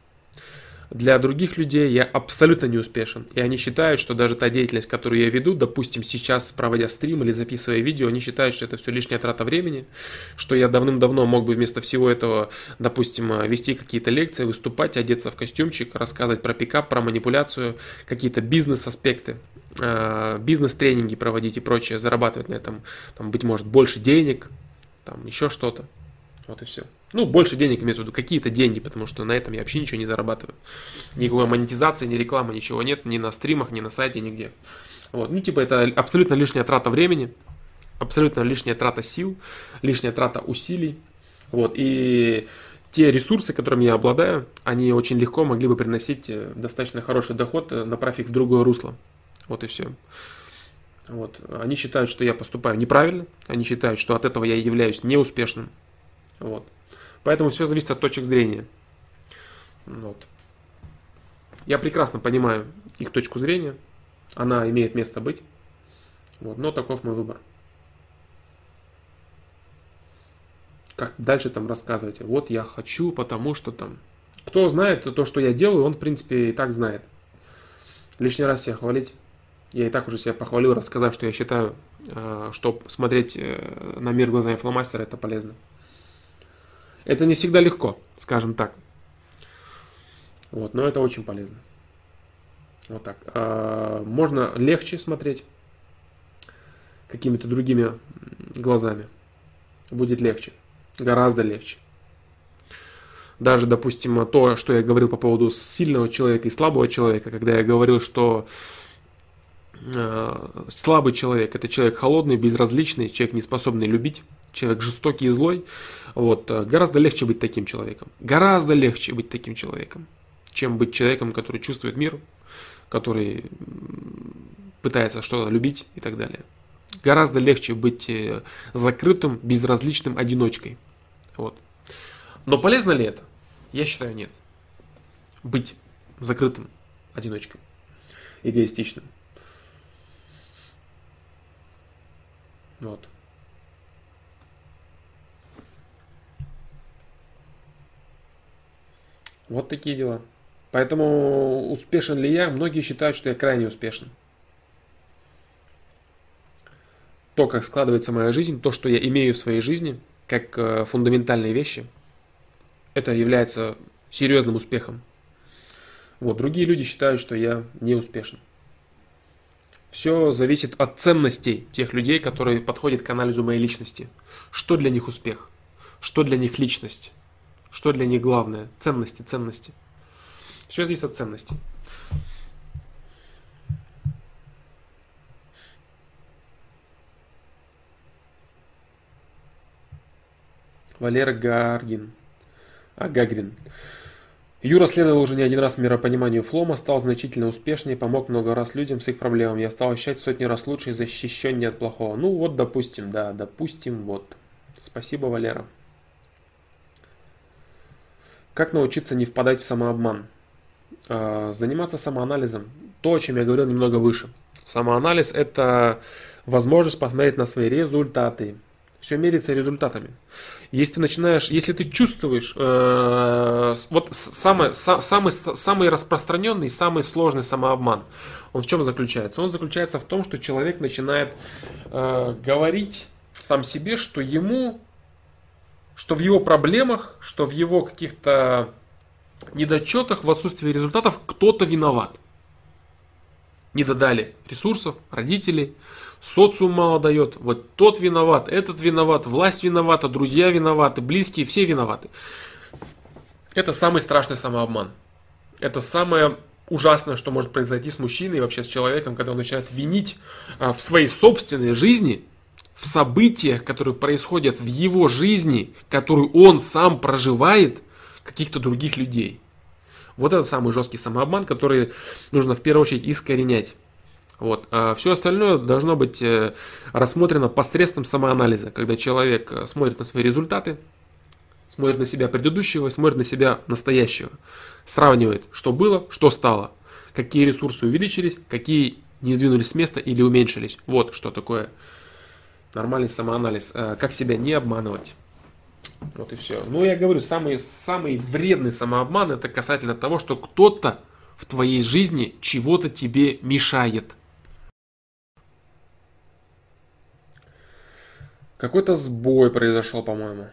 Для других людей я абсолютно не успешен. И они считают, что даже та деятельность, которую я веду, допустим, сейчас проводя стрим или записывая видео, они считают, что это все лишняя трата времени, что я давным-давно мог бы вместо всего этого, допустим, вести какие-то лекции, выступать, одеться в костюмчик, рассказывать про пикап, про манипуляцию, какие-то бизнес-аспекты, э, бизнес-тренинги проводить и прочее, зарабатывать на этом, там, быть может, больше денег, там, еще что-то. Вот и все. Ну, больше денег имеется в виду, какие-то деньги, потому что на этом я вообще ничего не зарабатываю. Никакой монетизации, ни рекламы, ничего нет, ни на стримах, ни на сайте, нигде. Вот. Ну, типа, это абсолютно лишняя трата времени, абсолютно лишняя трата сил, лишняя трата усилий. Вот. И те ресурсы, которыми я обладаю, они очень легко могли бы приносить э, достаточно хороший доход, э, направив в другое русло. Вот и все. Вот. Они считают, что я поступаю неправильно, они считают, что от этого я являюсь неуспешным. Вот. Поэтому все зависит от точек зрения. Вот. Я прекрасно понимаю их точку зрения. Она имеет место быть. Вот. Но таков мой выбор. Как дальше там рассказывать? Вот я хочу, потому что там... Кто знает то, что я делаю, он в принципе и так знает. Лишний раз себя хвалить. Я и так уже себя похвалил, рассказав, что я считаю, э, что смотреть э, на мир глазами фломастера это полезно. Это не всегда легко, скажем так. Вот, но это очень полезно. Вот так. А, можно легче смотреть какими-то другими глазами. Будет легче. Гораздо легче. Даже, допустим, то, что я говорил по поводу сильного человека и слабого человека, когда я говорил, что слабый человек это человек холодный, безразличный, человек, не способный любить, человек жестокий и злой, вот, э, гораздо легче быть таким человеком. Гораздо легче быть таким человеком, чем быть человеком, который чувствует мир, который пытается что-то любить и так далее. Гораздо легче быть э, закрытым, безразличным одиночкой. Вот. Но полезно ли это? Я считаю, нет. Быть закрытым одиночкой, эгоистичным. Вот. Вот такие дела. Поэтому успешен ли я? Многие считают, что я крайне успешен. То, как складывается моя жизнь, то, что я имею в своей жизни, как э, фундаментальные вещи, это является серьезным успехом. Вот, другие люди считают, что я не успешен. Все зависит от ценностей тех людей, которые подходят к анализу моей личности. Что для них успех? Что для них личность? Что для них главное? Ценности, ценности. Все зависит от ценностей. Валера Гаргин. А, Гагрин. Юра следовал уже не один раз миропониманию Флома, стал значительно успешнее, помог много раз людям с их проблемами. Я стал ощущать сотни раз лучше и защищеннее от плохого. Ну вот, допустим, да, допустим, вот. Спасибо, Валера. Как научиться не впадать в самообман? А, заниматься самоанализом. То, о чем я говорил немного выше. Самоанализ – это возможность посмотреть на свои результаты. Все меряется результатами. Если ты начинаешь, если ты чувствуешь, э, вот самый, самый, самый распространенный, самый сложный самообман, он в чем заключается? Он заключается в том, что человек начинает э, говорить сам себе, что ему что в его проблемах, что в его каких-то недочетах, в отсутствии результатов кто-то виноват. Не додали ресурсов, родителей, социум мало дает, вот тот виноват, этот виноват, власть виновата, друзья виноваты, близкие, все виноваты. Это самый страшный самообман. Это самое ужасное, что может произойти с мужчиной и вообще с человеком, когда он начинает винить а, в своей собственной жизни, в событиях, которые происходят в его жизни, которую он сам проживает, каких-то других людей. Вот это самый жесткий самообман, который нужно в первую очередь искоренять. Вот. А все остальное должно быть э, рассмотрено посредством самоанализа, когда человек э, смотрит на свои результаты, смотрит на себя предыдущего, смотрит на себя настоящего, сравнивает, что было, что стало, какие ресурсы увеличились, какие не сдвинулись с места или уменьшились. Вот что такое нормальный самоанализ. Э, как себя не обманывать. Вот и все. Ну, я говорю, самый, самый вредный самообман это касательно того, что кто-то в твоей жизни чего-то тебе мешает. Какой-то сбой произошел, по-моему.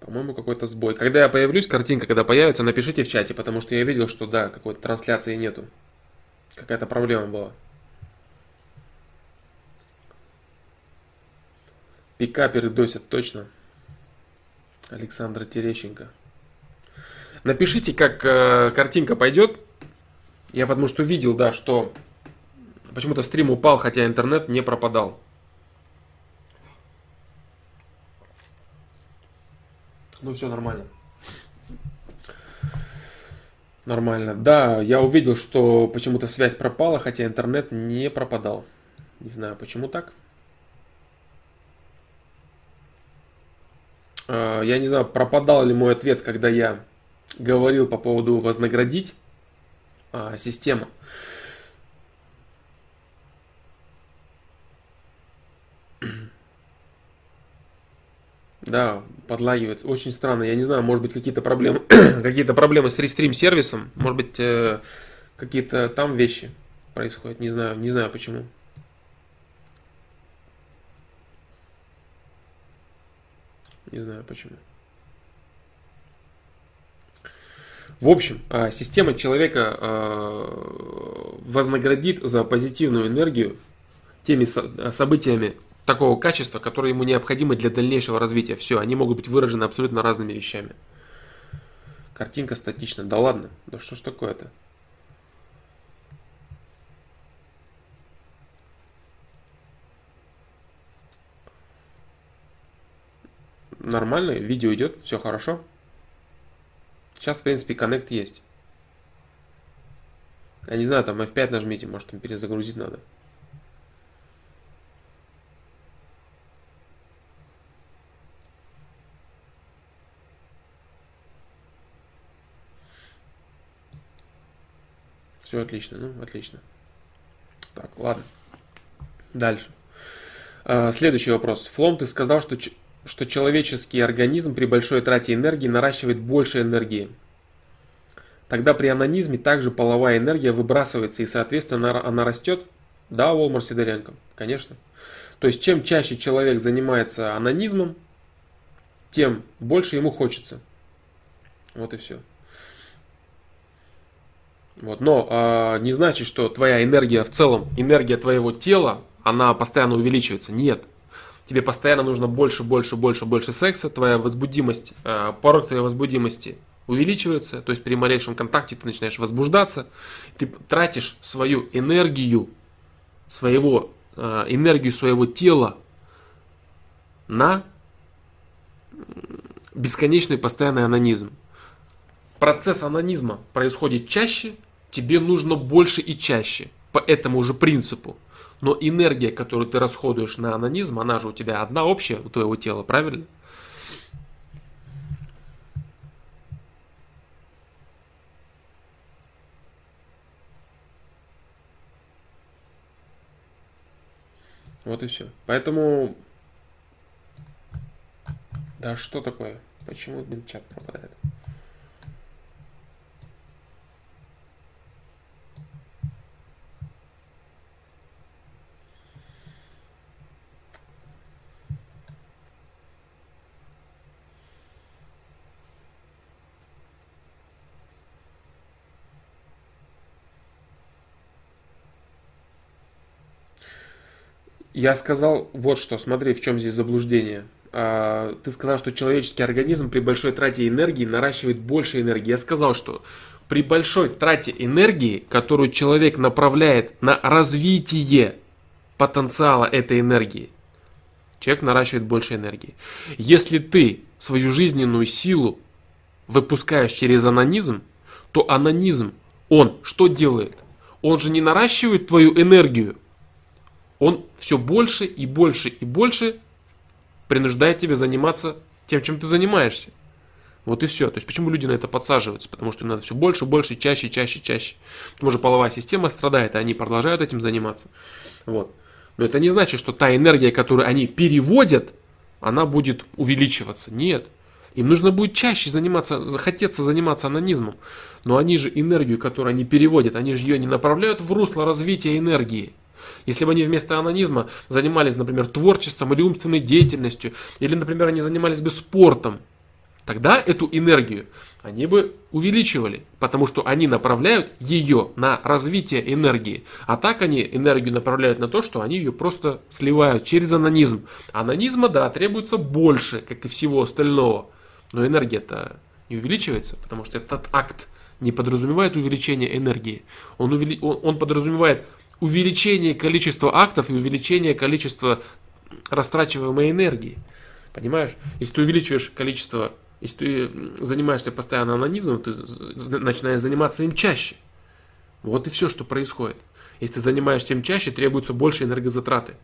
По-моему, какой-то сбой. Когда я появлюсь, картинка, когда появится, напишите в чате, потому что я видел, что да, какой-то трансляции нету. Какая-то проблема была. Пикаперы досят, точно. Александра Терещенко. Напишите, как э, картинка пойдет. Я потому что видел, да, что почему-то стрим упал, хотя интернет не пропадал. Ну все нормально. Нормально. Да, я увидел, что почему-то связь пропала, хотя интернет не пропадал. Не знаю, почему так. А, я не знаю, пропадал ли мой ответ, когда я говорил по поводу вознаградить а, систему. (clears throat) Да, подлагивает. Очень странно. Я не знаю, может быть, какие-то проблемы, (clears throat) какие-то проблемы с рестрим сервисом. Может быть, э, какие-то там вещи происходят. Не знаю, не знаю почему. Не знаю почему. В общем, а, система человека а, вознаградит за позитивную энергию теми событиями, такого качества, которые ему необходимы для дальнейшего развития. Все, они могут быть выражены абсолютно разными вещами. Картинка статична. Да ладно, да что ж такое-то? Нормально, видео идет, все хорошо. Сейчас, в принципе, коннект есть. Я не знаю, там F5 нажмите, может там перезагрузить надо. Все отлично, ну, отлично. Так, ладно. Дальше. А, следующий вопрос. Флом, ты сказал, что, что человеческий организм при большой трате энергии наращивает больше энергии. Тогда при анонизме также половая энергия выбрасывается и, соответственно, она растет? Да, Волмар Сидоренко, конечно. То есть, чем чаще человек занимается анонизмом, тем больше ему хочется. Вот и все. Вот, но э, не значит, что твоя энергия в целом, энергия твоего тела, она постоянно увеличивается. Нет. Тебе постоянно нужно больше, больше, больше, больше секса. Твоя возбудимость, э, порог твоей возбудимости увеличивается. То есть при малейшем контакте ты начинаешь возбуждаться. Ты тратишь свою энергию, своего, э, энергию своего тела на бесконечный постоянный анонизм процесс анонизма происходит чаще, тебе нужно больше и чаще. По этому же принципу. Но энергия, которую ты расходуешь на анонизм, она же у тебя одна общая у твоего тела, правильно? Вот и все. Поэтому... Да что такое? Почему чат пропадает? Я сказал вот что, смотри, в чем здесь заблуждение. э, ты сказал, что человеческий организм при большой трате энергии наращивает больше энергии. Я сказал, что при большой трате энергии, которую человек направляет на развитие потенциала этой энергии, человек наращивает больше энергии. Если ты свою жизненную силу выпускаешь через анонизм, то анонизм, он что делает? Он же не наращивает твою энергию, он все больше и больше и больше принуждает тебя заниматься тем, чем ты занимаешься. Вот и все. То есть почему люди на это подсаживаются? Потому что им надо все больше, больше, чаще, чаще, чаще. Потому что половая система страдает, и они продолжают этим заниматься. Вот. Но это не значит, что та энергия, которую они переводят, она будет увеличиваться. Нет. Им нужно будет чаще заниматься, захотеться заниматься анонизмом. Но они же энергию, которую они переводят, они же ее не направляют в русло развития энергии. Если бы они вместо анонизма занимались, например, творчеством или умственной деятельностью, или, например, они занимались бы спортом, тогда эту энергию они бы увеличивали, потому что они направляют ее на развитие энергии. А так они энергию направляют на то, что они ее просто сливают через анонизм. Анонизма, да, требуется больше, как и всего остального. Но энергия-то не увеличивается, потому что этот акт не подразумевает увеличение энергии. Он, увели... он, он подразумевает увеличение количества актов и увеличение количества растрачиваемой энергии. Понимаешь? Если ты увеличиваешь количество, если ты занимаешься постоянно анонизмом, ты начинаешь заниматься им чаще. Вот и все, что происходит. Если ты занимаешься им чаще, требуется больше энергозатраты.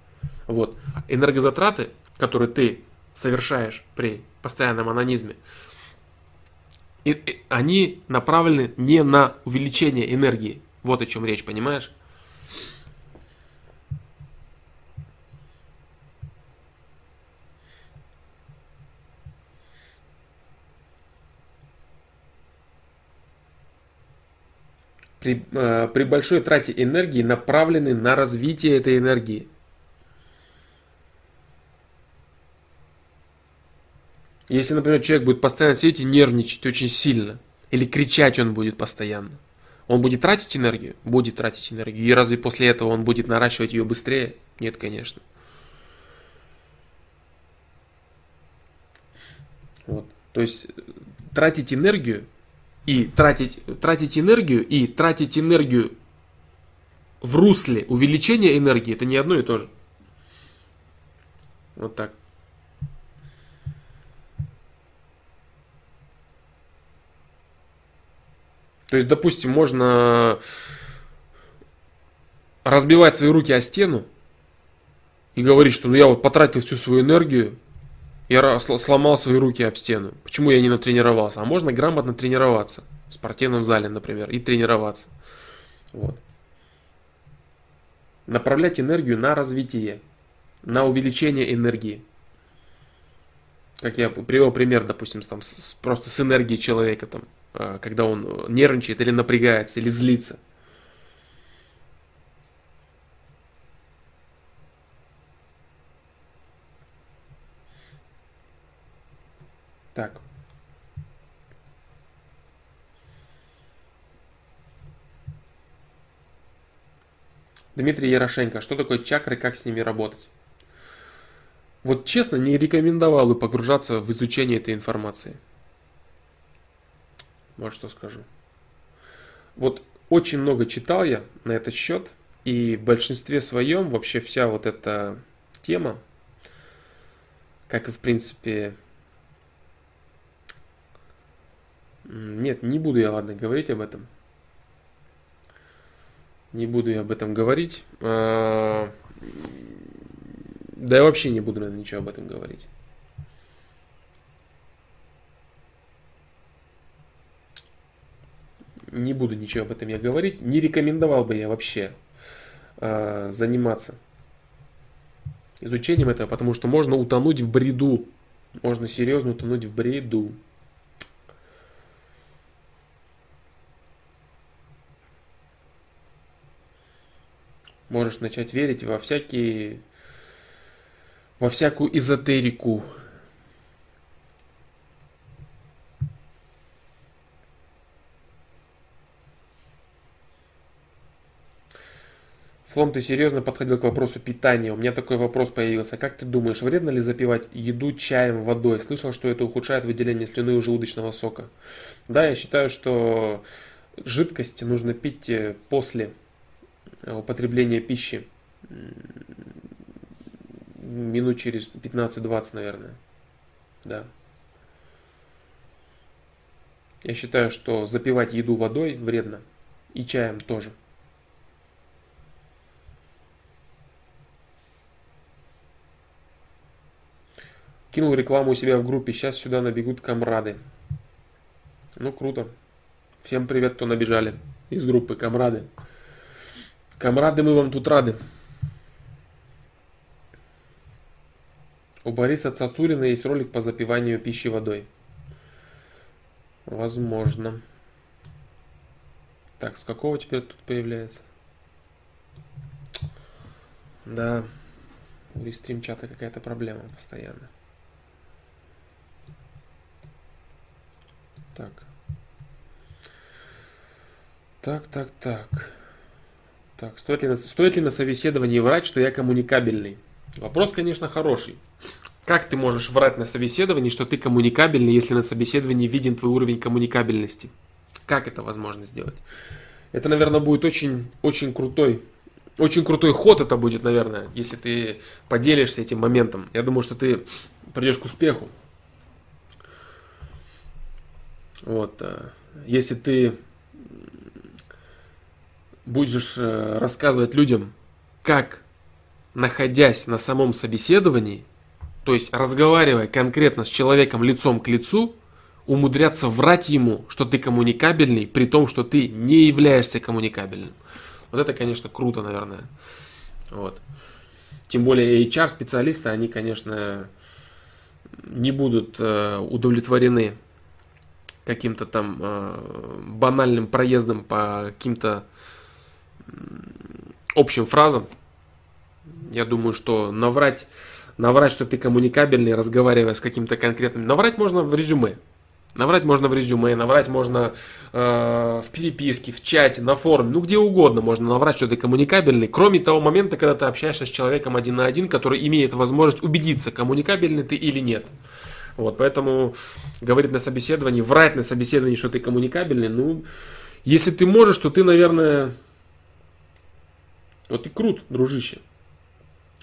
Вот. Энергозатраты, которые ты совершаешь при постоянном анонизме, и, они направлены не на увеличение энергии. Вот о чем речь, понимаешь? При, э, при большой трате энергии направлены на развитие этой энергии. Если, например, человек будет постоянно сидеть и нервничать очень сильно, или кричать он будет постоянно, он будет тратить энергию? Будет тратить энергию. И разве после этого он будет наращивать ее быстрее? Нет, конечно. Вот. То есть тратить энергию и тратить, тратить энергию и тратить энергию в русле увеличения энергии это не одно и то же. Вот так. То есть, допустим, можно разбивать свои руки о стену и говорить, что ну я вот потратил всю свою энергию, я сломал свои руки об стену. Почему я не натренировался? А можно грамотно тренироваться в спортивном зале, например, и тренироваться. Вот. Направлять энергию на развитие, на увеличение энергии. Как я привел пример, допустим, там, с, просто с энергией человека, там, а, когда он нервничает или напрягается, или злится. Так. Дмитрий Ярошенко, что такое чакры, как с ними работать? Вот честно, не рекомендовал бы погружаться в изучение этой информации. Вот что скажу. Вот очень много читал я на этот счет, и в большинстве своем вообще вся вот эта тема, как и в принципе Нет, не буду я, ладно, говорить об этом. Не буду я об этом говорить. А, да я вообще не буду, наверное, ничего об этом говорить. Не буду ничего об этом я говорить. Не рекомендовал бы я вообще э, заниматься изучением этого, потому что можно утонуть в бреду. Можно серьезно утонуть в бреду. Можешь начать верить во всякие, во всякую эзотерику. Флом, ты серьезно подходил к вопросу питания. У меня такой вопрос появился. Как ты думаешь, вредно ли запивать еду чаем, водой? Слышал, что это ухудшает выделение слюны и желудочного сока. Да, я считаю, что жидкости нужно пить э, после употребления пищи. Минут через 15-20, наверное. Да. Я считаю, что запивать еду водой вредно. И чаем тоже. Кинул рекламу у себя в группе. Сейчас сюда набегут комрады. Ну, круто. Всем привет, кто набежали из группы комрады. Комрады, мы вам тут рады. У Бориса Цацурина есть ролик по запиванию пищи водой. Возможно. Так, с какого теперь тут появляется? Да, у рестрим чата какая-то проблема постоянно. Так. Так, так, так. Так, стоит ли, на, стоит ли на собеседовании врать, что я коммуникабельный? Вопрос, конечно, хороший. Как ты можешь врать на собеседовании, что ты коммуникабельный, если на собеседовании виден твой уровень коммуникабельности? Как это возможно сделать? Это, наверное, будет очень, очень крутой, очень крутой ход это будет, наверное, если ты поделишься этим моментом. Я думаю, что ты придешь к успеху. Вот. Э, если ты будешь э, рассказывать людям, как, находясь на самом собеседовании, то есть разговаривая конкретно с человеком лицом к лицу, умудряться врать ему, что ты коммуникабельный, при том, что ты не являешься коммуникабельным. Вот это, конечно, круто, наверное. Вот. Тем более HR-специалисты, они, конечно, не будут э, удовлетворены каким-то там э, банальным проездом по каким-то общим фразам. Я думаю, что наврать, наврать, что ты коммуникабельный, разговаривая с каким-то конкретным... Наврать можно в резюме. Наврать можно в резюме, наврать можно э, в переписке, в чате, на форуме, ну где угодно можно наврать, что ты коммуникабельный, кроме того момента, когда ты общаешься с человеком один на один, который имеет возможность убедиться, коммуникабельный ты или нет. Вот, поэтому говорить на собеседовании, врать на собеседовании, что ты коммуникабельный, ну, если ты можешь, то ты, наверное, вот ты крут, дружище.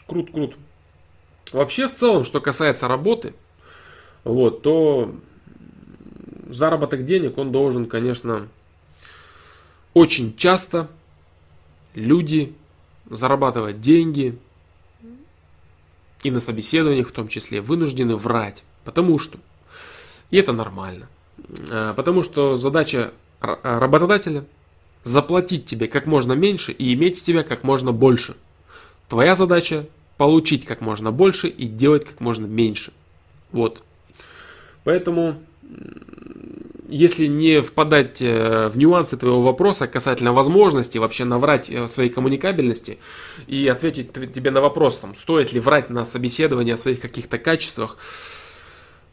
Крут, крут. Вообще, в целом, что касается работы, вот, то заработок денег, он должен, конечно, очень часто люди зарабатывать деньги и на собеседованиях в том числе вынуждены врать. Потому что, и это нормально, э, потому что задача работодателя заплатить тебе как можно меньше и иметь с тебя как можно больше. Твоя задача получить как можно больше и делать как можно меньше. Вот. Поэтому, если не впадать э, в нюансы твоего вопроса касательно возможности вообще наврать своей коммуникабельности и ответить тебе на вопрос, там, стоит ли врать на собеседовании о своих каких-то качествах,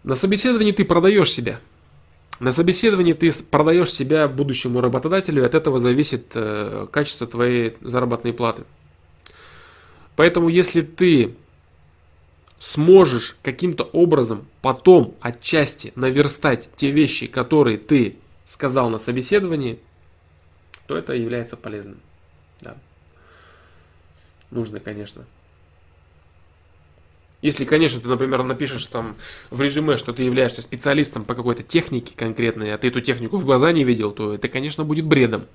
на собеседовании ты продаешь себя. На собеседовании ты продаешь себя будущему работодателю, и от этого зависит э, качество твоей заработной платы. Поэтому если ты сможешь каким-то образом потом отчасти наверстать те вещи, которые ты сказал на собеседовании, то это является полезным. Да. Нужно, конечно, если, конечно, ты, например, напишешь там в резюме, что ты являешься специалистом по какой-то технике конкретной, а ты эту технику в глаза не видел, то это, конечно, будет бредом.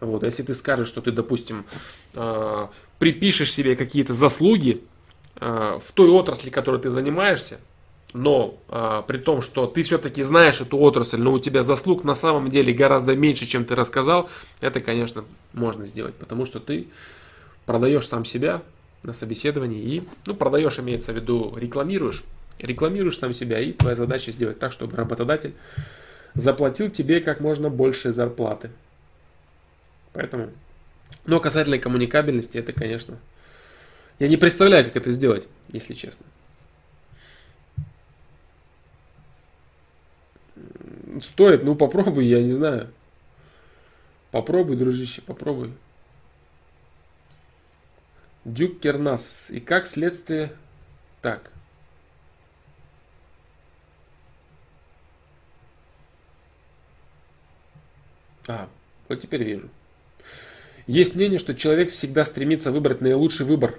Вот. А если ты скажешь, что ты, допустим, э, припишешь себе какие-то заслуги э, в той отрасли, которой ты занимаешься, но э, при том, что ты все-таки знаешь эту отрасль, но у тебя заслуг на самом деле гораздо меньше, чем ты рассказал, это, конечно, можно сделать, потому что ты продаешь сам себя, на собеседовании и, ну, продаешь, имеется в виду, рекламируешь, рекламируешь сам себя, и твоя задача сделать так, чтобы работодатель заплатил тебе как можно больше зарплаты. Поэтому, но касательно коммуникабельности, это, конечно, я не представляю, как это сделать, если честно. Стоит, ну попробуй, я не знаю. Попробуй, дружище, попробуй. Дюк Кернас. И как следствие... Так. А, вот теперь вижу. Есть мнение, что человек всегда стремится выбрать наилучший выбор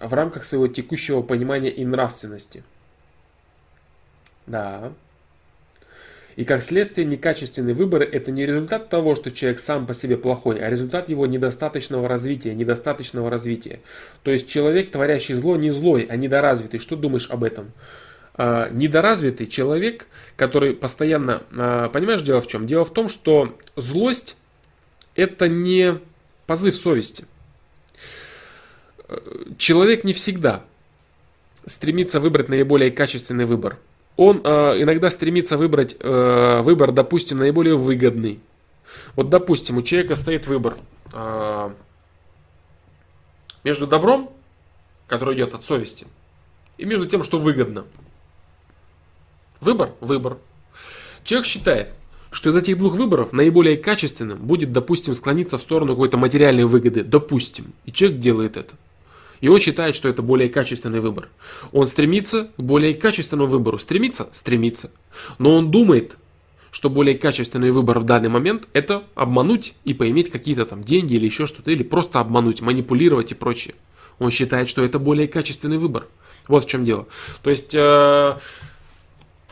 в рамках своего текущего понимания и нравственности. Да. И как следствие, некачественный выбор – это не результат того, что человек сам по себе плохой, а результат его недостаточного развития, недостаточного развития. То есть человек, творящий зло, не злой, а недоразвитый. Что думаешь об этом? А, недоразвитый человек, который постоянно... А, понимаешь, дело в чем? Дело в том, что злость – это не позыв совести. Человек не всегда стремится выбрать наиболее качественный выбор – он э, иногда стремится выбрать э, выбор, допустим, наиболее выгодный. Вот, допустим, у человека стоит выбор э, между добром, который идет от совести, и между тем, что выгодно. Выбор? Выбор. Человек считает, что из этих двух выборов наиболее качественным будет, допустим, склониться в сторону какой-то материальной выгоды. Допустим. И человек делает это. И он считает, что это более качественный выбор. Он стремится к более качественному выбору. Стремится? Стремится. Но он думает, что более качественный выбор в данный момент это обмануть и поиметь какие-то там деньги или еще что-то, или просто обмануть, манипулировать и прочее. Он считает, что это более качественный выбор. Вот в чем дело. То есть э,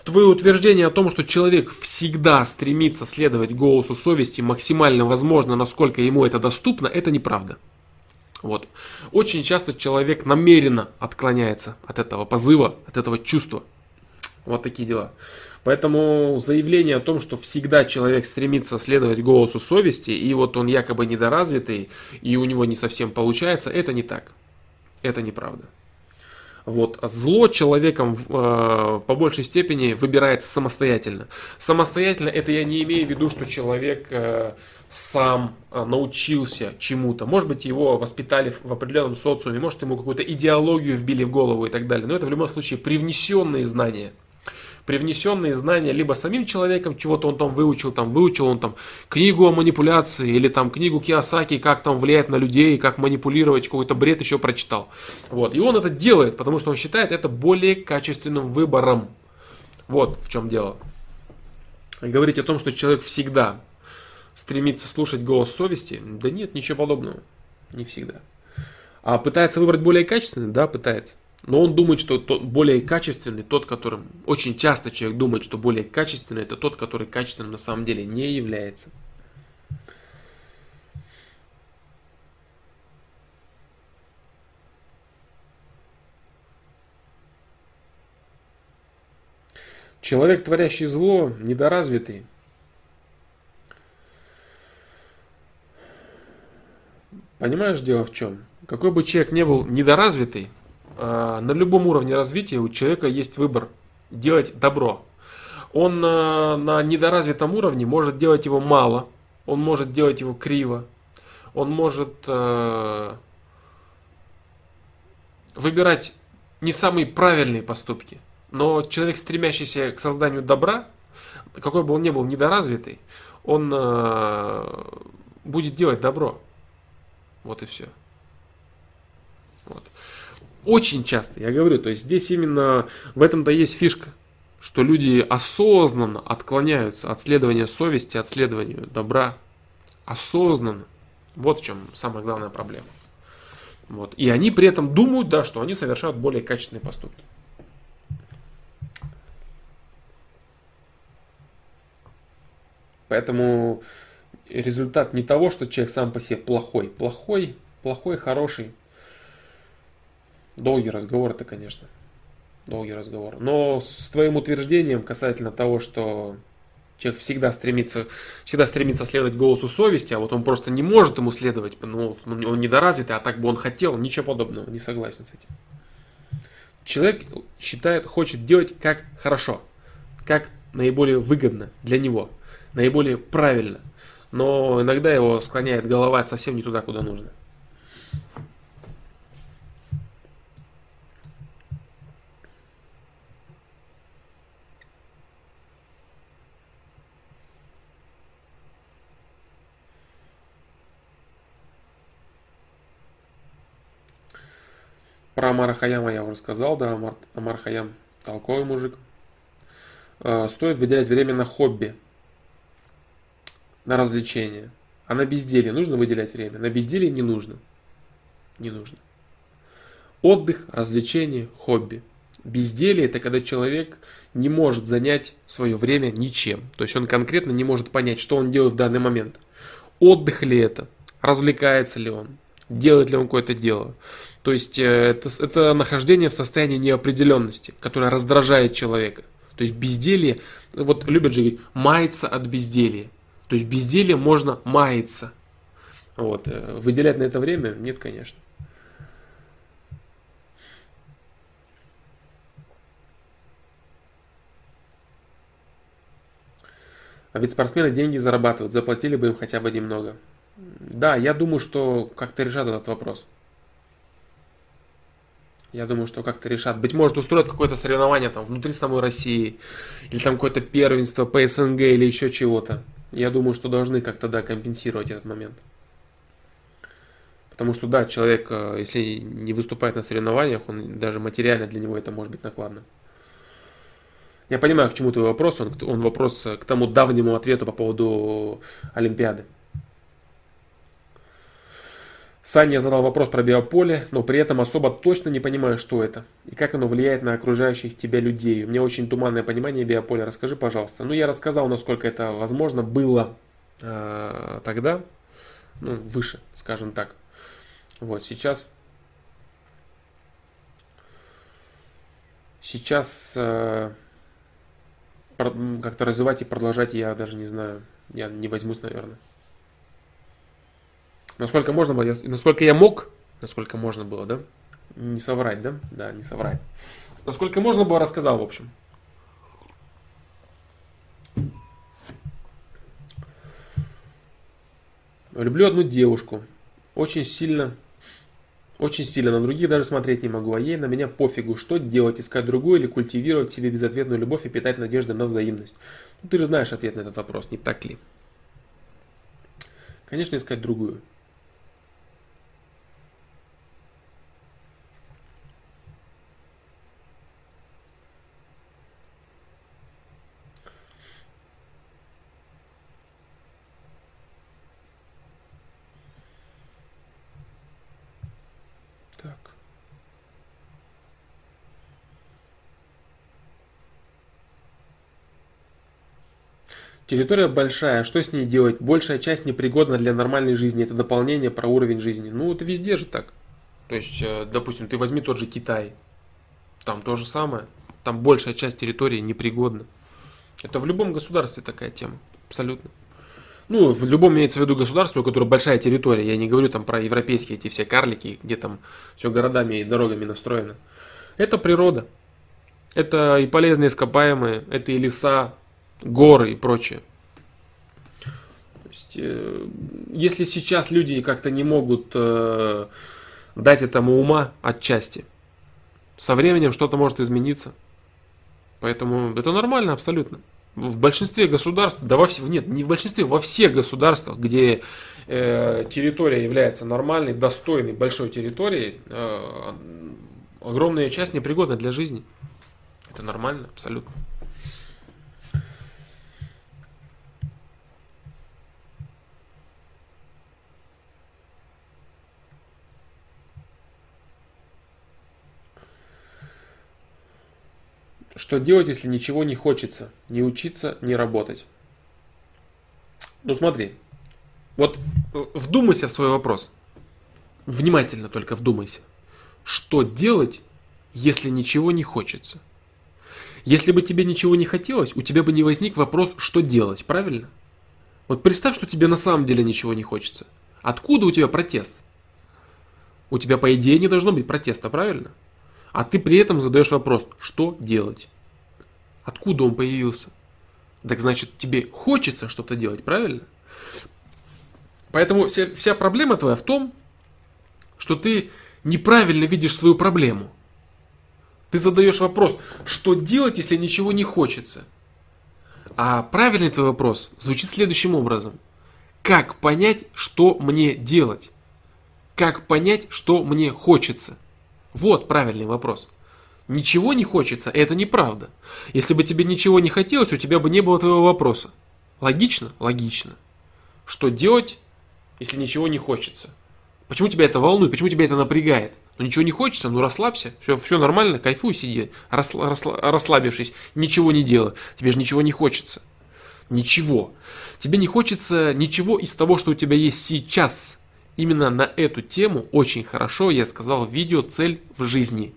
твое утверждение о том, что человек всегда стремится следовать голосу совести максимально возможно, насколько ему это доступно, это неправда. Вот. Очень часто человек намеренно отклоняется от этого позыва, от этого чувства. Вот такие дела. Поэтому заявление о том, что всегда человек стремится следовать голосу совести, и вот он якобы недоразвитый, и у него не совсем получается, это не так. Это неправда. Вот. Зло человеком э, по большей степени выбирается самостоятельно. Самостоятельно это я не имею в виду, что человек э, сам э, научился чему-то. Может быть, его воспитали в определенном социуме, может, ему какую-то идеологию вбили в голову и так далее. Но это в любом случае привнесенные знания – привнесенные знания либо самим человеком, чего-то он там выучил, там выучил он там книгу о манипуляции или там книгу Киосаки, как там влиять на людей, как манипулировать, какой-то бред еще прочитал. Вот. И он это делает, потому что он считает это более качественным выбором. Вот в чем дело. Говорить о том, что человек всегда стремится слушать голос совести, да нет, ничего подобного. Не всегда. А пытается выбрать более качественный? Да, пытается. Но он думает, что тот более качественный, тот, которым очень часто человек думает, что более качественный, это тот, который качественным на самом деле не является. Человек, творящий зло, недоразвитый. Понимаешь, дело в чем? Какой бы человек не был недоразвитый, на любом уровне развития у человека есть выбор делать добро. Он на, на недоразвитом уровне может делать его мало, он может делать его криво, он может э, выбирать не самые правильные поступки. Но человек, стремящийся к созданию добра, какой бы он ни был недоразвитый, он э, будет делать добро. Вот и все. Очень часто, я говорю, то есть здесь именно в этом-то есть фишка, что люди осознанно отклоняются от следования совести, от следования добра. Осознанно. Вот в чем самая главная проблема. Вот. И они при этом думают, да, что они совершают более качественные поступки. Поэтому результат не того, что человек сам по себе плохой. Плохой, плохой, хороший. Долгий разговор это, конечно. Долгий разговор. Но с твоим утверждением касательно того, что человек всегда стремится, всегда стремится следовать голосу совести, а вот он просто не может ему следовать, ну, он недоразвитый, а так бы он хотел, ничего подобного, не согласен с этим. Человек считает, хочет делать как хорошо, как наиболее выгодно для него, наиболее правильно. Но иногда его склоняет голова совсем не туда, куда нужно. Про Амара Хаяма я уже сказал, да, Амар, Амар Хаям толковый мужик. Э, стоит выделять время на хобби, на развлечения. А на безделье нужно выделять время? На безделье не нужно. Не нужно. Отдых, развлечение, хобби. Безделье – это когда человек не может занять свое время ничем. То есть он конкретно не может понять, что он делает в данный момент. Отдых ли это? Развлекается ли он? Делает ли он какое-то дело? То есть э, это, это нахождение в состоянии неопределенности, которое раздражает человека. То есть безделье, вот любят же говорить, мается от безделья. То есть безделье можно маяться. Вот. Э, выделять на это время? Нет, конечно. А ведь спортсмены деньги зарабатывают, заплатили бы им хотя бы немного. Да, я думаю, что как-то решат этот вопрос. Я думаю, что как-то решат. Быть может, устроят какое-то соревнование там внутри самой России. Или там какое-то первенство по СНГ или еще чего-то. Я думаю, что должны как-то, да, компенсировать этот момент. Потому что, да, человек, э, если не выступает на соревнованиях, он даже материально для него это может быть накладно. Я понимаю, к чему твой вопрос. Он, он вопрос к тому давнему ответу по поводу Олимпиады. Саня задал вопрос про биополе, но при этом особо точно не понимаю, что это и как оно влияет на окружающих тебя людей. У меня очень туманное понимание биополя. Расскажи, пожалуйста. Ну, я рассказал, насколько это возможно было э, тогда, ну, выше, скажем так. Вот, сейчас... Сейчас... Э, как-то развивать и продолжать я даже не знаю. Я не возьмусь, наверное. Насколько можно было, насколько я мог, насколько можно было, да? Не соврать, да? Да, не соврать. Насколько можно было, рассказал, в общем. Люблю одну девушку. Очень сильно очень сильно на других даже смотреть не могу, а ей на меня пофигу. Что делать, искать другую или культивировать себе безответную любовь и питать надежды на взаимность? Ну, ты же знаешь ответ на этот вопрос, не так ли? Конечно, искать другую. Территория большая, что с ней делать? Большая часть непригодна для нормальной жизни. Это дополнение про уровень жизни. Ну, это везде же так. То есть, э, допустим, ты возьми тот же Китай. Там то же самое. Там большая часть территории непригодна. Это в любом государстве такая тема. Абсолютно. Ну, в любом имеется в виду государство, у которого большая территория. Я не говорю там про европейские эти все карлики, где там все городами и дорогами настроено. Это природа. Это и полезные ископаемые, это и леса, горы и прочее. То есть, э, если сейчас люди как-то не могут э, дать этому ума отчасти, со временем что-то может измениться. Поэтому это нормально абсолютно. В большинстве государств, да во всех, нет, не в большинстве, во всех государствах, где э, территория является нормальной, достойной, большой территорией, э, огромная часть непригодна для жизни. Это нормально, абсолютно. Что делать, если ничего не хочется? Не учиться, не работать. Ну смотри, вот вдумайся в свой вопрос. Внимательно только вдумайся. Что делать, если ничего не хочется? Если бы тебе ничего не хотелось, у тебя бы не возник вопрос, что делать, правильно? Вот представь, что тебе на самом деле ничего не хочется. Откуда у тебя протест? У тебя, по идее, не должно быть протеста, правильно? А ты при этом задаешь вопрос, что делать? Откуда он появился? Так значит, тебе хочется что-то делать, правильно? Поэтому вся, вся проблема твоя в том, что ты неправильно видишь свою проблему. Ты задаешь вопрос, что делать, если ничего не хочется? А правильный твой вопрос звучит следующим образом. Как понять, что мне делать? Как понять, что мне хочется? Вот правильный вопрос. Ничего не хочется, это неправда. Если бы тебе ничего не хотелось, у тебя бы не было твоего вопроса. Логично? Логично. Что делать, если ничего не хочется? Почему тебя это волнует? Почему тебя это напрягает? Ну ничего не хочется, ну расслабься, все, все нормально, кайфуй, сиди, расла, расла, расслабившись, ничего не делай. Тебе же ничего не хочется. Ничего. Тебе не хочется ничего из того, что у тебя есть сейчас. Именно на эту тему очень хорошо я сказал видео «Цель в жизни».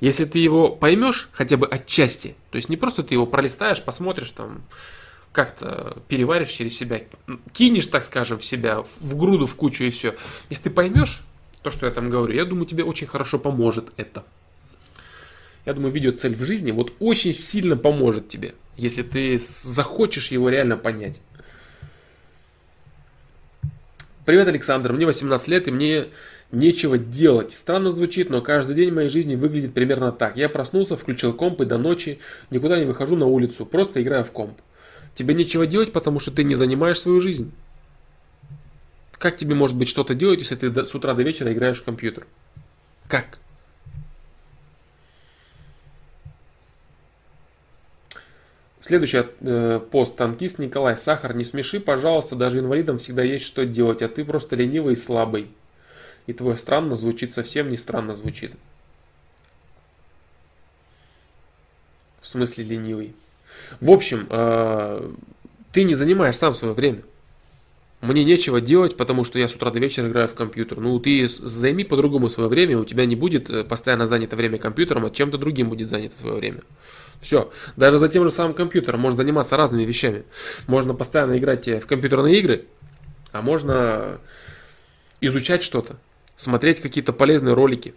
Если ты его поймешь хотя бы отчасти, то есть не просто ты его пролистаешь, посмотришь там, как-то переваришь через себя, кинешь, так скажем, в себя, в груду, в кучу и все. Если ты поймешь то, что я там говорю, я думаю, тебе очень хорошо поможет это. Я думаю, видео «Цель в жизни» вот очень сильно поможет тебе, если ты захочешь его реально понять. Привет, Александр, мне 18 лет и мне нечего делать. Странно звучит, но каждый день моей жизни выглядит примерно так. Я проснулся, включил комп и до ночи никуда не выхожу на улицу, просто играю в комп. Тебе нечего делать, потому что ты не занимаешь свою жизнь. Как тебе может быть что-то делать, если ты с утра до вечера играешь в компьютер? Как? Следующий э, пост. Танкист Николай Сахар. Не смеши, пожалуйста, даже инвалидам всегда есть что делать, а ты просто ленивый и слабый. И твой странно звучит совсем не странно звучит. В смысле ленивый. В общем, э, ты не занимаешь сам свое время. Мне нечего делать, потому что я с утра до вечера играю в компьютер. Ну, ты займи по-другому свое время, у тебя не будет э, постоянно занято время компьютером, а чем-то другим будет занято свое время. Все. Даже за тем же самым компьютером можно заниматься разными вещами. Можно постоянно играть в компьютерные игры, а можно изучать что-то, смотреть какие-то полезные ролики,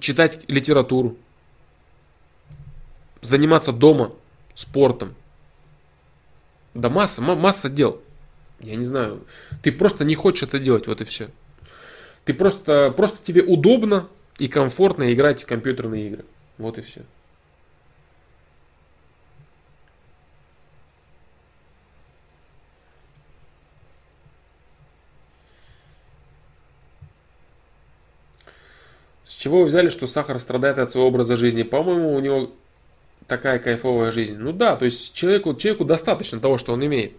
читать литературу, заниматься дома спортом. Да масса, масса дел. Я не знаю. Ты просто не хочешь это делать, вот и все. Ты просто, просто тебе удобно и комфортно играть в компьютерные игры. Вот и все. С чего вы взяли, что сахар страдает от своего образа жизни? По-моему, у него такая кайфовая жизнь. Ну да, то есть человеку, человеку достаточно того, что он имеет.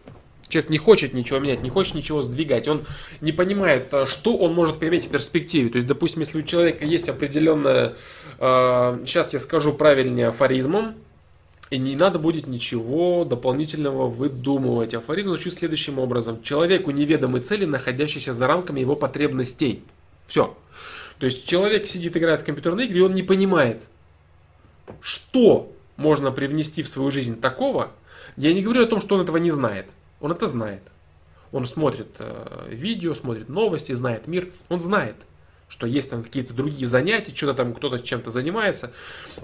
Человек не хочет ничего менять, не хочет ничего сдвигать. Он не понимает, э, что он может поиметь в перспективе. То есть, допустим, если у человека есть определенная, э, сейчас я скажу правильнее афоризмом, и не надо будет ничего дополнительного выдумывать. Афоризм звучит следующим образом. Человеку неведомы цели, находящиеся за рамками его потребностей. Все. То есть человек сидит, играет в компьютерные игры, и он не понимает, что можно привнести в свою жизнь такого. Я не говорю о том, что он этого не знает. Он это знает. Он смотрит э, видео, смотрит новости, знает мир. Он знает, что есть там какие-то другие занятия, что-то там кто-то чем-то занимается.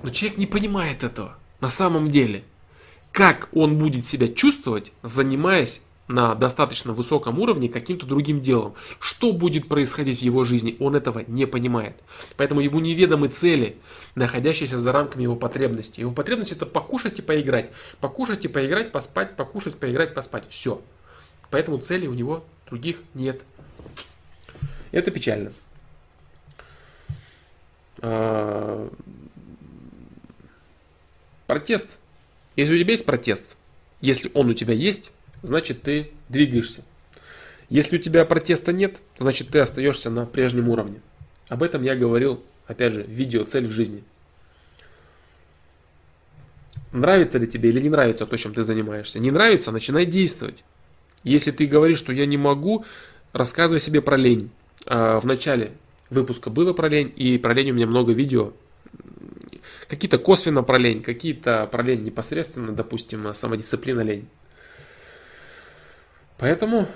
Но человек не понимает этого на самом деле. Как он будет себя чувствовать, занимаясь на достаточно высоком уровне каким-то другим делом. Что будет происходить в его жизни, он этого не понимает. Поэтому ему неведомы цели, находящиеся за рамками его потребностей. Его потребность это покушать и поиграть. Покушать и поиграть, поспать, покушать, поиграть, поспать. Все. Поэтому целей у него других нет. Это печально. А, протест. Если у тебя есть протест, если он у тебя есть, значит ты двигаешься. Если у тебя протеста нет, значит ты остаешься на прежнем уровне. Об этом я говорил, опять же, в видео «Цель в жизни». Нравится ли тебе или не нравится то, чем ты занимаешься? Не нравится, начинай действовать. Если ты говоришь, что я не могу, рассказывай себе про лень. А, в начале выпуска было про лень, и про лень у меня много видео. Какие-то косвенно про лень, какие-то про лень непосредственно, допустим, самодисциплина лень. Поэтому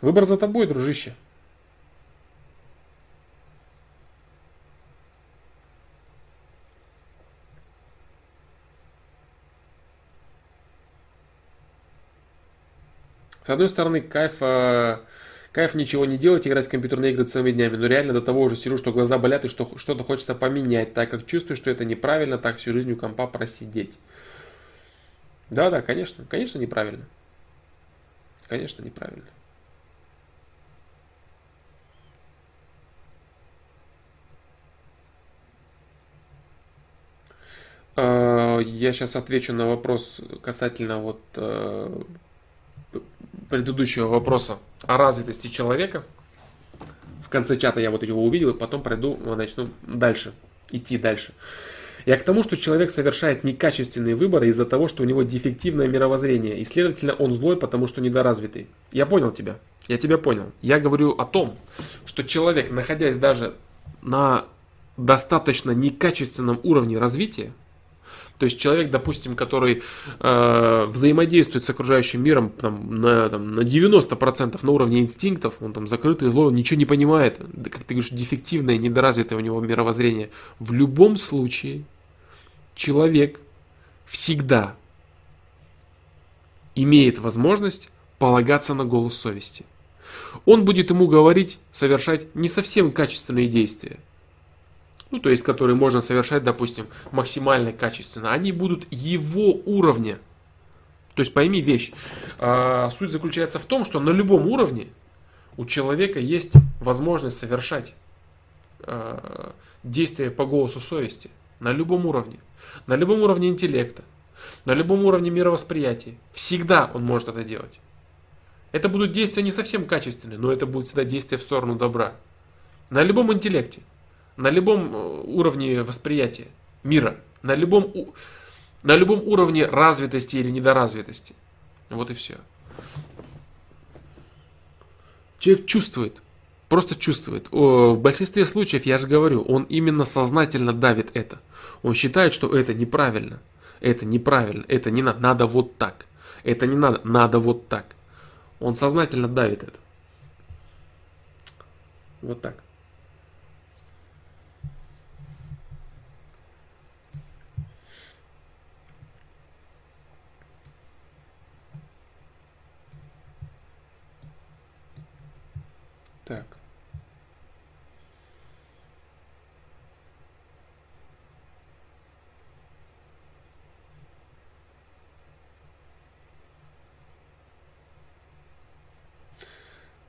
выбор за тобой, дружище. С одной стороны, кайф, э, кайф ничего не делать, играть в компьютерные игры целыми днями, но реально до того уже сижу, что глаза болят и что что-то хочется поменять, так как чувствую, что это неправильно, так всю жизнь у компа просидеть. Да-да, конечно, конечно неправильно. Конечно, неправильно. А, я сейчас отвечу на вопрос касательно вот э, предыдущего вопроса о развитости человека. В конце чата я вот его увидел, и потом пройду, начну дальше, идти дальше. Я к тому, что человек совершает некачественные выборы из-за того, что у него дефективное мировоззрение, и, следовательно, он злой, потому что недоразвитый. Я понял тебя. Я тебя понял. Я говорю о том, что человек, находясь даже на достаточно некачественном уровне развития, то есть человек, допустим, который э, взаимодействует с окружающим миром там, на, там, на 90% на уровне инстинктов, он там закрытый, злой, ничего не понимает, как ты говоришь, дефективное, недоразвитое у него мировоззрение. В любом случае человек всегда имеет возможность полагаться на голос совести. Он будет ему говорить совершать не совсем качественные действия, ну, то есть, которые можно совершать, допустим, максимально качественно, они будут его уровня. То есть, пойми вещь. А, суть заключается в том, что на любом уровне у человека есть возможность совершать а, действия по голосу совести. На любом уровне. На любом уровне интеллекта. На любом уровне мировосприятия. Всегда он может это делать. Это будут действия не совсем качественные, но это будет всегда действия в сторону добра. На любом интеллекте на любом э, уровне восприятия мира, на любом, на любом уровне развитости или недоразвитости. Вот и все. Человек чувствует, просто чувствует. В большинстве случаев, я же говорю, он именно сознательно давит это. Он считает, что это неправильно. Это неправильно, это не надо, надо вот так. Это не надо, надо вот так. Он сознательно давит это. Вот так. Так.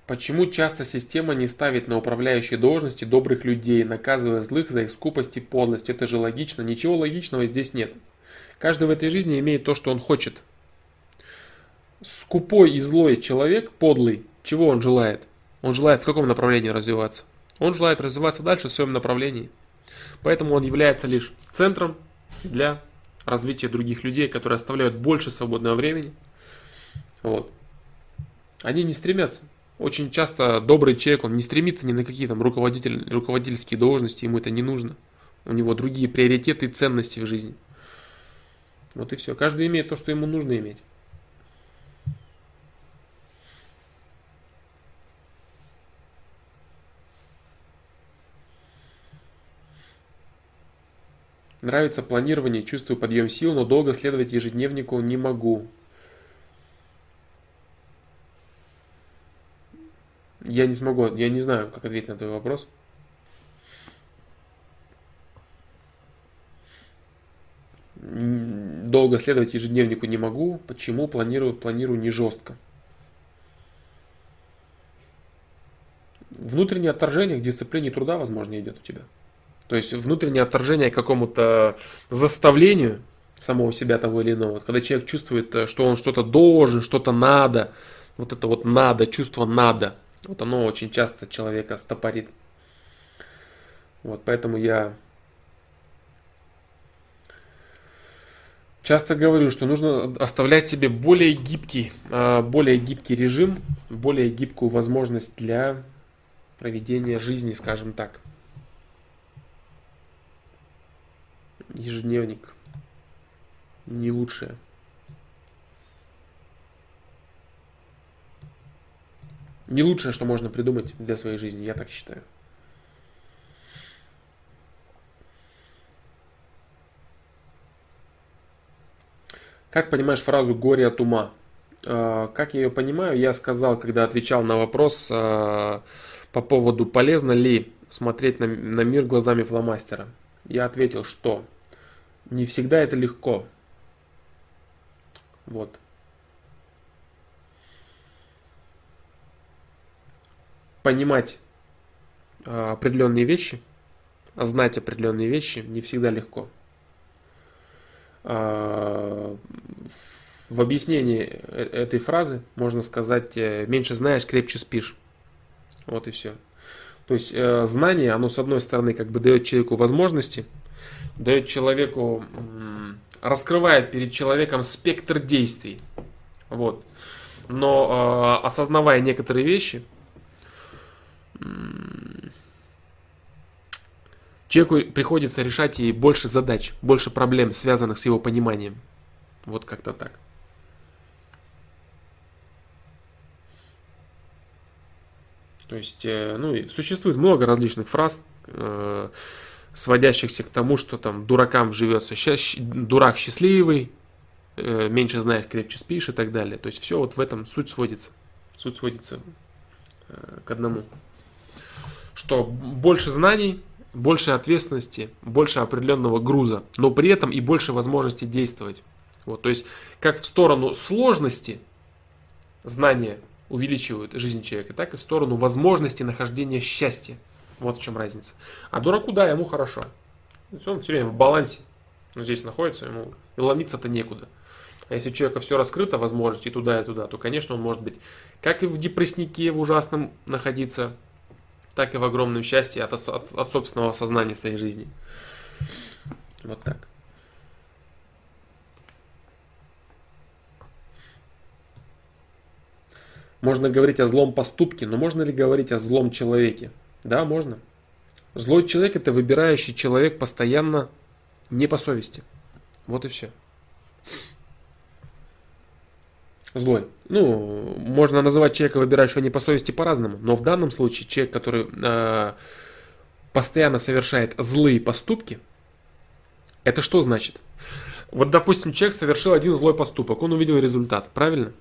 Почему часто система не ставит на управляющие должности добрых людей, наказывая злых за их скупость и подлость? Это же логично. Ничего логичного здесь нет. Каждый в этой жизни имеет то, что он хочет. Скупой и злой человек, подлый, чего он желает? Он желает в каком направлении развиваться? Он желает развиваться дальше в своем направлении. Поэтому он является лишь центром для развития других людей, которые оставляют больше свободного времени. Вот. Они не стремятся. Очень часто добрый человек, он не стремится ни на какие там руководитель, руководительские должности, ему это не нужно. У него другие приоритеты и ценности в жизни. Вот и все. Каждый имеет то, что ему нужно иметь. Нравится планирование, чувствую подъем сил, но долго следовать ежедневнику не могу. Я не смогу, я не знаю, как ответить на твой вопрос. Долго следовать ежедневнику не могу. Почему? Планирую, планирую не жестко. Внутреннее отторжение к дисциплине труда, возможно, идет у тебя. То есть внутреннее отторжение к какому-то заставлению самого себя того или иного. Когда человек чувствует, э, что он что-то должен, что-то надо, вот это вот надо, чувство надо, вот оно очень часто человека стопорит. Вот поэтому я часто говорю, что нужно оставлять себе более гибкий, э, более гибкий режим, более гибкую возможность для проведения жизни, скажем так. ежедневник не лучшее. Не лучшее, что можно придумать для своей жизни, я так считаю. Как понимаешь фразу «горе от ума»? А, как я ее понимаю, я сказал, когда отвечал на вопрос а, по поводу, полезно ли смотреть на, на мир глазами фломастера. Я ответил, что не всегда это легко. Вот. Понимать а, определенные вещи, знать определенные вещи не всегда легко. в объяснении этой фразы можно сказать «меньше знаешь, крепче спишь». Вот и все. То есть знание, оно с одной стороны как бы дает человеку возможности, дает человеку, раскрывает перед человеком спектр действий. Вот. Но осознавая некоторые вещи, Человеку приходится решать и больше задач, больше проблем, связанных с его пониманием. Вот как-то так. То есть, э, ну, существует много различных фраз, э, сводящихся к тому, что там дуракам живется, дурак счастливый, э, меньше знаешь, крепче спишь и так далее. То есть все вот в этом суть сводится. Суть сводится к одному. Что больше знаний, больше ответственности, больше определенного груза, но при этом и больше возможности действовать. Вот, то есть, как в сторону сложности знания увеличивают жизнь человека, так и в сторону возможности нахождения счастья. Вот в чем разница. А дураку, да, ему хорошо. То есть он все время в балансе. Он здесь находится, ему и ломиться-то некуда. А если у человека все раскрыто, возможности туда, и туда, то, конечно, он может быть как и в депресснике, в ужасном находиться, так и в огромном счастье от, от, от собственного осознания своей жизни. Вот так. Можно говорить о злом поступке, но можно ли говорить о злом человеке? Да, можно. Злой человек это выбирающий человек постоянно не по совести. Вот и все. Злой. Ну, можно называть человека, выбирающего не по совести, по-разному. Но в данном случае человек, который э, постоянно совершает злые поступки, это что значит? Вот, допустим, человек совершил один злой поступок, он увидел результат, правильно?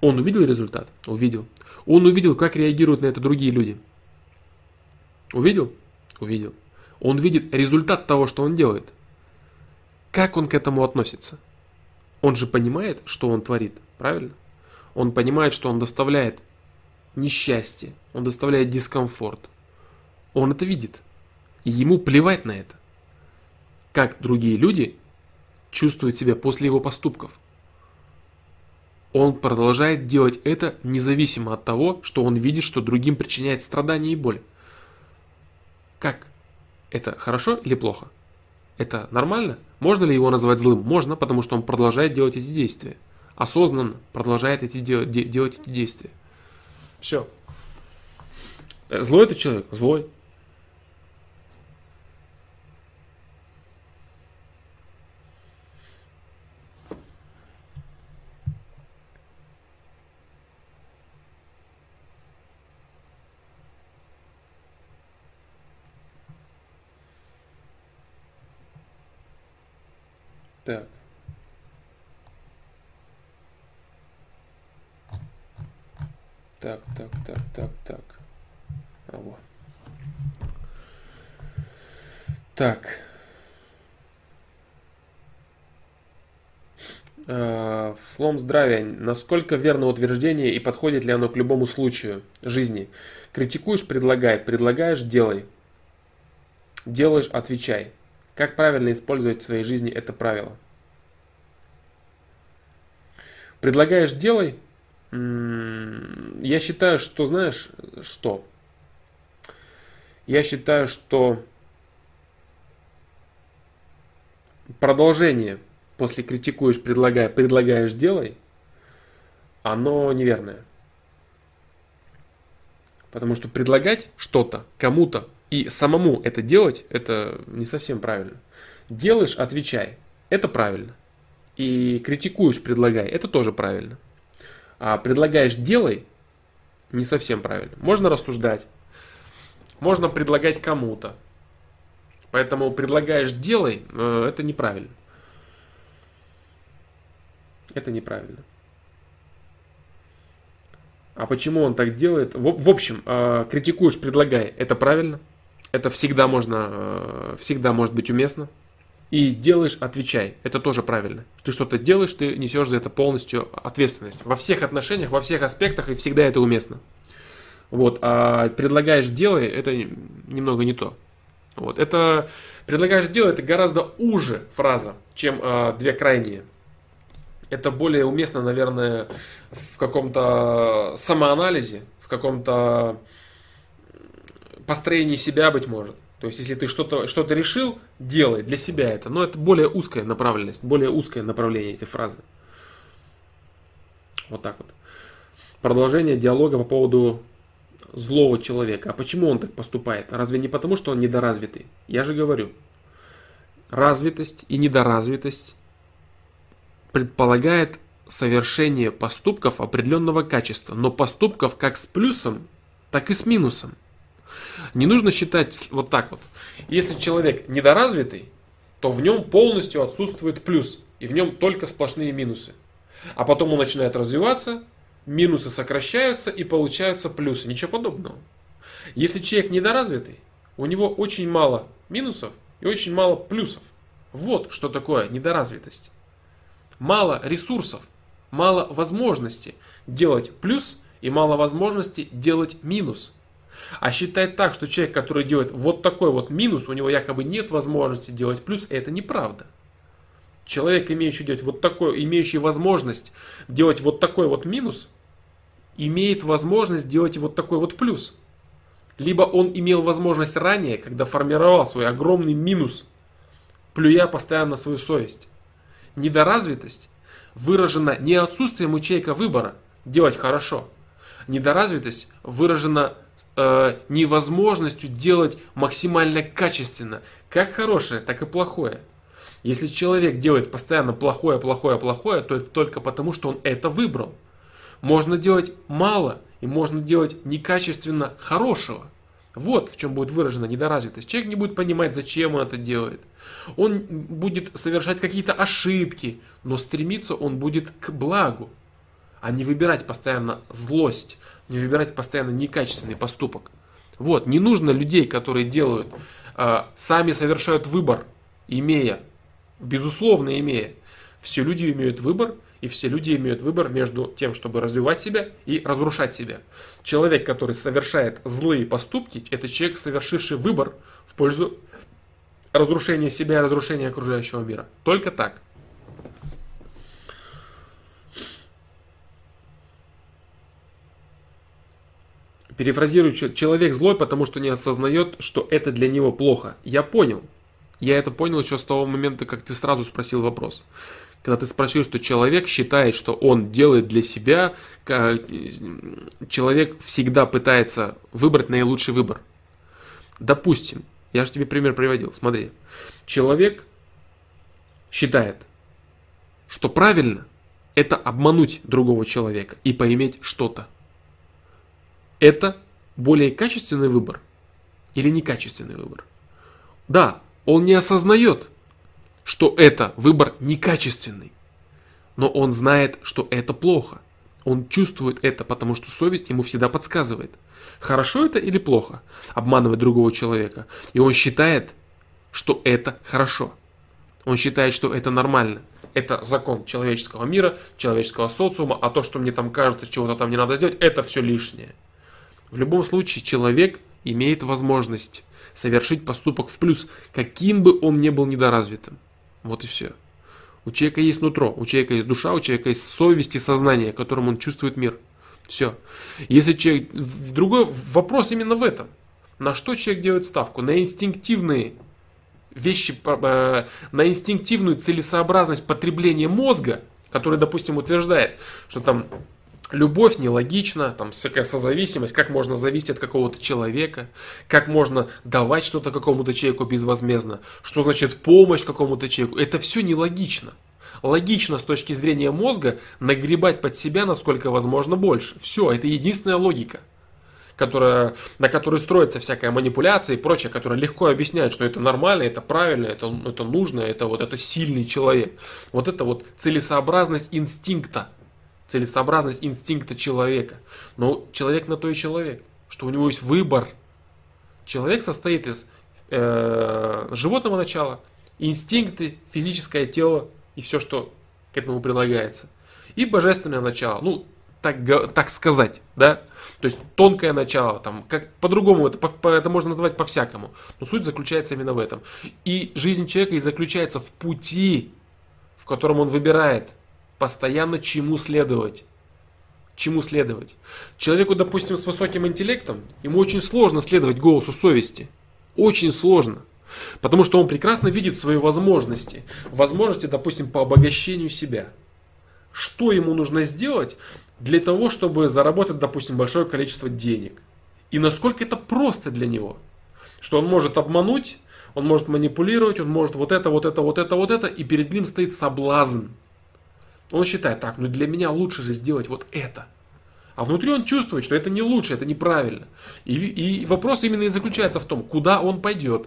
Он увидел результат? Увидел. Он увидел, как реагируют на это другие люди. Увидел? Увидел. Он видит результат того, что он делает. Как он к этому относится? Он же понимает, что он творит, правильно? Он понимает, что он доставляет несчастье, он доставляет дискомфорт. Он это видит. И ему плевать на это. Как другие люди чувствуют себя после его поступков. Он продолжает делать это независимо от того, что он видит, что другим причиняет страдания и боль. Как? Это хорошо или плохо? Это нормально? Можно ли его назвать злым? Можно, потому что он продолжает делать эти действия. Осознанно продолжает эти де- де- делать эти действия. Все. Э, злой это человек? Злой. Так. Так, так, так, так, так. А, вот. Так. Э, флом здравия. Насколько верно утверждение и подходит ли оно к любому случаю жизни? Критикуешь, предлагай. Предлагаешь, делай. Делаешь, отвечай. Как правильно использовать в своей жизни это правило? Предлагаешь делай. Я считаю, что знаешь что? Я считаю, что продолжение после критикуешь, предлагая, предлагаешь делай, оно неверное. Потому что предлагать что-то кому-то и самому это делать, это не совсем правильно. Делаешь, отвечай. Это правильно. И критикуешь, предлагай. Это тоже правильно. А предлагаешь, делай, не совсем правильно. Можно рассуждать. Можно предлагать кому-то. Поэтому предлагаешь, делай, э, это неправильно. Это неправильно. А почему он так делает? В, в общем, э, критикуешь, предлагай, это правильно. Это всегда можно, э, всегда может быть уместно. И делаешь, отвечай. Это тоже правильно. Ты что-то делаешь, ты несешь за это полностью ответственность. Во всех отношениях, во всех аспектах, и всегда это уместно. Вот, а предлагаешь делай, это немного не то. Вот. Это предлагаешь сделать, это гораздо уже фраза, чем э, две крайние. Это более уместно, наверное, в каком-то самоанализе, в каком-то построении себя, быть может. То есть, если ты что-то что решил, делай для себя это. Но это более узкая направленность, более узкое направление этой фразы. Вот так вот. Продолжение диалога по поводу злого человека. А почему он так поступает? Разве не потому, что он недоразвитый? Я же говорю, развитость и недоразвитость предполагает совершение поступков определенного качества, но поступков как с плюсом, так и с минусом. Не нужно считать вот так вот. Если человек недоразвитый, то в нем полностью отсутствует плюс, и в нем только сплошные минусы. А потом он начинает развиваться, минусы сокращаются и получаются плюсы. Ничего подобного. Если человек недоразвитый, у него очень мало минусов и очень мало плюсов. Вот что такое недоразвитость. Мало ресурсов, мало возможности делать плюс и мало возможности делать минус. А считать так, что человек, который делает вот такой вот минус, у него якобы нет возможности делать плюс, это неправда. Человек, имеющий делать вот такой, имеющий возможность делать вот такой вот минус, имеет возможность сделать вот такой вот плюс. Либо он имел возможность ранее, когда формировал свой огромный минус, плюя постоянно на свою совесть. Недоразвитость выражена не отсутствием у человека выбора делать хорошо. Недоразвитость выражена э, невозможностью делать максимально качественно, как хорошее, так и плохое. Если человек делает постоянно плохое, плохое, плохое, то это только потому, что он это выбрал. Можно делать мало и можно делать некачественно хорошего. Вот в чем будет выражена недоразвитость. Человек не будет понимать, зачем он это делает. Он будет совершать какие-то ошибки, но стремиться он будет к благу, а не выбирать постоянно злость, не выбирать постоянно некачественный поступок. Вот, не нужно людей, которые делают, э, сами совершают выбор, имея, безусловно имея. Все люди имеют выбор, и все люди имеют выбор между тем, чтобы развивать себя и разрушать себя. Человек, который совершает злые поступки, это человек, совершивший выбор в пользу разрушения себя и разрушения окружающего мира. Только так. Перефразирую, человек злой, потому что не осознает, что это для него плохо. Я понял. Я это понял еще с того момента, как ты сразу спросил вопрос когда ты спросил, что человек считает, что он делает для себя, человек всегда пытается выбрать наилучший выбор. Допустим, я же тебе пример приводил, смотри. Человек считает, что правильно это обмануть другого человека и поиметь что-то. Это более качественный выбор или некачественный выбор? Да, он не осознает, что это выбор некачественный. Но он знает, что это плохо. Он чувствует это, потому что совесть ему всегда подсказывает. Хорошо это или плохо обманывать другого человека. И он считает, что это хорошо. Он считает, что это нормально. Это закон человеческого мира, человеческого социума, а то, что мне там кажется, чего-то там не надо сделать, это все лишнее. В любом случае, человек имеет возможность совершить поступок в плюс, каким бы он ни был недоразвитым. Вот и все. У человека есть нутро, у человека есть душа, у человека есть совесть и сознание, которым он чувствует мир. Все. Если человек... Другой вопрос именно в этом. На что человек делает ставку? На инстинктивные вещи, э, на инстинктивную целесообразность потребления мозга, который, допустим, утверждает, что там Любовь нелогична, там всякая созависимость, как можно зависеть от какого-то человека, как можно давать что-то какому-то человеку безвозмездно, что значит помощь какому-то человеку. Это все нелогично. Логично с точки зрения мозга нагребать под себя насколько возможно больше. Все, это единственная логика, которая, на которой строится всякая манипуляция и прочее, которая легко объясняет, что это нормально, это правильно, это, это нужно, это вот это сильный человек. Вот это вот целесообразность инстинкта целесообразность инстинкта человека. Но человек на то и человек, что у него есть выбор. Человек состоит из э, животного начала, инстинкты, физическое тело и все, что к этому прилагается. И божественное начало. Ну, так, так сказать, да? То есть тонкое начало, там, как по-другому, это, по, это можно называть по-всякому. Но суть заключается именно в этом. И жизнь человека и заключается в пути, в котором он выбирает постоянно чему следовать. Чему следовать. Человеку, допустим, с высоким интеллектом, ему очень сложно следовать голосу совести. Очень сложно. Потому что он прекрасно видит свои возможности. Возможности, допустим, по обогащению себя. Что ему нужно сделать, для того, чтобы заработать, допустим, большое количество денег. И насколько это просто для него. Что он может обмануть, он может манипулировать, он может вот это, вот это, вот это, вот это, и перед ним стоит соблазн. Он считает, так, ну для меня лучше же сделать вот это. А внутри он чувствует, что это не лучше, это неправильно. И, и вопрос именно и заключается в том, куда он пойдет.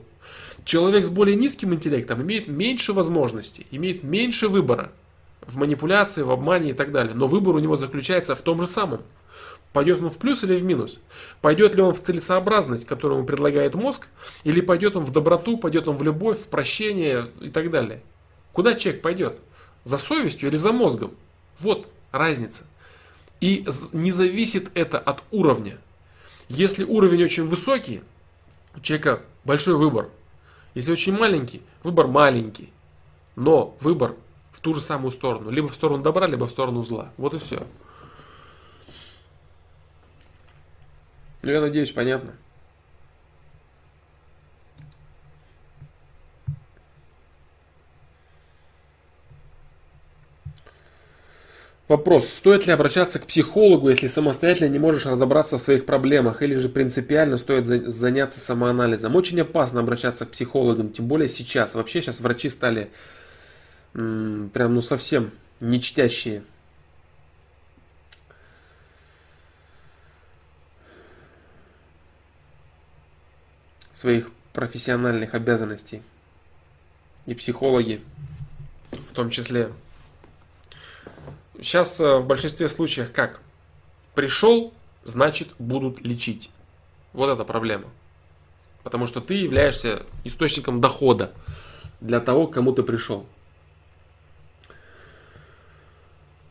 Человек с более низким интеллектом имеет меньше возможностей, имеет меньше выбора в манипуляции, в обмане и так далее. Но выбор у него заключается в том же самом. Пойдет он в плюс или в минус? Пойдет ли он в целесообразность, которую ему предлагает мозг, или пойдет он в доброту, пойдет он в любовь, в прощение и так далее? Куда человек пойдет? За совестью или за мозгом? Вот разница. И не зависит это от уровня. Если уровень очень высокий, у человека большой выбор. Если очень маленький, выбор маленький. Но выбор в ту же самую сторону. Либо в сторону добра, либо в сторону зла. Вот и все. Ну, я надеюсь, понятно. Вопрос, стоит ли обращаться к психологу, если самостоятельно не можешь разобраться в своих проблемах, или же принципиально стоит заняться самоанализом? Очень опасно обращаться к психологам, тем более сейчас. Вообще сейчас врачи стали прям ну совсем не чтящие. своих профессиональных обязанностей. И психологи в том числе. Сейчас э, в большинстве случаев как? Пришел, значит будут лечить. Вот эта проблема. Потому что ты являешься источником дохода для того, к кому ты пришел.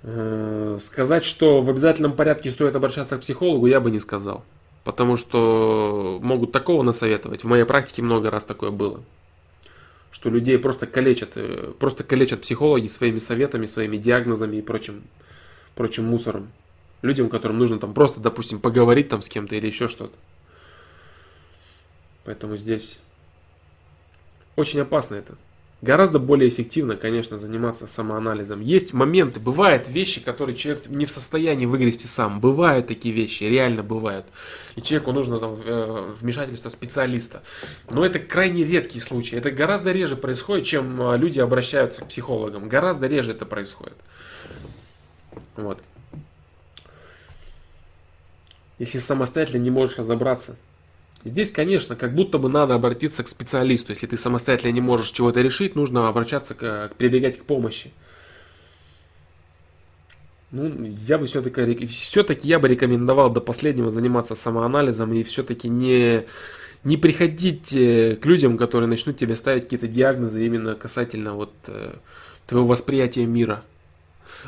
Э, сказать, что в обязательном порядке стоит обращаться к психологу, я бы не сказал. Потому что могут такого насоветовать. В моей практике много раз такое было. Что людей просто калечат, э, просто калечат психологи своими советами, своими диагнозами и прочим, прочим мусором. Людям, которым нужно там просто, допустим, поговорить там с кем-то или еще что-то. Поэтому здесь очень опасно это. Гораздо более эффективно, конечно, заниматься самоанализом. Есть моменты, бывают вещи, которые человек не в состоянии выгрести сам. Бывают такие вещи, реально бывают. И человеку нужно там, э, вмешательство специалиста. Но это крайне редкие случаи. Это гораздо реже происходит, чем э, люди обращаются к психологам. Гораздо реже это происходит. Вот. Если самостоятельно не можешь разобраться Здесь, конечно, как будто бы надо обратиться к специалисту. Если ты самостоятельно не можешь чего-то решить, нужно обращаться, к, прибегать к помощи. Ну, я бы все-таки, все-таки я бы рекомендовал до последнего заниматься самоанализом и все-таки не, не приходить э, к людям, которые начнут тебе ставить какие-то диагнозы именно касательно вот э, твоего восприятия мира.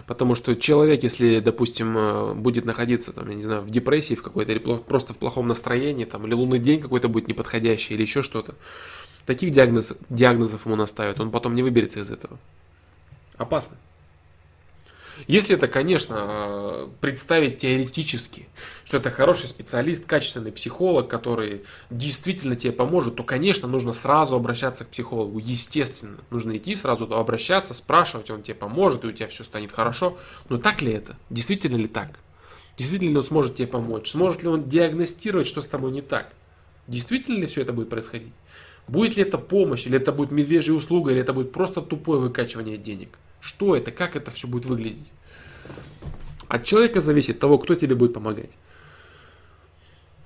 Потому что человек, если, допустим, э, будет находиться, там, я не знаю, в депрессии в какой-то, или просто в плохом настроении, там, или лунный день какой-то будет неподходящий, или еще что-то, таких диагноз, диагнозов ему наставят, он потом не выберется из этого. Опасно. Если это, конечно, э, представить теоретически, что это хороший специалист, качественный психолог, который действительно тебе поможет, то, конечно, нужно сразу обращаться к психологу. Естественно, нужно идти сразу обращаться, спрашивать, он тебе поможет, и у тебя все станет хорошо. Но так ли это? Действительно ли так? Действительно ли он сможет тебе помочь? Сможет ли он диагностировать, что с тобой не так? Действительно ли все это будет происходить? Будет ли это помощь, или это будет медвежья услуга, или это будет просто тупое выкачивание денег? Что это, как это все будет выглядеть. От человека зависит того, кто тебе будет помогать.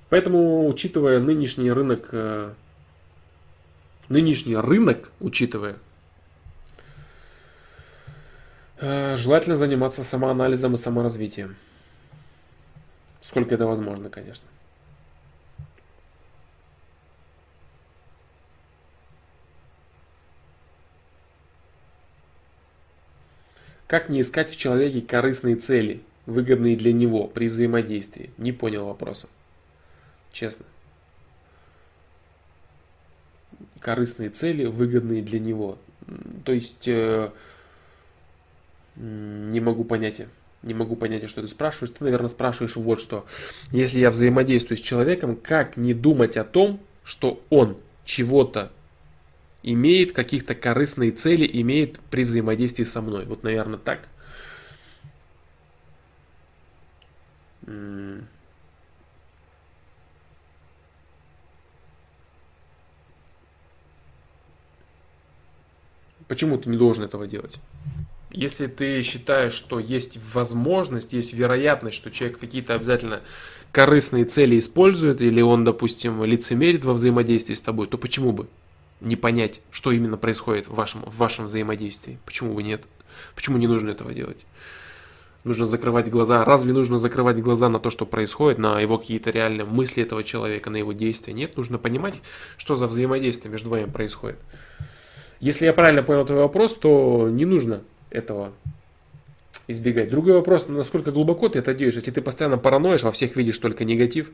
Поэтому, учитывая нынешний рынок, э, нынешний рынок, учитывая, э, желательно заниматься самоанализом и саморазвитием. Сколько это возможно, конечно. Как не искать в человеке корыстные цели? выгодные для него при взаимодействии? Не понял вопроса. Честно. Корыстные цели, выгодные для него. То есть, э, не могу понять. Не могу понять, что ты спрашиваешь. Ты, наверное, спрашиваешь вот что. Если я взаимодействую с человеком, как не думать о том, что он чего-то имеет, каких-то корыстные цели имеет при взаимодействии со мной. Вот, наверное, так. Почему ты не должен этого делать? Если ты считаешь, что есть возможность, есть вероятность, что человек какие-то обязательно корыстные цели использует, или он, допустим, лицемерит во взаимодействии с тобой, то почему бы не понять, что именно происходит в вашем, в вашем взаимодействии? Почему бы нет? Почему не нужно этого делать? Нужно закрывать глаза. Разве нужно закрывать глаза на то, что происходит, на его какие-то реальные мысли этого человека, на его действия? Нет, нужно понимать, что за взаимодействие между вами происходит. Если я правильно понял твой вопрос, то не нужно этого избегать. Другой вопрос, насколько глубоко ты это делаешь. Если ты постоянно параноишь, во всех видишь только негатив,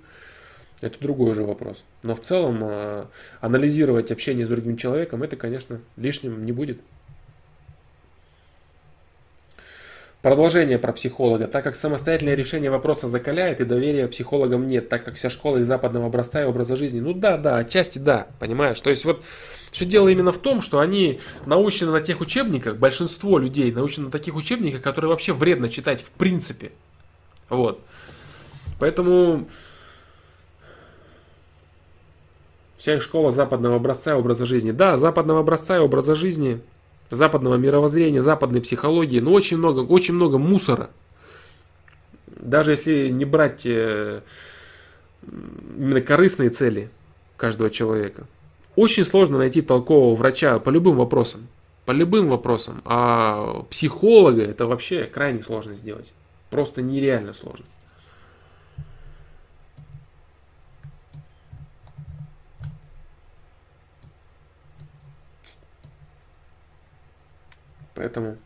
это другой уже вопрос. Но в целом а, анализировать общение с другим человеком, это, конечно, лишним не будет. Продолжение про психолога. Так как самостоятельное решение вопроса закаляет и доверия психологам нет, так как вся школа из западного образца и образа жизни. Ну да, да, отчасти да, понимаешь. То есть вот все дело именно в том, что они научены на тех учебниках, большинство людей научены на таких учебниках, которые вообще вредно читать в принципе. Вот. Поэтому вся их школа западного образца и образа жизни. Да, западного образца и образа жизни – западного мировоззрения, западной психологии, но очень много, очень много мусора. Даже если не брать э, именно корыстные цели каждого человека. Очень сложно найти толкового врача по любым вопросам. По любым вопросам. А психолога это вообще крайне сложно сделать. Просто нереально сложно. Поэтому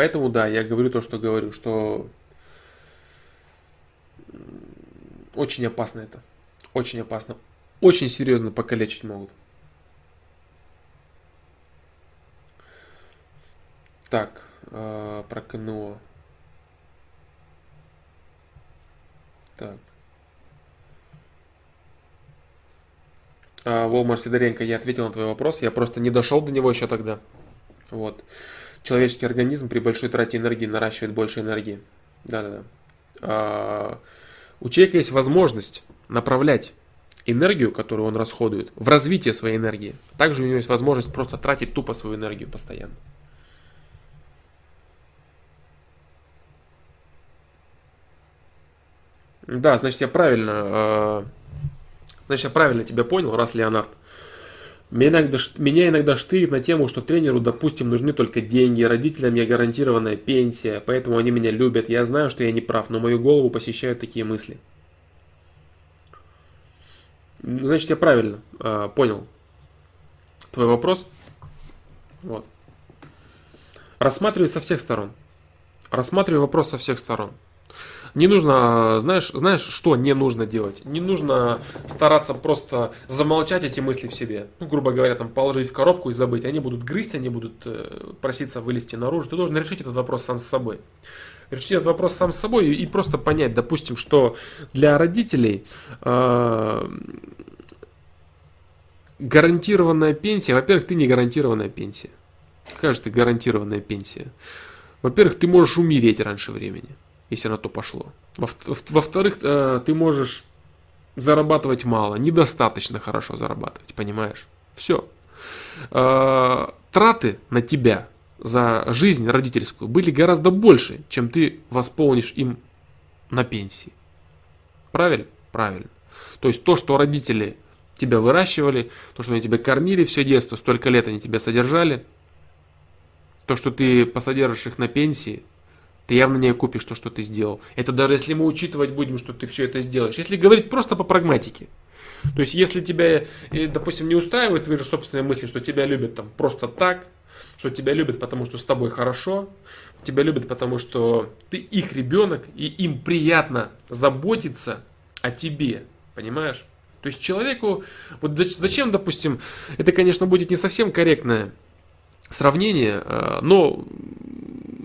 Поэтому да, я говорю то, что говорю, что очень опасно это. Очень опасно. Очень серьезно покалечить могут. Так, э, про КНО. Так. А, Волмар Сидоренко, я ответил на твой вопрос. Я просто не дошел до него еще тогда. Вот. Человеческий организм при большой трате энергии наращивает больше энергии. Да-да-да. А, у человека есть возможность направлять энергию, которую он расходует, в развитие своей энергии. Также у него есть возможность просто тратить тупо свою энергию постоянно. Да, значит, я правильно, э, значит, я правильно тебя понял, раз Леонард. Меня иногда, меня иногда штырит на тему, что тренеру, допустим, нужны только деньги, родителям я гарантированная пенсия, поэтому они меня любят. Я знаю, что я не прав, но мою голову посещают такие мысли. Значит, я правильно э, понял твой вопрос. Вот. Рассматривай со всех сторон. Рассматривай вопрос со всех сторон. Не нужно, знаешь, знаешь, что не нужно делать? Не нужно стараться просто замолчать эти мысли в себе. Ну, грубо говоря, там положить в коробку и забыть. Они будут грызть, они будут э, проситься вылезти наружу. Ты должен решить этот вопрос сам с собой. Решить этот вопрос сам с собой и, просто понять, допустим, что для родителей э, гарантированная пенсия, во-первых, ты не гарантированная пенсия. Какая же ты гарантированная пенсия? Во-первых, ты можешь умереть раньше времени если на то пошло. Во-вторых, э, ты можешь зарабатывать мало, недостаточно хорошо зарабатывать, понимаешь? Все. Э, траты на тебя за жизнь родительскую были гораздо больше, чем ты восполнишь им на пенсии. Правильно? Правильно. То есть то, что родители тебя выращивали, то, что они тебя кормили все детство, столько лет они тебя содержали, то, что ты посодержишь их на пенсии, ты явно не купишь то, что ты сделал. Это даже если мы учитывать будем, что ты все это сделаешь. Если говорить просто по прагматике. То есть, если тебя, э, допустим, не устраивают твои же собственные мысли, что тебя любят там просто так, что тебя любят, потому что с тобой хорошо, тебя любят, потому что ты их ребенок, и им приятно заботиться о тебе, понимаешь? То есть человеку, вот зачем, допустим, это, конечно, будет не совсем корректное сравнение, э, но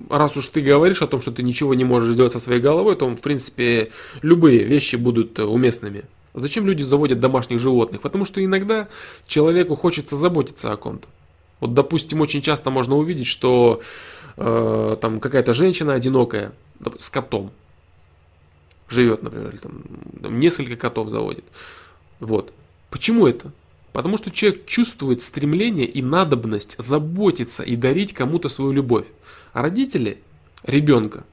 раз уж ты говоришь о том, что ты ничего не можешь сделать со своей головой, то, в принципе, любые вещи будут уместными. Зачем люди заводят домашних животных? Потому что иногда человеку хочется заботиться о ком-то. Вот, допустим, очень часто можно увидеть, что э, там какая-то женщина одинокая с котом живет, например, или там, там несколько котов заводит. Вот. Почему это? Потому что человек чувствует стремление и надобность заботиться и дарить кому-то свою любовь. А родители ребенка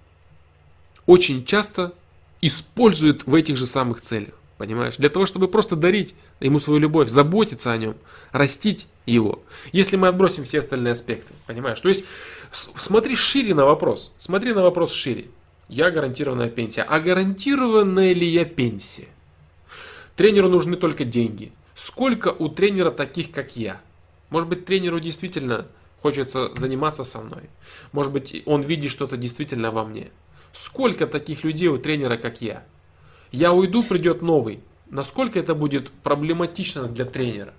очень часто используют в этих же самых целях. Понимаешь? Для того, чтобы просто дарить ему свою любовь, заботиться о нем, растить его. Если мы отбросим все остальные аспекты. Понимаешь? То есть смотри шире на вопрос. Смотри на вопрос шире. Я гарантированная пенсия. А гарантированная ли я пенсия? Тренеру нужны только деньги. Сколько у тренера таких, как я? Может быть, тренеру действительно хочется заниматься со мной. Может быть, он видит что-то действительно во мне. Сколько таких людей у тренера, как я? Я уйду, придет новый. Насколько это будет проблематично для тренера?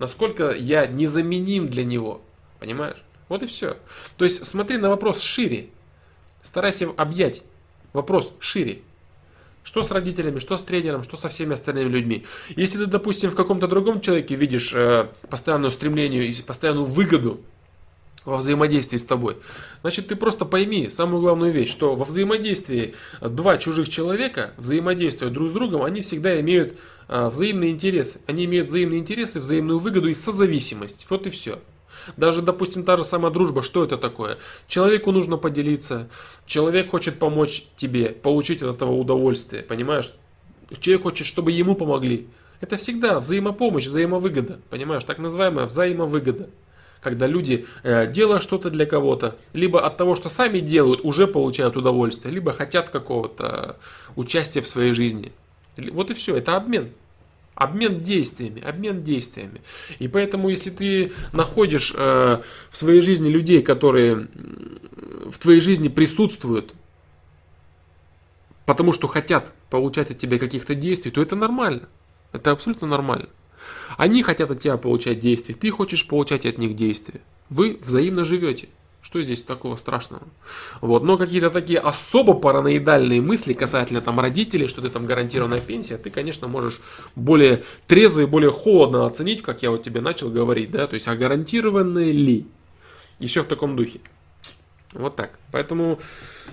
Насколько я незаменим для него? Понимаешь? Вот и все. То есть смотри на вопрос шире. Старайся объять вопрос шире. Что с родителями, что с тренером, что со всеми остальными людьми. Если ты, допустим, в каком-то другом человеке видишь э, постоянное стремление и постоянную выгоду во взаимодействии с тобой. Значит, ты просто пойми самую главную вещь, что во взаимодействии два чужих человека, взаимодействуя друг с другом, они всегда имеют а, взаимные интересы. Они имеют взаимные интересы, взаимную выгоду и созависимость. Вот и все. Даже, допустим, та же самая дружба, что это такое? Человеку нужно поделиться, человек хочет помочь тебе, получить от этого удовольствие, понимаешь? Человек хочет, чтобы ему помогли. Это всегда взаимопомощь, взаимовыгода, понимаешь? Так называемая взаимовыгода когда люди, э, делая что-то для кого-то, либо от того, что сами делают, уже получают удовольствие, либо хотят какого-то участия в своей жизни. Вот и все, это обмен. Обмен действиями, обмен действиями. И поэтому, если ты находишь э, в своей жизни людей, которые в твоей жизни присутствуют, потому что хотят получать от тебя каких-то действий, то это нормально. Это абсолютно нормально. Они хотят от тебя получать действия, ты хочешь получать от них действия. Вы взаимно живете. Что здесь такого страшного? Вот. Но какие-то такие особо параноидальные мысли касательно там родителей, что ты там гарантированная пенсия, ты, конечно, можешь более трезво и более холодно оценить, как я вот тебе начал говорить, да, то есть а гарантированные ли? Еще в таком духе. Вот так. Поэтому,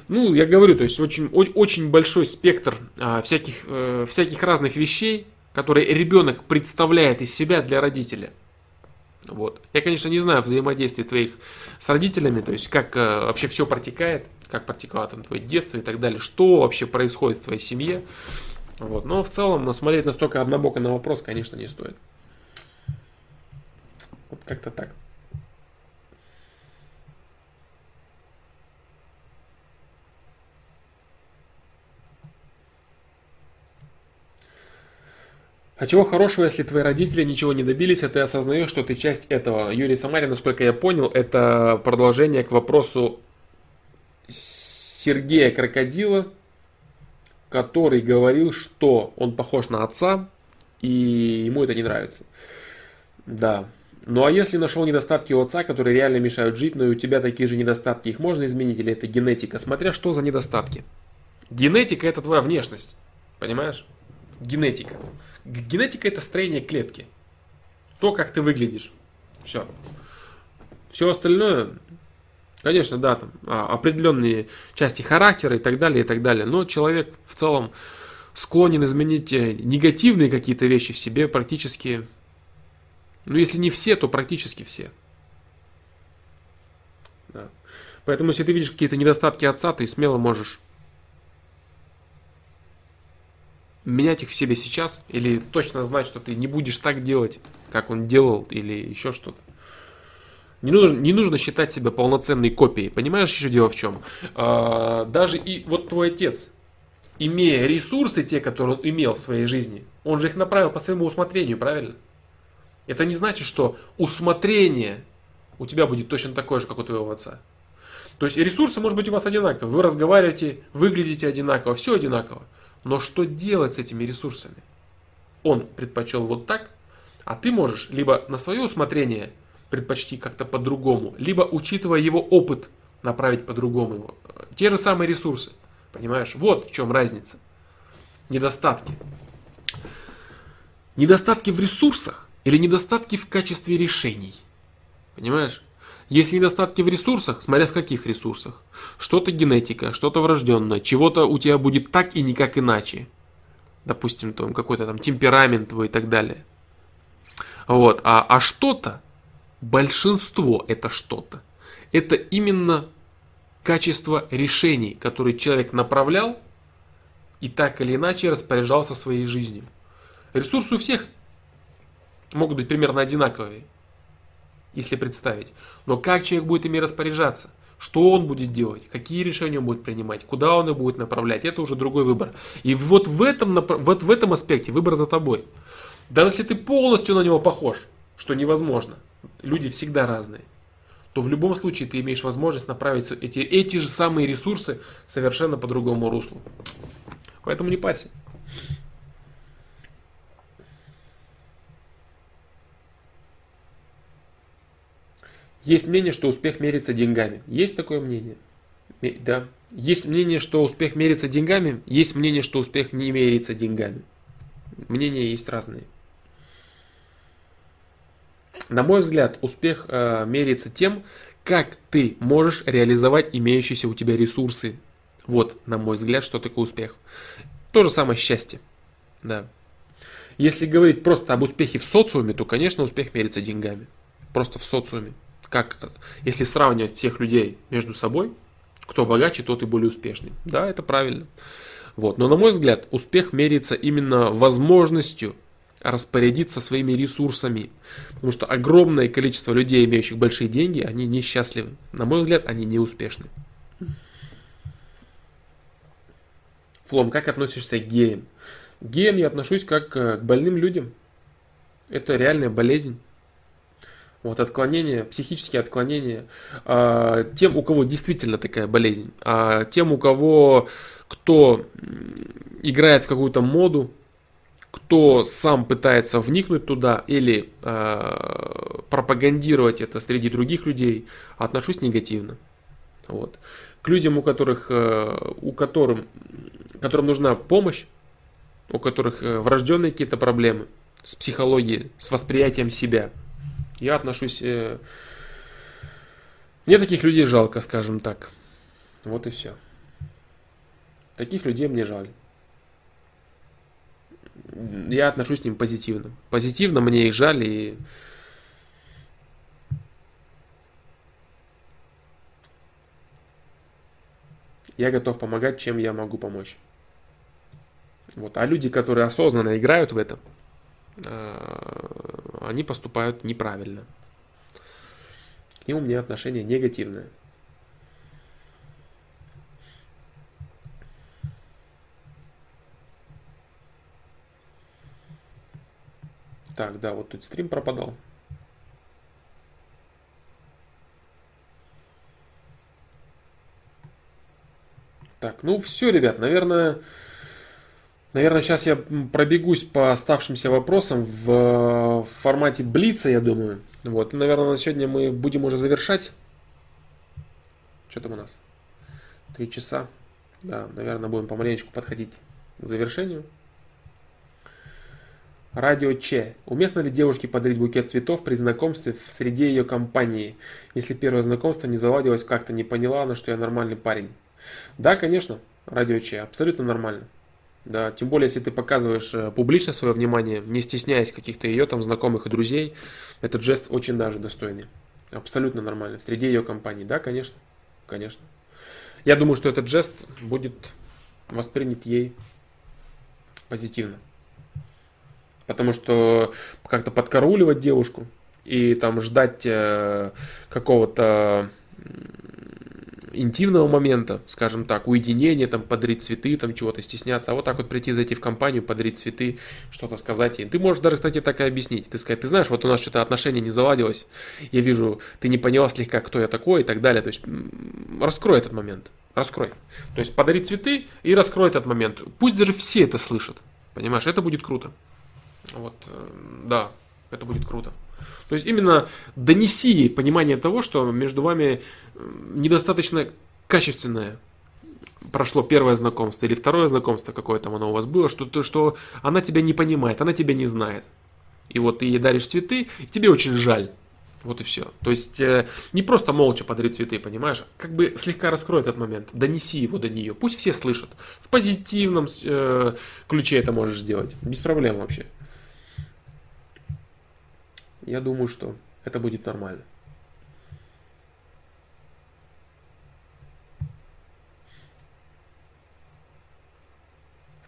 ну, я говорю, то есть очень, очень большой спектр а, всяких, э, всяких разных вещей, который ребенок представляет из себя для родителя. Вот. Я, конечно, не знаю взаимодействия твоих с родителями, то есть как э, вообще все протекает, как протекало там твое детство и так далее, что вообще происходит в твоей семье. Вот. Но в целом смотреть настолько однобоко на вопрос, конечно, не стоит. Вот как-то так. А чего хорошего, если твои родители ничего не добились, а ты осознаешь, что ты часть этого? Юрий Самарин, насколько я понял, это продолжение к вопросу Сергея Крокодила, который говорил, что он похож на отца, и ему это не нравится. Да. Ну а если нашел недостатки у отца, которые реально мешают жить, но и у тебя такие же недостатки, их можно изменить или это генетика? Смотря что за недостатки. Генетика это твоя внешность. Понимаешь? Генетика. Генетика это строение клетки. То, как ты выглядишь. Все. Все остальное, конечно, да, там а, определенные части характера и так далее, и так далее. Но человек в целом склонен изменить э, негативные какие-то вещи в себе практически, ну если не все, то практически все. Да. Поэтому, если ты видишь какие-то недостатки отца, ты смело можешь менять их в себе сейчас, или точно знать, что ты не будешь так делать, как он делал, или еще что-то. Не нужно, не нужно считать себя полноценной копией. Понимаешь, еще дело в чем? А, даже и вот твой отец, имея ресурсы, те, которые он имел в своей жизни, он же их направил по своему усмотрению, правильно? Это не значит, что усмотрение у тебя будет точно такое же, как у твоего отца. То есть ресурсы, может быть, у вас одинаковые. Вы разговариваете, выглядите одинаково, все одинаково. Но что делать с этими ресурсами? Он предпочел вот так, а ты можешь либо на свое усмотрение предпочти как-то по-другому, либо, учитывая его опыт, направить по-другому его. Те же самые ресурсы. Понимаешь? Вот в чем разница. Недостатки. Недостатки в ресурсах или недостатки в качестве решений. Понимаешь? Есть недостатки в ресурсах, смотря в каких ресурсах. Что-то генетика, что-то врожденное, чего-то у тебя будет так и никак иначе. Допустим, там какой-то там темперамент твой и так далее. Вот. А, а что-то, большинство это что-то, это именно качество решений, которые человек направлял и так или иначе распоряжался своей жизнью. Ресурсы у всех могут быть примерно одинаковые если представить. Но как человек будет ими распоряжаться? Что он будет делать? Какие решения он будет принимать? Куда он их будет направлять? Это уже другой выбор. И вот в этом, вот в этом аспекте выбор за тобой. Даже если ты полностью на него похож, что невозможно, люди всегда разные, то в любом случае ты имеешь возможность направить эти, эти же самые ресурсы совершенно по другому руслу. Поэтому не парься. Есть мнение, что успех мерится деньгами. Есть такое мнение? Да. Есть мнение, что успех мерится деньгами. Есть мнение, что успех не мерится деньгами. Мнения есть разные. На мой взгляд, успех э, меряется тем, как ты можешь реализовать имеющиеся у тебя ресурсы. Вот, на мой взгляд, что такое успех. То же самое счастье. Да. Если говорить просто об успехе в социуме, то, конечно, успех мерится деньгами. Просто в социуме как если сравнивать всех людей между собой, кто богаче, тот и более успешный. Да, это правильно. Вот. Но на мой взгляд, успех меряется именно возможностью распорядиться своими ресурсами. Потому что огромное количество людей, имеющих большие деньги, они несчастливы. На мой взгляд, они не успешны. Флом, как относишься к геям? К геям я отношусь как к больным людям. Это реальная болезнь вот отклонения, психические отклонения, а, тем, у кого действительно такая болезнь, а тем, у кого, кто играет в какую-то моду, кто сам пытается вникнуть туда или э, пропагандировать это среди других людей, отношусь негативно. Вот. К людям, у которых, э, у которым, которым нужна помощь, у которых э, врожденные какие-то проблемы с психологией, с восприятием себя – я отношусь... Э, мне таких людей жалко, скажем так. Вот и все. Таких людей мне жаль. Я отношусь к ним позитивно. Позитивно мне их жаль и... Я готов помогать, чем я могу помочь. Вот. А люди, которые осознанно играют в это, они поступают неправильно. К ним у меня отношение негативное. Так, да, вот тут стрим пропадал. Так, ну все, ребят, наверное, Наверное, сейчас я пробегусь по оставшимся вопросам в формате Блица, я думаю. Вот, наверное, на сегодня мы будем уже завершать. Что там у нас? Три часа. Да, наверное, будем помаленечку подходить к завершению. Радио Че. Уместно ли девушке подарить букет цветов при знакомстве в среде ее компании, если первое знакомство не заладилось как-то, не поняла она, что я нормальный парень? Да, конечно, Радио Че, абсолютно нормально. Да, тем более, если ты показываешь э, публично свое внимание, не стесняясь каких-то ее там знакомых и друзей, этот жест очень даже достойный. Абсолютно нормально. Среди ее компании. Да, конечно. Конечно. Я думаю, что этот жест будет воспринят ей позитивно. Потому что как-то подкарауливать девушку и там ждать э, какого-то интимного момента, скажем так, уединения, там, подарить цветы, там, чего-то стесняться, а вот так вот прийти, зайти в компанию, подарить цветы, что-то сказать. И ты можешь даже, кстати, так и объяснить. Ты сказать, ты знаешь, вот у нас что-то отношение не заладилось, я вижу, ты не поняла слегка, кто я такой и так далее. То есть, раскрой этот момент, раскрой. То есть, подари цветы и раскрой этот момент. Пусть даже все это слышат, понимаешь, это будет круто. Вот, э, да, это будет круто. То есть именно донеси понимание того, что между вами недостаточно качественное прошло первое знакомство или второе знакомство какое там оно у вас было, что, то, что она тебя не понимает, она тебя не знает. И вот ты ей даришь цветы, и тебе очень жаль. Вот и все. То есть э, не просто молча подарить цветы, понимаешь? Как бы слегка раскрой этот момент, донеси его до нее. Пусть все слышат. В позитивном э, ключе это можешь сделать. Без проблем вообще я думаю, что это будет нормально.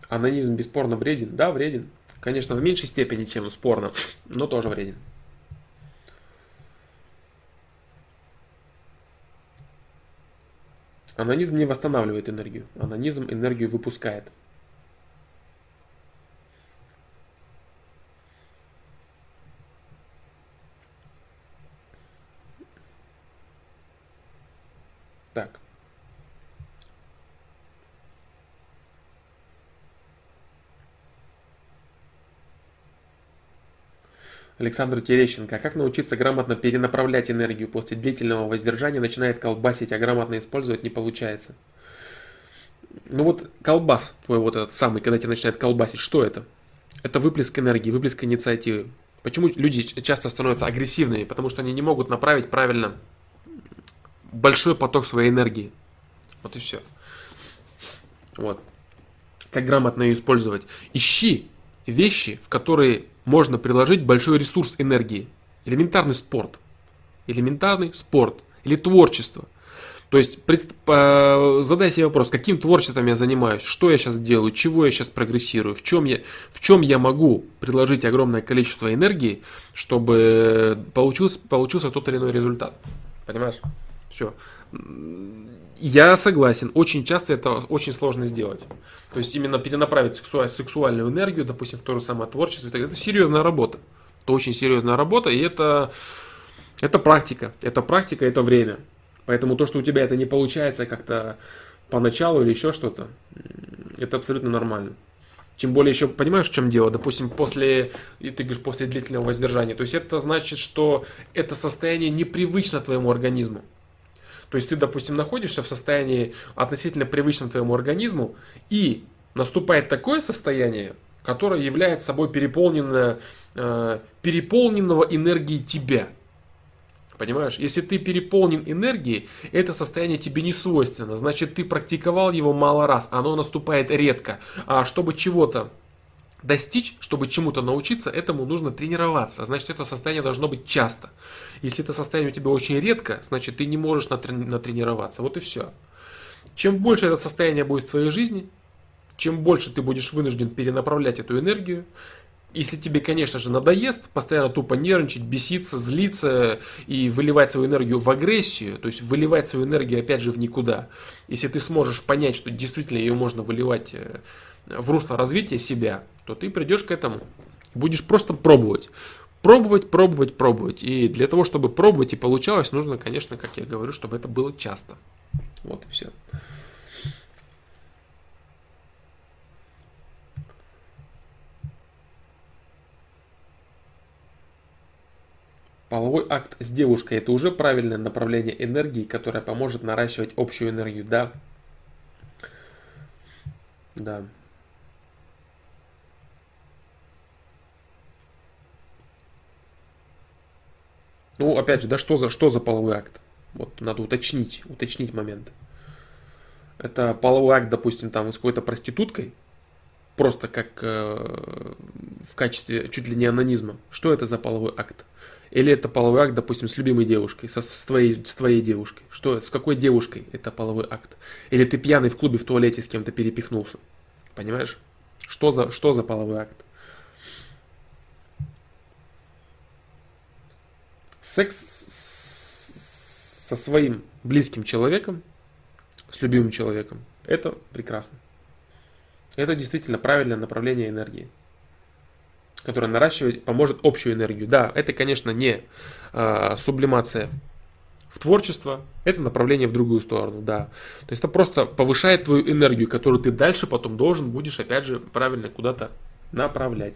Анонизм бесспорно вреден? Да, вреден. Конечно, в меньшей степени, чем спорно, но тоже вреден. Анонизм не восстанавливает энергию. Анонизм энергию выпускает. Так. Александр Терещенко. Как научиться грамотно перенаправлять энергию после длительного воздержания? Начинает колбасить, а грамотно использовать не получается. Ну вот колбас твой вот этот самый, когда тебя начинает колбасить, что это? Это выплеск энергии, выплеск инициативы. Почему люди часто становятся агрессивными? Потому что они не могут направить правильно большой поток своей энергии. Вот и все. Вот. Как грамотно ее использовать? Ищи вещи, в которые можно приложить большой ресурс энергии. Элементарный спорт. Элементарный спорт. Или творчество. То есть задай себе вопрос, каким творчеством я занимаюсь, что я сейчас делаю, чего я сейчас прогрессирую, в чем я, в чем я могу приложить огромное количество энергии, чтобы получился, получился тот или иной результат. Понимаешь? Все. Я согласен, очень часто это очень сложно сделать. То есть именно перенаправить сексуаль, сексуальную энергию, допустим, в то же самое творчество, это серьезная работа. Это очень серьезная работа, и это, это практика. Это практика, это время. Поэтому то, что у тебя это не получается как-то поначалу или еще что-то, это абсолютно нормально. Тем более еще, понимаешь, в чем дело? Допустим, после, и ты говоришь, после длительного воздержания. То есть это значит, что это состояние непривычно твоему организму. То есть ты, допустим, находишься в состоянии относительно привычном твоему организму, и наступает такое состояние, которое является собой переполненное, э, переполненного энергией тебя. Понимаешь, если ты переполнен энергией, это состояние тебе не свойственно. Значит, ты практиковал его мало раз, оно наступает редко. А чтобы чего-то достичь, чтобы чему-то научиться, этому нужно тренироваться. Значит, это состояние должно быть часто. Если это состояние у тебя очень редко, значит, ты не можешь натренироваться. Вот и все. Чем больше это состояние будет в твоей жизни, чем больше ты будешь вынужден перенаправлять эту энергию, если тебе, конечно же, надоест постоянно тупо нервничать, беситься, злиться и выливать свою энергию в агрессию, то есть выливать свою энергию опять же в никуда, если ты сможешь понять, что действительно ее можно выливать э, в русло развития себя, то ты придешь к этому. Будешь просто пробовать. Пробовать, пробовать, пробовать. И для того, чтобы пробовать и получалось, нужно, конечно, как я говорю, чтобы это было часто. Вот и все. Половой акт с девушкой – это уже правильное направление энергии, которое поможет наращивать общую энергию, да? Да. Ну, опять же, да что за, что за половой акт? Вот надо уточнить, уточнить момент. Это половой акт, допустим, там с какой-то проституткой, просто как э, в качестве чуть ли не анонизма. Что это за половой акт? Или это половой акт, допустим, с любимой девушкой, со, с, твоей, с твоей девушкой? Что, с какой девушкой это половой акт? Или ты пьяный в клубе в туалете с кем-то перепихнулся? Понимаешь? Что за, что за половой акт? Секс со своим близким человеком, с любимым человеком, это прекрасно. Это действительно правильное направление энергии, которое наращивает, поможет общую энергию. Да, это, конечно, не э, сублимация в творчество, это направление в другую сторону, да. То есть это просто повышает твою энергию, которую ты дальше потом должен будешь, опять же, правильно куда-то направлять.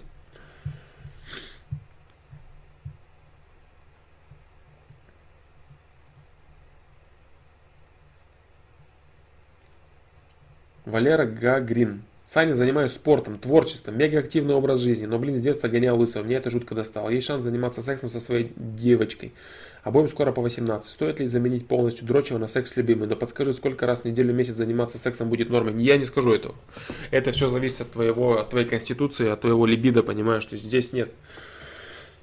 Валера Гагрин. Саня, занимаюсь спортом, творчеством, мегаактивный образ жизни, но, блин, с детства гонял лысого, мне это жутко достало. Есть шанс заниматься сексом со своей девочкой. Обоим скоро по 18. Стоит ли заменить полностью дрочево на секс с любимой? Но подскажи, сколько раз в неделю, месяц заниматься сексом будет нормой? Я не скажу этого. Это все зависит от твоего, от твоей конституции, от твоего либидо, понимаешь, что здесь нет.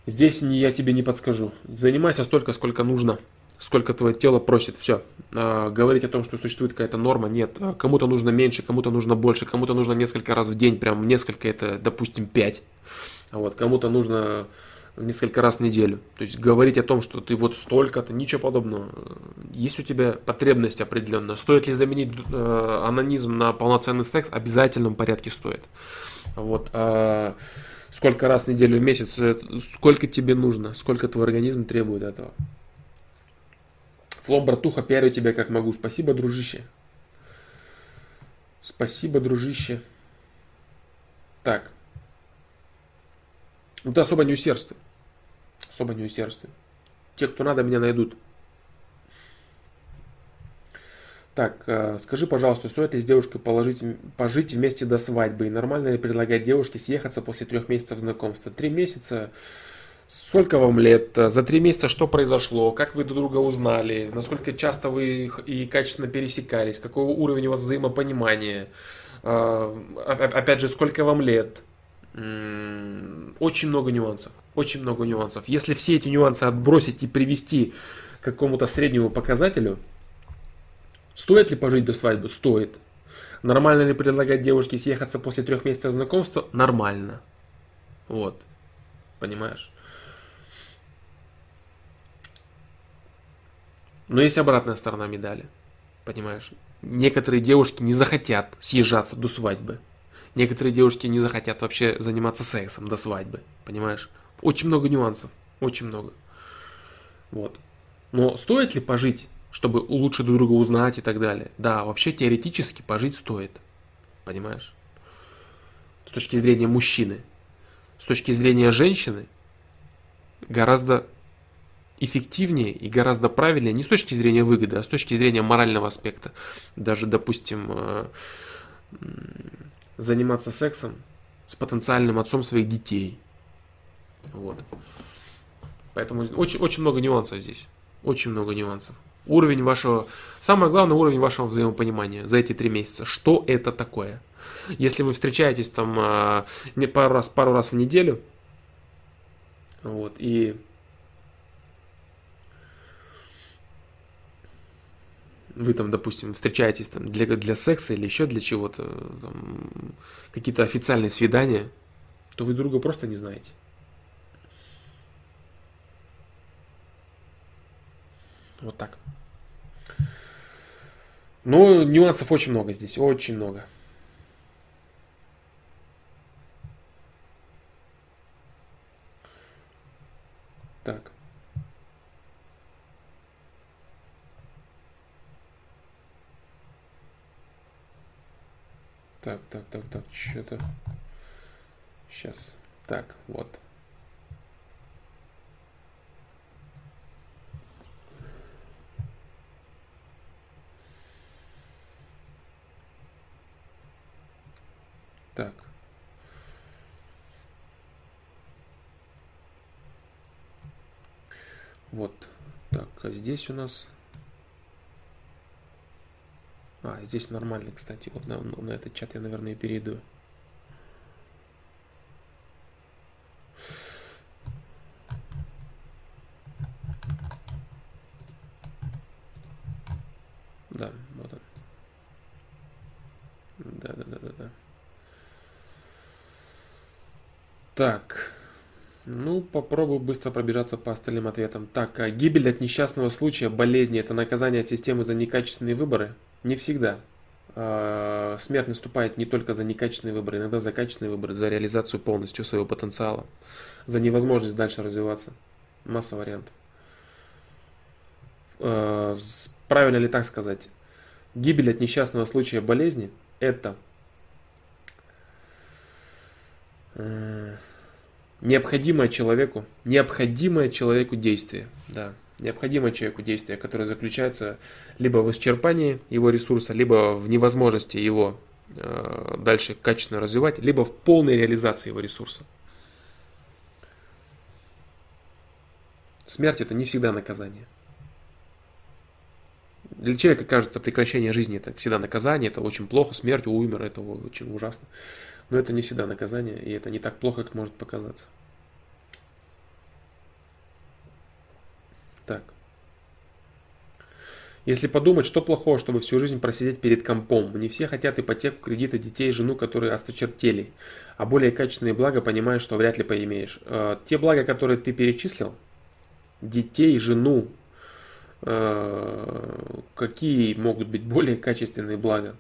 Здесь я тебе не подскажу. Занимайся столько, сколько нужно сколько твое тело просит, все. А, говорить о том, что существует какая-то норма, нет. А, кому-то нужно меньше, кому-то нужно больше, кому-то нужно несколько раз в день, прям несколько, это, допустим, пять. Вот, кому-то нужно несколько раз в неделю. То есть говорить о том, что ты вот столько-то, ничего подобного. Есть у тебя потребность определенная. Стоит ли заменить э, анонизм на полноценный секс? Обязательном порядке стоит. Вот. А сколько раз в неделю, в месяц, сколько тебе нужно, сколько твой организм требует этого. Флом, братуха, пиарю тебя как могу. Спасибо, дружище. Спасибо, дружище. Так. Ну ты особо не усердствуй. Особо не усердствуй. Те, кто надо, меня найдут. Так, э, скажи, пожалуйста, стоит ли с девушкой положить, пожить вместе до свадьбы? И нормально ли предлагать девушке съехаться после трех месяцев знакомства? Три месяца Сколько вам лет? За три месяца что произошло? Как вы друг друга узнали? Насколько часто вы и качественно пересекались? Какой уровень у вас взаимопонимания? А, опять же, сколько вам лет? Очень много нюансов. Очень много нюансов. Если все эти нюансы отбросить и привести к какому-то среднему показателю, стоит ли пожить до свадьбы? Стоит. Нормально ли предлагать девушке съехаться после трех месяцев знакомства? Нормально. Вот. Понимаешь? Но есть обратная сторона медали. Понимаешь? Некоторые девушки не захотят съезжаться до свадьбы. Некоторые девушки не захотят вообще заниматься сексом до свадьбы. Понимаешь? Очень много нюансов. Очень много. Вот. Но стоит ли пожить, чтобы лучше друг друга узнать и так далее? Да, вообще теоретически пожить стоит. Понимаешь? С точки зрения мужчины. С точки зрения женщины гораздо эффективнее и гораздо правильнее не с точки зрения выгоды, а с точки зрения морального аспекта. Даже, допустим, э, заниматься сексом с потенциальным отцом своих детей. Вот. Поэтому очень, очень много нюансов здесь. Очень много нюансов. Уровень вашего... Самое главное, уровень вашего взаимопонимания за эти три месяца. Что это такое? Если вы встречаетесь там э, не пару раз, пару раз в неделю, вот, и вы там, допустим, встречаетесь там для, для секса или еще для чего-то, какие-то официальные свидания, то вы друга просто не знаете. Вот так. Но нюансов очень много здесь, очень много. Так. Так, так, так, так, что-то... Сейчас. Так, вот. Так. Вот. Так, а здесь у нас а, здесь нормально, кстати. Вот на, на этот чат я, наверное, перейду. Да, вот он. Да, да, да, да, да. Так. Ну, попробую быстро пробежаться по остальным ответам. Так, а гибель от несчастного случая, болезни – это наказание от системы за некачественные выборы? Не всегда. А, смерть наступает не только за некачественные выборы, иногда за качественные выборы, за реализацию полностью своего потенциала, за невозможность дальше развиваться. Масса вариантов. А, правильно ли так сказать? Гибель от несчастного случая болезни – это а, необходимое человеку, необходимое человеку действие, да, необходимое человеку действие, которое заключается либо в исчерпании его ресурса, либо в невозможности его э, дальше качественно развивать, либо в полной реализации его ресурса. Смерть это не всегда наказание. Для человека кажется прекращение жизни это всегда наказание, это очень плохо, смерть, умер, это очень ужасно. Но это не всегда наказание, и это не так плохо, как может показаться. Так. Если подумать, что плохого, чтобы всю жизнь просидеть перед компом? Не все хотят ипотеку, кредиты, детей, жену, которые осточертели. А более качественные блага понимаешь, что вряд ли поимеешь. Э, те блага, которые ты перечислил, детей, жену, э, какие могут быть более качественные блага?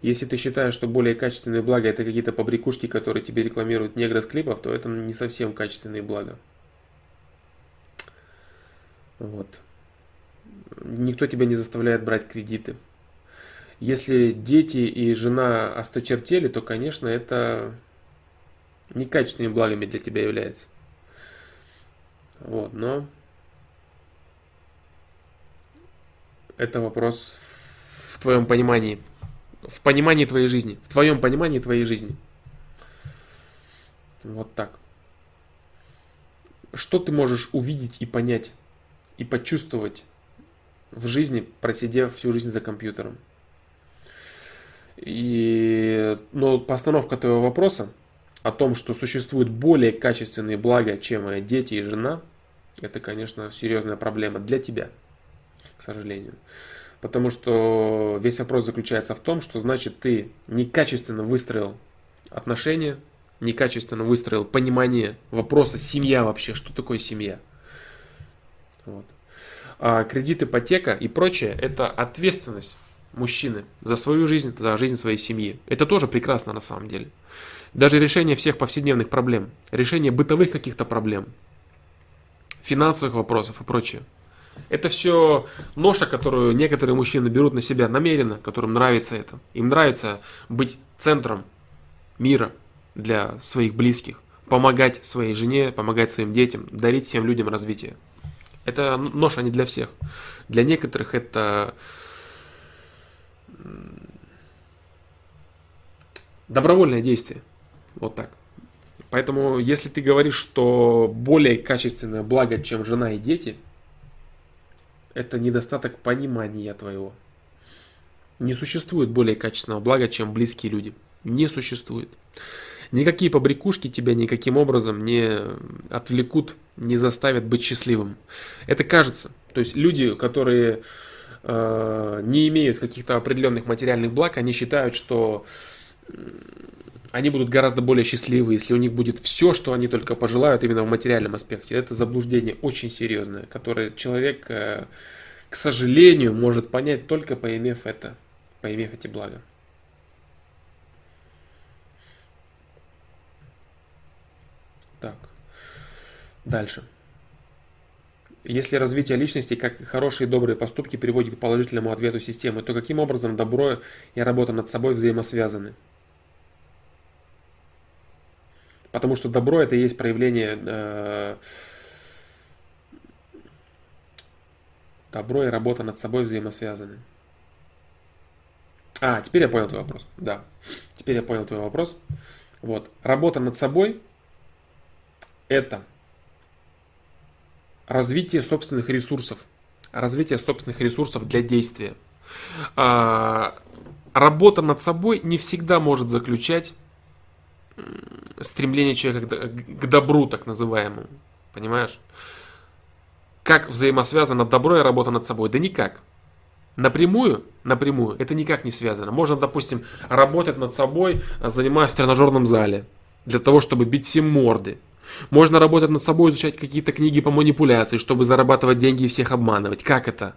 Если ты считаешь, что более качественные блага это какие-то побрякушки, которые тебе рекламируют негры с клипов, то это не совсем качественные блага. Вот. Никто тебя не заставляет брать кредиты. Если дети и жена осточертели, то, конечно, это некачественными благами для тебя является. Вот, но это вопрос в твоем понимании в понимании твоей жизни, в твоем понимании твоей жизни. Вот так. Что ты можешь увидеть и понять, и почувствовать в жизни, просидев всю жизнь за компьютером? И, но постановка твоего вопроса о том, что существуют более качественные блага, чем дети и жена, это, конечно, серьезная проблема для тебя, к сожалению. Потому что весь вопрос заключается в том, что значит ты некачественно выстроил отношения, некачественно выстроил понимание вопроса семья вообще, что такое семья. Вот. А кредит, ипотека и прочее – это ответственность мужчины за свою жизнь, за жизнь своей семьи. Это тоже прекрасно на самом деле. Даже решение всех повседневных проблем, решение бытовых каких-то проблем, финансовых вопросов и прочее – это все ноша, которую некоторые мужчины берут на себя намеренно, которым нравится это. Им нравится быть центром мира для своих близких, помогать своей жене, помогать своим детям, дарить всем людям развитие. Это ноша не для всех. Для некоторых это добровольное действие. Вот так. Поэтому, если ты говоришь, что более качественное благо, чем жена и дети – это недостаток понимания твоего. Не существует более качественного блага, чем близкие люди. Не существует. Никакие побрякушки тебя никаким образом не отвлекут, не заставят быть счастливым. Это кажется. То есть люди, которые э, не имеют каких-то определенных материальных благ, они считают, что они будут гораздо более счастливы, если у них будет все, что они только пожелают именно в материальном аспекте. Это заблуждение очень серьезное, которое человек, э, к сожалению, может понять только поимев это, поимев эти блага. Так, дальше. Если развитие личности, как и хорошие и добрые поступки приводит к положительному ответу системы, то каким образом добро и работа над собой взаимосвязаны? Потому что добро это и есть проявление э, добро и работа над собой взаимосвязаны. А, теперь я понял твой вопрос. Да, теперь я понял твой вопрос. Вот, работа над собой это развитие собственных ресурсов, развитие собственных ресурсов для действия. А, работа над собой не всегда может заключать стремление человека к добру, так называемому. Понимаешь? Как взаимосвязано добро и работа над собой? Да никак. Напрямую, напрямую, это никак не связано. Можно, допустим, работать над собой, занимаясь в тренажерном зале. для того, чтобы бить всем морды. Можно работать над собой, изучать какие-то книги по манипуляции, чтобы зарабатывать деньги и всех обманывать. Как это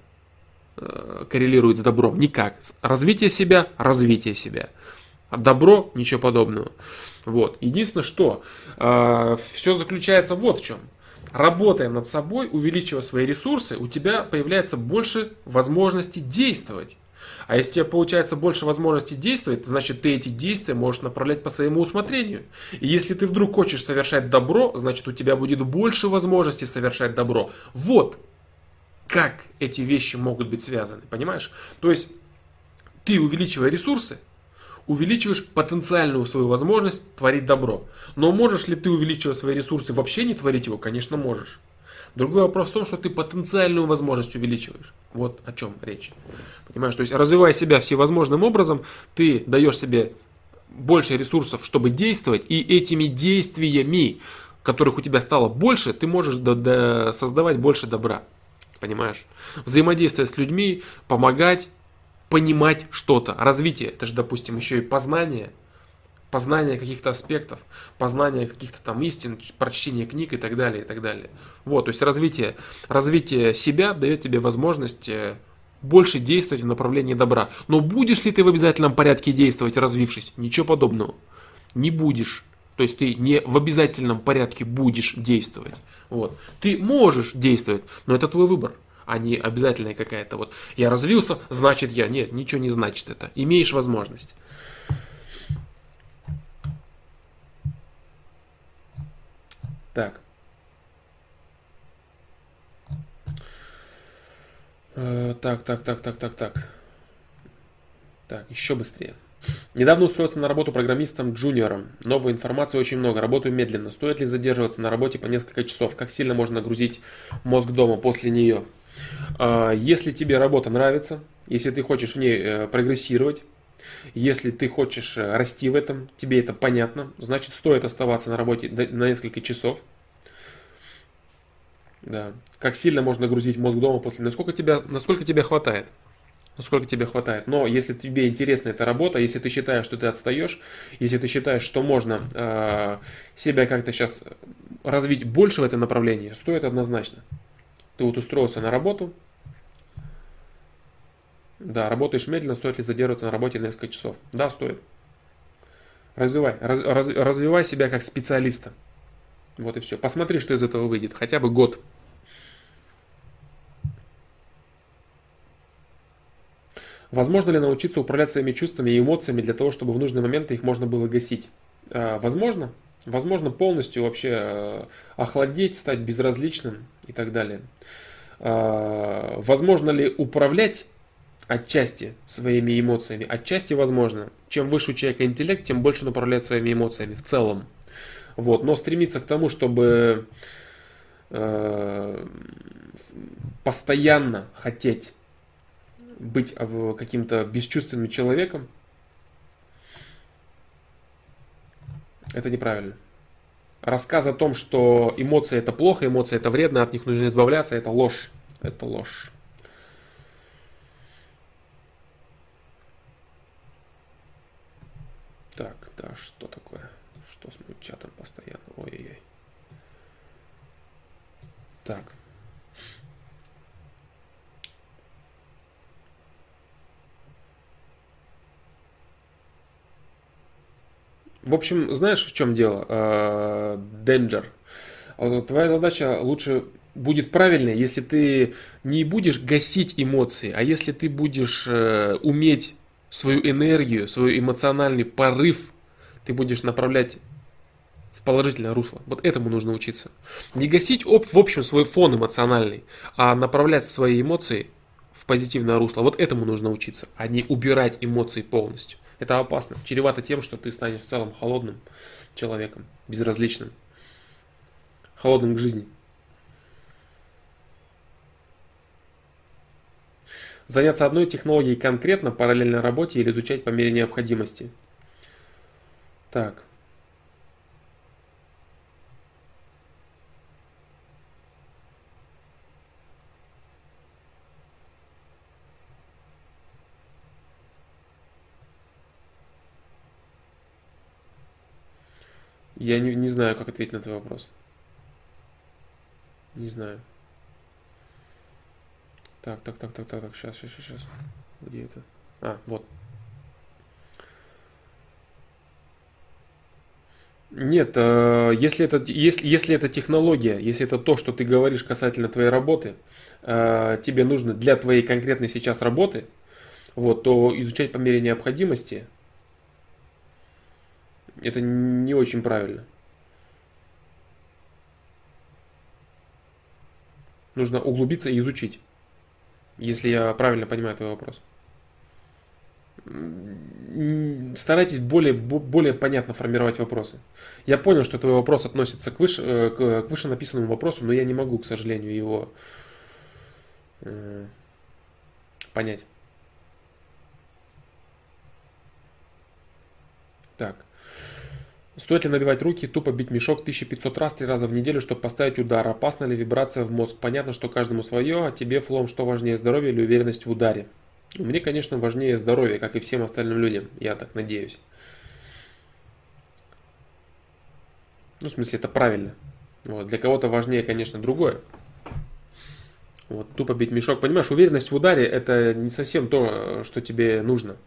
э, коррелирует с добром? Никак. Развитие себя – развитие себя. А добро – ничего подобного. Вот. Единственное, что э, все заключается вот в чем. Работая над собой, увеличивая свои ресурсы, у тебя появляется больше возможностей действовать. А если у тебя получается больше возможностей действовать, значит ты эти действия можешь направлять по своему усмотрению. И если ты вдруг хочешь совершать добро, значит у тебя будет больше возможностей совершать добро. Вот как эти вещи могут быть связаны, понимаешь? То есть ты увеличивая ресурсы, увеличиваешь потенциальную свою возможность творить добро. Но можешь ли ты, увеличивая свои ресурсы, вообще не творить его? Конечно, можешь. Другой вопрос в том, что ты потенциальную возможность увеличиваешь. Вот о чем речь. Понимаешь, то есть развивая себя всевозможным образом, ты даешь себе больше ресурсов, чтобы действовать, и этими действиями, которых у тебя стало больше, ты можешь создавать больше добра. Понимаешь? Взаимодействие с людьми, помогать, понимать что-то. Развитие, это же, допустим, еще и познание, познание каких-то аспектов, познание каких-то там истин, прочтение книг и так далее, и так далее. Вот, то есть развитие, развитие себя дает тебе возможность э, больше действовать в направлении добра. Но будешь ли ты в обязательном порядке действовать, развившись? Ничего подобного. Не будешь. То есть ты не в обязательном порядке будешь действовать. Вот. Ты можешь действовать, но это твой выбор а не обязательная какая-то вот я развился, значит я. Нет, ничего не значит это. Имеешь возможность. Так. Э, так, так, так, так, так, так. Так, еще быстрее. Недавно устроился на работу программистом джуниором. Новой информации очень много. Работаю медленно. Стоит ли задерживаться на работе по несколько часов? Как сильно можно нагрузить мозг дома после нее? А, если тебе работа нравится, если ты хочешь в ней э, прогрессировать, если ты хочешь э, расти в этом, тебе это понятно, значит стоит оставаться на работе на несколько часов. Да. Как сильно можно грузить мозг дома после... Насколько, тебя, насколько тебе хватает? Насколько тебе хватает. Но если тебе интересна эта работа, если ты считаешь, что ты отстаешь, если ты считаешь, что можно э, себя как-то сейчас развить больше в этом направлении, стоит однозначно. Ты вот устроился на работу. Да, работаешь медленно, стоит ли задерживаться на работе несколько часов? Да, стоит. Развивай, раз, раз, развивай себя как специалиста. Вот и все. Посмотри, что из этого выйдет. Хотя бы год. Возможно ли научиться управлять своими чувствами и эмоциями для того, чтобы в нужные моменты их можно было гасить? А, возможно. Возможно, полностью вообще э, охладеть, стать безразличным и так далее. А, возможно ли управлять отчасти своими эмоциями? Отчасти возможно. Чем выше у человека интеллект, тем больше он управляет своими эмоциями в целом. Вот. Но стремиться к тому, чтобы э, постоянно хотеть быть каким-то бесчувственным человеком, Это неправильно. Рассказ о том, что эмоции это плохо, эмоции это вредно, от них нужно избавляться, это ложь. Это ложь. Так, да, что такое? Что с моим чатом постоянно? Ой-ой-ой. Так. В общем, знаешь, в чем дело, Danger? А, твоя задача лучше будет правильной, если ты не будешь гасить эмоции, а если ты будешь э, уметь свою энергию, свой эмоциональный порыв, ты будешь направлять в положительное русло. Вот этому нужно учиться. Не гасить об, в общем свой фон эмоциональный, а направлять свои эмоции в позитивное русло. Вот этому нужно учиться, а не убирать эмоции полностью. Это опасно. Чревато тем, что ты станешь в целом холодным человеком, безразличным. Холодным к жизни. Заняться одной технологией конкретно, параллельно работе или изучать по мере необходимости. Так. Я не, не знаю, как ответить на твой вопрос. Не знаю. Так, так, так, так, так, так, сейчас, сейчас, сейчас. Где это? А, вот. Нет, э, если это, если, если это технология, если это то, что ты говоришь касательно твоей работы, э, тебе нужно для твоей конкретной сейчас работы, вот, то изучать по мере необходимости, это не очень правильно. Нужно углубиться и изучить, если я правильно понимаю твой вопрос старайтесь более, более понятно формировать вопросы. Я понял, что твой вопрос относится к выше, э, к, выше написанному вопросу, но я не могу, к сожалению, его э, понять. Так. Стоит ли набивать руки, тупо бить мешок 1500 раз, три раза в неделю, чтобы поставить удар? Опасна ли вибрация в мозг? Понятно, что каждому свое, а тебе, Флом, что важнее, здоровье или уверенность в ударе? Мне, конечно, важнее здоровье, как и всем остальным людям, я так надеюсь. Ну, в смысле, это правильно. Вот. Для кого-то важнее, конечно, другое. Вот, тупо бить мешок. Понимаешь, уверенность в ударе это не совсем то, что тебе нужно.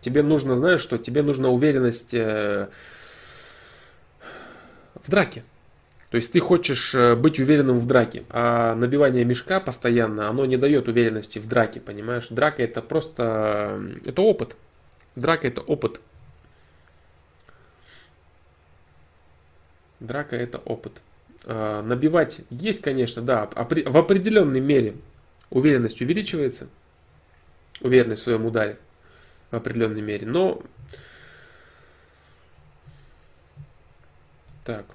Тебе нужно, знаешь что? Тебе нужна уверенность э, в драке. То есть ты хочешь э, быть уверенным в драке, а набивание мешка постоянно, оно не дает уверенности в драке, понимаешь? Драка это просто, э, это опыт. Драка это опыт. Драка это опыт. А, набивать есть, конечно, да, в определенной мере уверенность увеличивается, уверенность в своем ударе в определенной мере, но так.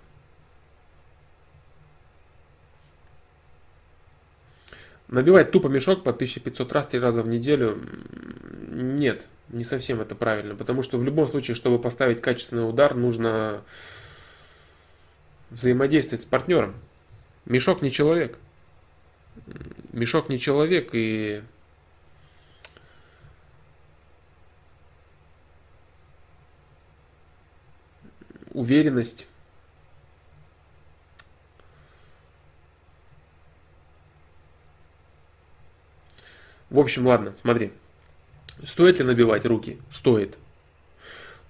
Набивать тупо мешок по 1500 раз, три раза в неделю, нет, не совсем это правильно. Потому что в любом случае, чтобы поставить качественный удар, нужно взаимодействовать с партнером. Мешок не человек. Мешок не человек и уверенность В общем, ладно, смотри. Стоит ли набивать руки? Стоит.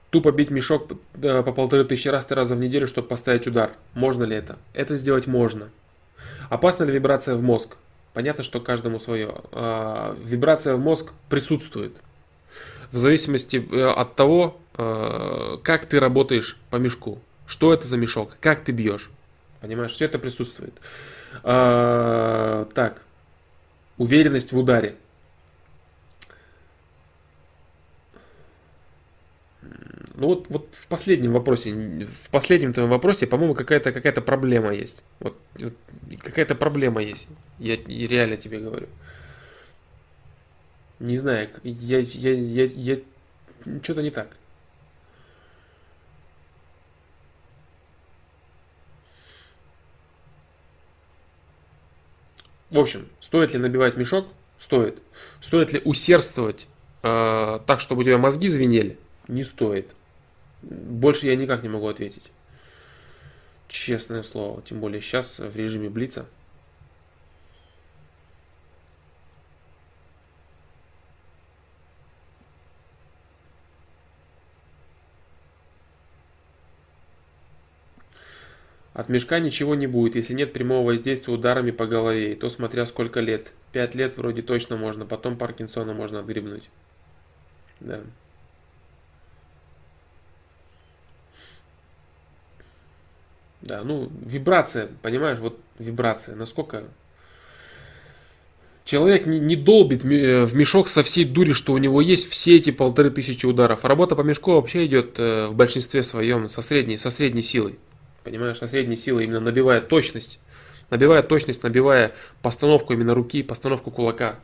Тупо бить мешок по полторы тысячи раз, три раза в неделю, чтобы поставить удар. Можно ли это? Это сделать можно. Опасна ли вибрация в мозг? Понятно, что каждому свое. А, вибрация в мозг присутствует. В зависимости э, от того, э, как ты работаешь по мешку. Что это за мешок? Как ты бьешь? Понимаешь, все это присутствует. А, так. Уверенность в ударе. Ну вот, вот в последнем вопросе, в последнем твоем вопросе, по-моему, какая-то какая проблема есть. Вот, вот какая-то проблема есть. Я, я реально тебе говорю. Не знаю, я, я, я, я что-то не так. В общем, стоит ли набивать мешок? Стоит. Стоит ли усердствовать э, так, чтобы у тебя мозги звенели? Не стоит. Больше я никак не могу ответить. Честное слово. Тем более сейчас в режиме Блица. От мешка ничего не будет, если нет прямого воздействия ударами по голове, то смотря сколько лет. Пять лет вроде точно можно, потом Паркинсона можно отгребнуть. Да. Да, ну, вибрация, понимаешь, вот вибрация, насколько Человек не, долбит э, в мешок со всей дури, что у него есть все эти полторы тысячи ударов. Работа по мешку вообще идет э, в большинстве своем со средней, со средней силой. Понимаешь, со средней силой именно набивая точность. Набивая точность, набивая постановку именно руки, постановку кулака.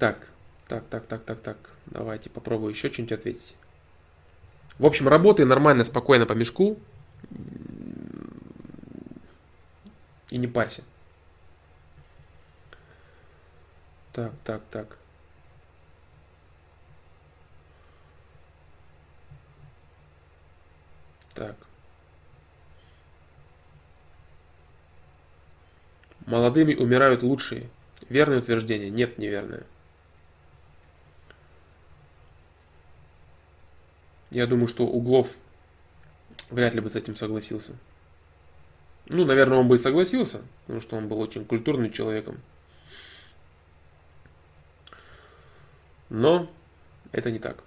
Так, так, так, так, так, так. Давайте попробую еще что-нибудь ответить. В общем, работай нормально, спокойно по мешку и не парься. Так, так, так. Так. Молодыми умирают лучшие. Верное утверждение? Нет, неверное. Я думаю, что Углов вряд ли бы с этим согласился. Ну, наверное, он бы и согласился, потому что он был очень культурным человеком. Но это не так.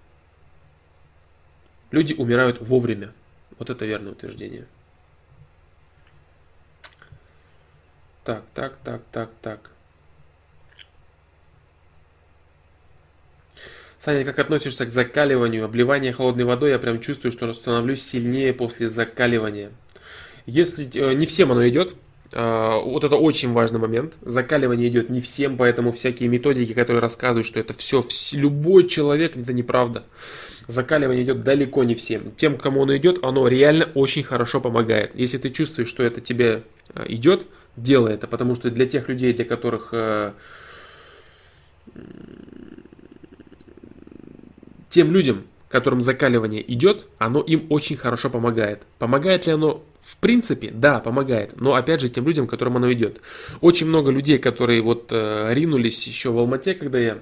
Люди умирают вовремя. Вот это верное утверждение. Так, так, так, так, так. Саня, как относишься к закаливанию? Обливание холодной водой, я прям чувствую, что становлюсь сильнее после закаливания. Если э, не всем оно идет, э, вот это очень важный момент. Закаливание идет не всем, поэтому всякие методики, которые рассказывают, что это все, любой человек, это неправда. Закаливание идет далеко не всем. Тем, кому оно идет, оно реально очень хорошо помогает. Если ты чувствуешь, что это тебе э, идет, делай это, потому что для тех людей, для которых тем людям, которым закаливание идет, оно им очень хорошо помогает. Помогает ли оно в принципе, да, помогает, но опять же тем людям, которым оно идет. Очень много людей, которые вот э, ринулись еще в Алмате, когда я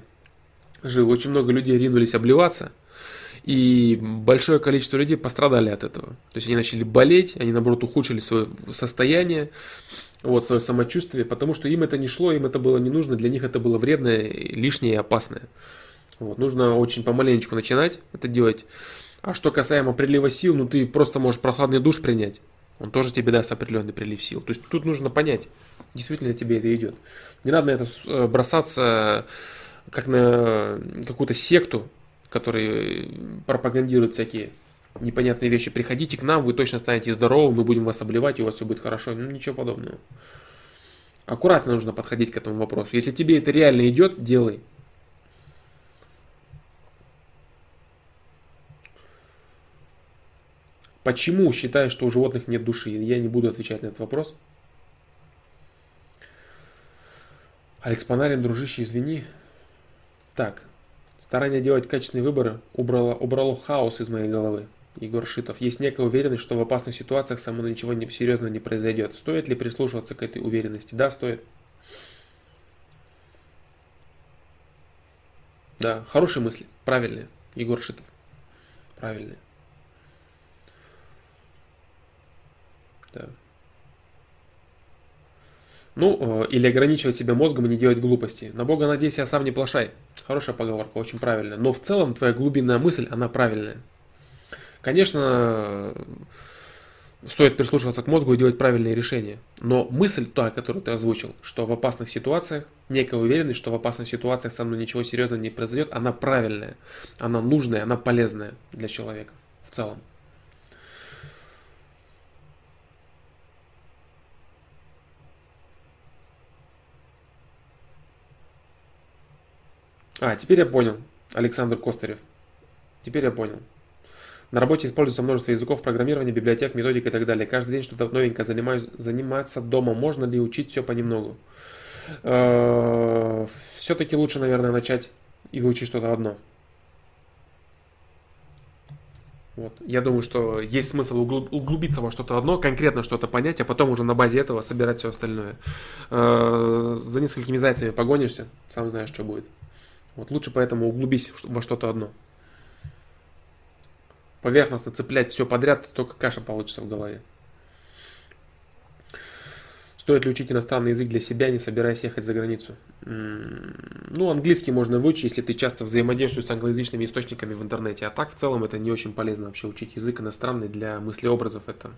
жил, очень много людей ринулись обливаться, и большое количество людей пострадали от этого. То есть они начали болеть, они наоборот ухудшили свое состояние, вот, свое самочувствие, потому что им это не шло, им это было не нужно, для них это было вредное, лишнее и опасное. Вот, нужно очень помаленечку начинать это делать. А что касаемо прилива сил, ну ты просто можешь прохладный душ принять. Он тоже тебе даст определенный прилив сил. То есть тут нужно понять, действительно тебе это идет. Не надо на это э, бросаться как на какую-то секту, который пропагандирует всякие непонятные вещи. Приходите к нам, вы точно станете здоровы, мы будем вас обливать, и у вас все будет хорошо. Ну, ничего подобного. Аккуратно нужно подходить к этому вопросу. Если тебе это реально идет, делай. Почему считаешь, что у животных нет души? Я не буду отвечать на этот вопрос. Алекс Панарин, дружище, извини. Так, старание делать качественные выборы убрало, убрало хаос из моей головы. Егор Шитов. Есть некая уверенность, что в опасных ситуациях со мной ничего не, серьезно не произойдет. Стоит ли прислушиваться к этой уверенности? Да, стоит. Да, хорошие мысли. Правильные. Егор Шитов. Правильные. Да. Ну, э, или ограничивать себя мозгом и не делать глупостей. На Бога надейся, а сам не плашай. Хорошая поговорка, очень правильная. Но в целом твоя глубинная мысль, она правильная. Конечно, стоит прислушиваться к мозгу и делать правильные решения. Но мысль та, которую ты озвучил, что в опасных ситуациях, некая уверенность, что в опасных ситуациях со мной ничего серьезного не произойдет, она правильная, она нужная, она полезная для человека в целом. А, теперь я понял. Александр Костарев. Теперь я понял. На работе используется множество языков программирования, библиотек, методик и так далее. Каждый день что-то новенькое занимаюсь, заниматься дома. Можно ли учить все понемногу? Э, Все-таки лучше, наверное, начать и выучить что-то одно. Вот. Я думаю, что есть смысл углубиться во что-то одно, конкретно что-то понять, а потом уже на базе этого собирать все остальное. Э, за несколькими зайцами погонишься, сам знаешь, что будет. Вот лучше поэтому углубись во что-то одно. Поверхностно цеплять все подряд, только каша получится в голове. Стоит ли учить иностранный язык для себя, не собираясь ехать за границу? Ну, английский можно выучить, если ты часто взаимодействуешь с англоязычными источниками в интернете. А так, в целом, это не очень полезно вообще учить язык иностранный для мыслеобразов. Это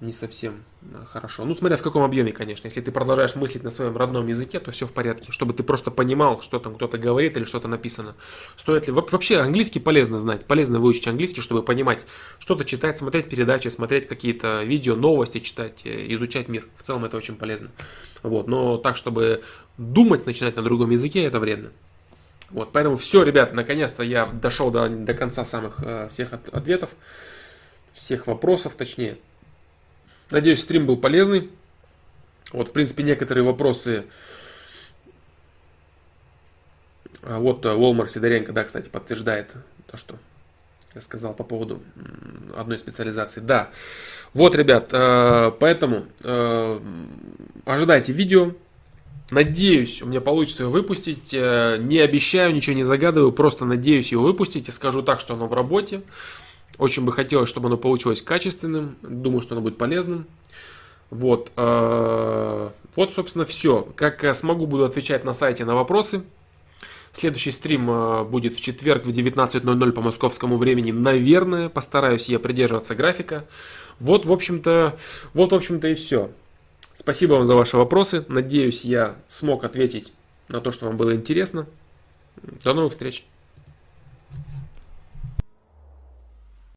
не совсем э, хорошо. Ну, смотря в каком объеме, конечно. Если ты продолжаешь мыслить на своем родном языке, то все в порядке. Чтобы ты просто понимал, что там кто-то говорит или что-то написано. Стоит ли... Вообще, английский полезно знать. Полезно выучить английский, чтобы понимать, что-то читать, смотреть передачи, смотреть какие-то видео, новости читать, э, изучать мир. В целом это очень полезно. Вот. Но так, чтобы думать, начинать на другом языке, это вредно. Вот, поэтому все, ребят, наконец-то я дошел до, до конца самых э, всех от, ответов, всех вопросов, точнее, Надеюсь, стрим был полезный. Вот, в принципе, некоторые вопросы. А вот Волмар Сидоренко, да, кстати, подтверждает то, что я сказал по поводу одной специализации. Да, вот, ребят, э, поэтому э, ожидайте видео. Надеюсь, у меня получится его выпустить. Э, не обещаю, ничего не загадываю, просто надеюсь его выпустить и скажу так, что оно в работе. Очень бы хотелось, чтобы оно получилось качественным. Думаю, что оно будет полезным. Вот, вот, собственно, все. Как смогу, буду отвечать на сайте на вопросы. Следующий стрим э, будет в четверг в 19.00 по московскому времени. Наверное, постараюсь я придерживаться графика. Вот, в общем-то, вот, в общем-то и все. Спасибо вам за ваши вопросы. Надеюсь, я смог ответить на то, что вам было интересно. До новых встреч.